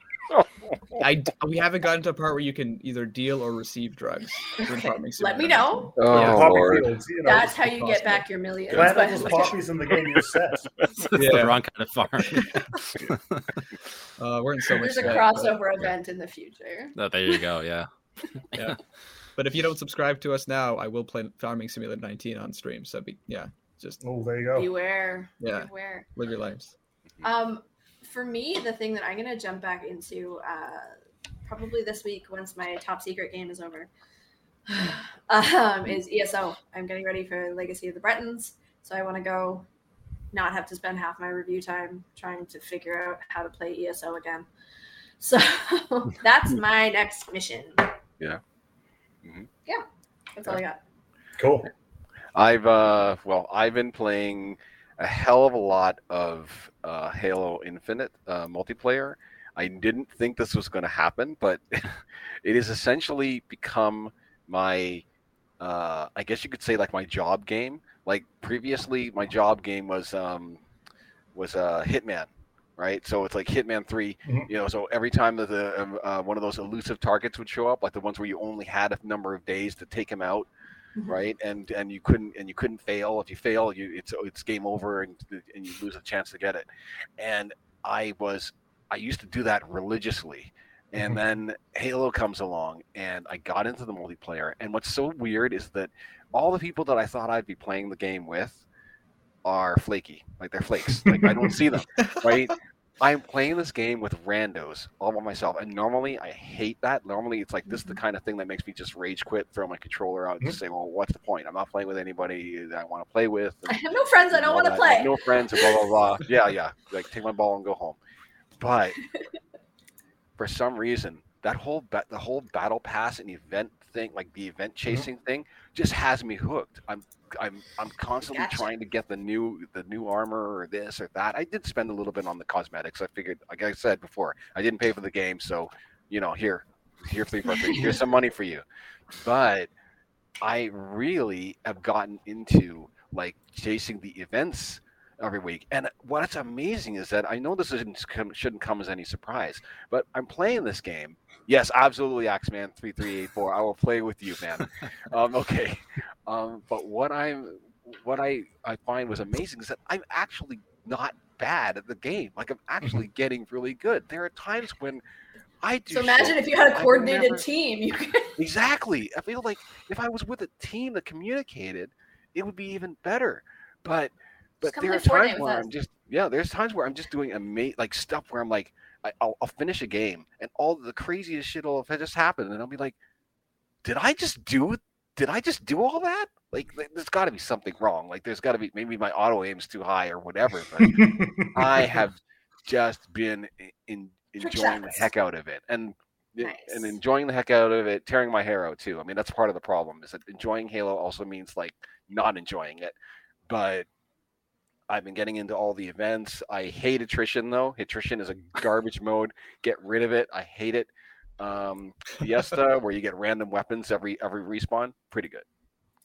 I we haven't gotten to a part where you can either deal or receive drugs. Okay, Let me know. Oh Yeah. Lord. fields, you know, That's how you get back your millions. plant by all those poppies in the game you're set. It's Yeah. the wrong kind of farm. Uh, we're in so much. There's a crossover but- event in the future. oh, there you go. Yeah. Yeah. But if you don't subscribe to us now, I will play Farming Simulator 19 on stream. So be, yeah, just Oh, there you go. Beware. Yeah. Beware. live your lives. Um, for me, the thing that I'm gonna jump back into uh, probably this week once my top secret game is over um, is ESO. I'm getting ready for Legacy of the Bretons, so I want to go. Not have to spend half my review time trying to figure out how to play ESO again. So that's my next mission. Yeah. Mhm. Yeah, that's all I got. Cool. I've uh well, I've been playing a hell of a lot of uh, Halo Infinite uh, multiplayer. I didn't think this was going to happen, but it has essentially become my, uh, I guess you could say like my job game. Like previously, my job game was um, was uh, Hitman, right? So it's like Hitman 3 Mhm. You know, so every time that the um, uh, one of those elusive targets would show up, like the ones where you only had a number of days to take him out, Mhm. right? And and you couldn't and you couldn't fail. If you fail, you it's it's game over and and you lose a chance to get it. And I was I used to do that religiously. And Mhm. then Halo comes along and I got into the multiplayer. And what's so weird is that all the people that I thought I'd be playing the game with are flaky. Like they're flakes. Like I don't see them, right? I'm playing this game with randos all by myself, and normally I hate that. Normally, it's like this is the mm-hmm. kind of thing that makes me just rage quit, throw my controller out, and just mm-hmm. say, "Well, what's the point? I'm not playing with anybody that I want to play with." I have no friends. I don't want to play. No friends, blah blah blah. yeah, yeah. Like take my ball and go home. But for some reason, that whole ba- the whole battle pass and event thing, like the event mm-hmm. chasing thing, just has me hooked. I'm I'm I'm constantly Gotcha. trying to get the new the new armor or this or that. I did spend a little bit on the cosmetics. I figured, like I said before, I didn't pay for the game, so you know, here, here, three for three. Here's some money for you. But I really have gotten into like chasing the events every week. And what's amazing is that I know this isn't, come- shouldn't come as any surprise, but I'm playing this game. Yes, absolutely, Axeman three three eight four. I will play with you, man. um, okay, um, but what I'm what I I find was amazing is that I'm actually not bad at the game. Like I'm actually getting really good. There are times when I do. So imagine if you had a I've coordinated never- team. You could Exactly. I feel like if I was with a team that communicated, it would be even better. But but come there are times where. I'm just yeah. There's times where I'm just doing ama- like stuff where I'm like I, I'll, I'll finish a game and all the craziest shit will have just happened and I'll be like, did I just do did I just do all that? Like th- there's got to be something wrong. Like there's got to be maybe my auto aim's too high or whatever. But I have just been i- in, enjoying the heck out of it and Nice. and enjoying the heck out of it, tearing my hair out too. I mean, that's part of the problem is that enjoying Halo also means like not enjoying it. But I've been getting into all the events. I hate attrition though. Attrition is a garbage mode. Get rid of it. I hate it. Um, Fiesta, where you get random weapons every every respawn, pretty good.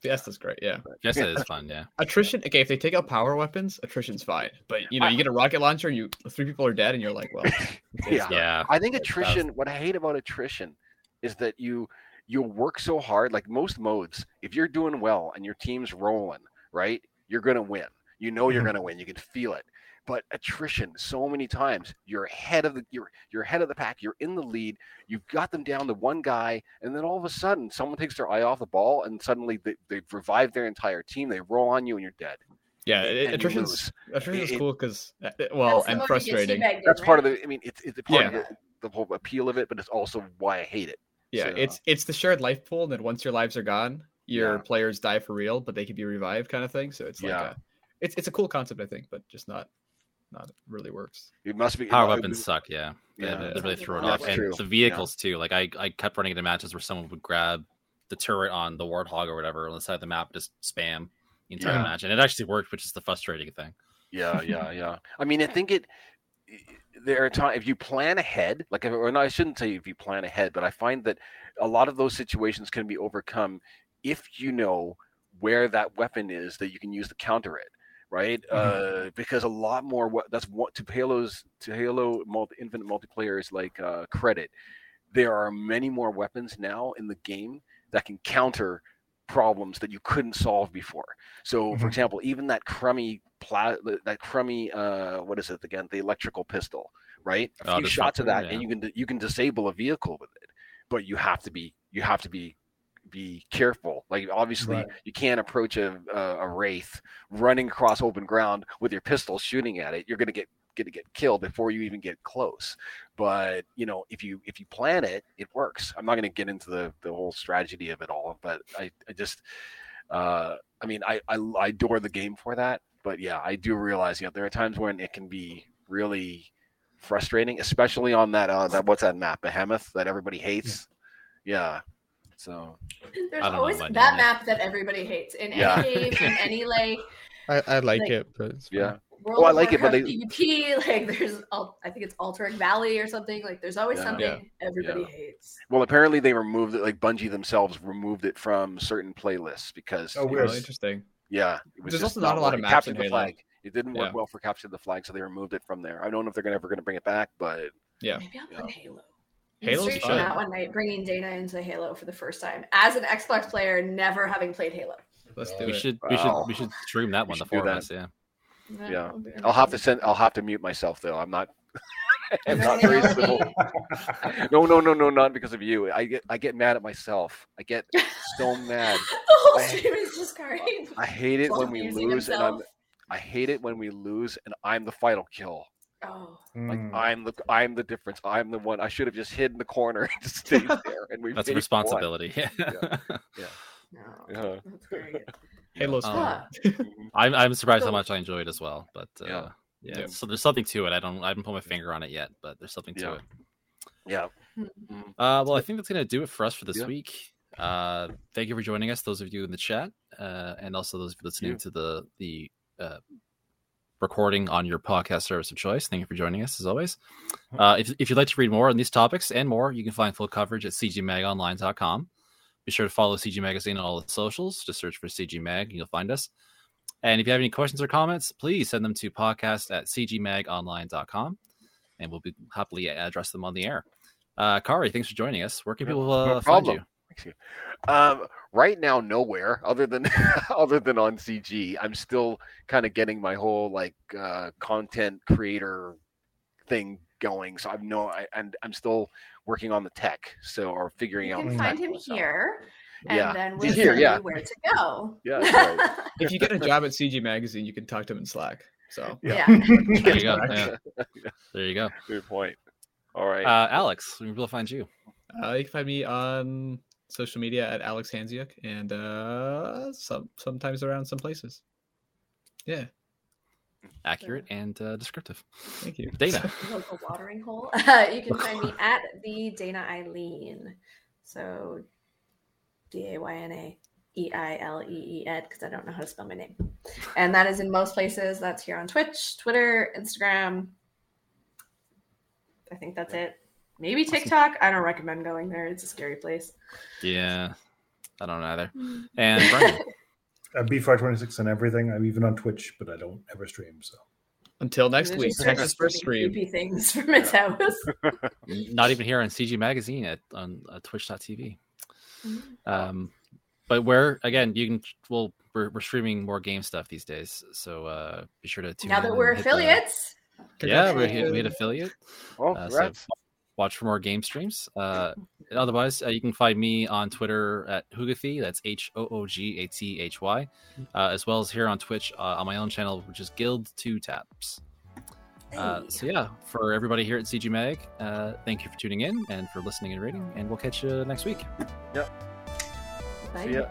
Fiesta's great. Yeah. Yes, it is fun. Yeah. Attrition. Okay, if they take out power weapons, attrition's fine. But you know, you get a rocket launcher, you three people are dead, and you're like, well, Yeah. Yeah. I think attrition. What I hate about attrition is that you you work so hard. Like most modes, if you're doing well and your team's rolling, right, you're gonna win. You know you're Mhm. gonna win. You can feel it. But attrition, so many times, you're ahead of the you're you're ahead of the pack. You're in the lead. You've got them down to one guy, and then all of a sudden, someone takes their eye off the ball, and suddenly they, they've revived their entire team. They roll on you, and you're dead. yeah, And it, attrition's attrition's It- cool because well, and one that gets frustrating. teabagged in, That's part of the. I mean, it's it's a part Yeah. of the, the whole appeal of it, but it's also why I hate it. Yeah, So- it's it's the shared life pool, and then once your lives are gone, your Yeah. players die for real, but they can be revived, kind of thing. So it's like Yeah. a, it's it's a cool concept, I think, but just not not really works. it must be Power it- weapons suck. Yeah, They- Yeah. they, they really throw it That's off, and true. the vehicles too. Like I, I kept running into matches where someone would grab the turret on the warthog or whatever on the side of the map, just spam the entire Yeah. match, and it actually worked, which is the frustrating thing. Yeah, yeah, yeah. I mean, I think it. There are times if you plan ahead, like, if- or no, I shouldn't say if you plan ahead, but I find that a lot of those situations can be overcome if you know where that weapon is that you can use to counter it, right? Uh, because a lot more. What that's what to Halo's to Halo multi, Infinite multiplayer is like uh, credit. There are many more weapons now in the game that can counter problems that you couldn't solve before. So, for Mhm. example, even that crummy pla- that crummy uh, what is it again? The electrical pistol, right? A Oh, few shots of that, and you can you can disable a vehicle with it, but you have to be you have to be be careful. Like obviously, Right. you can't approach a, a a wraith running across open ground with your pistol shooting at it. You're gonna get gonna get killed before you even get close. But you know, if you if you plan it, it works. I'm not gonna get into the the whole strategy of it all, but I I just uh I mean I I, I adore the game for that. But yeah, I do realize yeah there are times when it can be really frustrating, especially on that uh that what's that map Behemoth that everybody hates. Yeah. So There's I don't always about that you. map that everybody hates in any game, in any like I, I like, Like- it, but it's yeah. World Oh, I of like it, but they- PvP. Like there's, I think it's Altering Valley or something. Like there's always Yeah. something everybody Yeah. hates. Well, apparently they removed it. Like Bungie themselves removed it from certain playlists because Oh, it weird. was- Oh, interesting. yeah, it was There's just also not a lot of maps in the Halo. flag. It didn't work Yeah. well for capture the flag, so they removed it from there. I don't know if they're gonna, ever going to bring it back, but Yeah. Maybe I'll Yeah. play Halo. Halo's Streaming fun. that one night, bringing Dayna into Halo for the first time as an Xbox player, never having played Halo. Let's do We it. should, we should, we should stream that We one. The should do four of us, yeah. Yeah. it'll I'll have to send. I'll have to mute myself though. I'm not. I'm not very civil. No, no, no, no, not because of you. I get, I get mad at myself. I get so mad. the whole I- stream is just Kari. I hate it when we Abusing lose, and I'm. I hate it when we lose, and I'm the final kill. Oh, Like Mm. I'm the I'm the difference. I'm the one. I should have just hid in the corner and just stayed there. And we That's a finished responsibility. Yeah. no. one. That's great. Halo's Um, fun. Yeah. I'm, I'm surprised how much I enjoyed it as well. But uh, Yeah. yeah. Yeah. so there's something to it. I don't, I haven't put my finger on it yet, but there's something to Yeah. it. yeah. Uh, well, I think that's gonna do it for us for this Yeah. week. Uh, thank you for joining us, those of you in the chat, uh, and also those of you listening Yeah. to the the uh, recording on your podcast service of choice. Thank you for joining us as always. Uh, if, if you'd like to read more on these topics and more, you can find full coverage at cgmagonline.com. Be sure to follow CG Magazine on all the socials. Just search for CG Mag and you'll find us. And if you have any questions or comments, please send them to podcast at cgmagonline.com and we'll be happily address them on the air. Uh, Kari, thanks for joining us. Where can Yeah, people no uh, find you? Thanks, you. Um, right now, nowhere other than other than on CG. I'm still kind of getting my whole like uh, content creator thing going. So I've no, I, and I'm still working on the tech. So or figuring You out. can the find tech him myself. here, and Yeah. then we'll here, yeah. where to go. Yeah, right. If you get a job at CG Magazine, you can talk to him in Slack. So yeah. There you go. Yeah. There you go. Good point. All right. Uh, Alex, we will find you? uh, you can find me on social media at Alex Hansiuk and uh, some sometimes around some places. Yeah, Accurate and uh, descriptive. thank you. Dayna. local watering hole. Uh, you can find me at the Dayna Eileen. So D A Y N A E I L E E Ed because I don't know how to spell my name. And that is in most places. That's here on Twitch, Twitter, Instagram. I think that's it. Maybe TikTok. I don't recommend going there. It's a scary place. Yeah. I don't either. And Brian. Uh, B526 and everything. I'm even on Twitch, but I don't ever stream. So Until next week, just Texas certain first stream. Creepy things from its house. not even here on CG Magazine at on uh, Twitch.tv. Mm-hmm. Um, but where again you can well we're, we're streaming more game stuff these days, so uh, be sure to tune now that and we're hit the- affiliates, yeah, we hit, we hit Congratulations. affiliate. well, Uh, so congrats. Watch for more game streams. Uh, otherwise, uh, you can find me on Twitter at Hoogathy. That's H O O G A T H Y, uh, as well as here on Twitch uh, on my own channel, which is Guild Two Taps. Uh, so yeah, for everybody here at CG Mag, uh, thank you for tuning in and for listening and rating, and we'll catch you next week. Bye. See ya.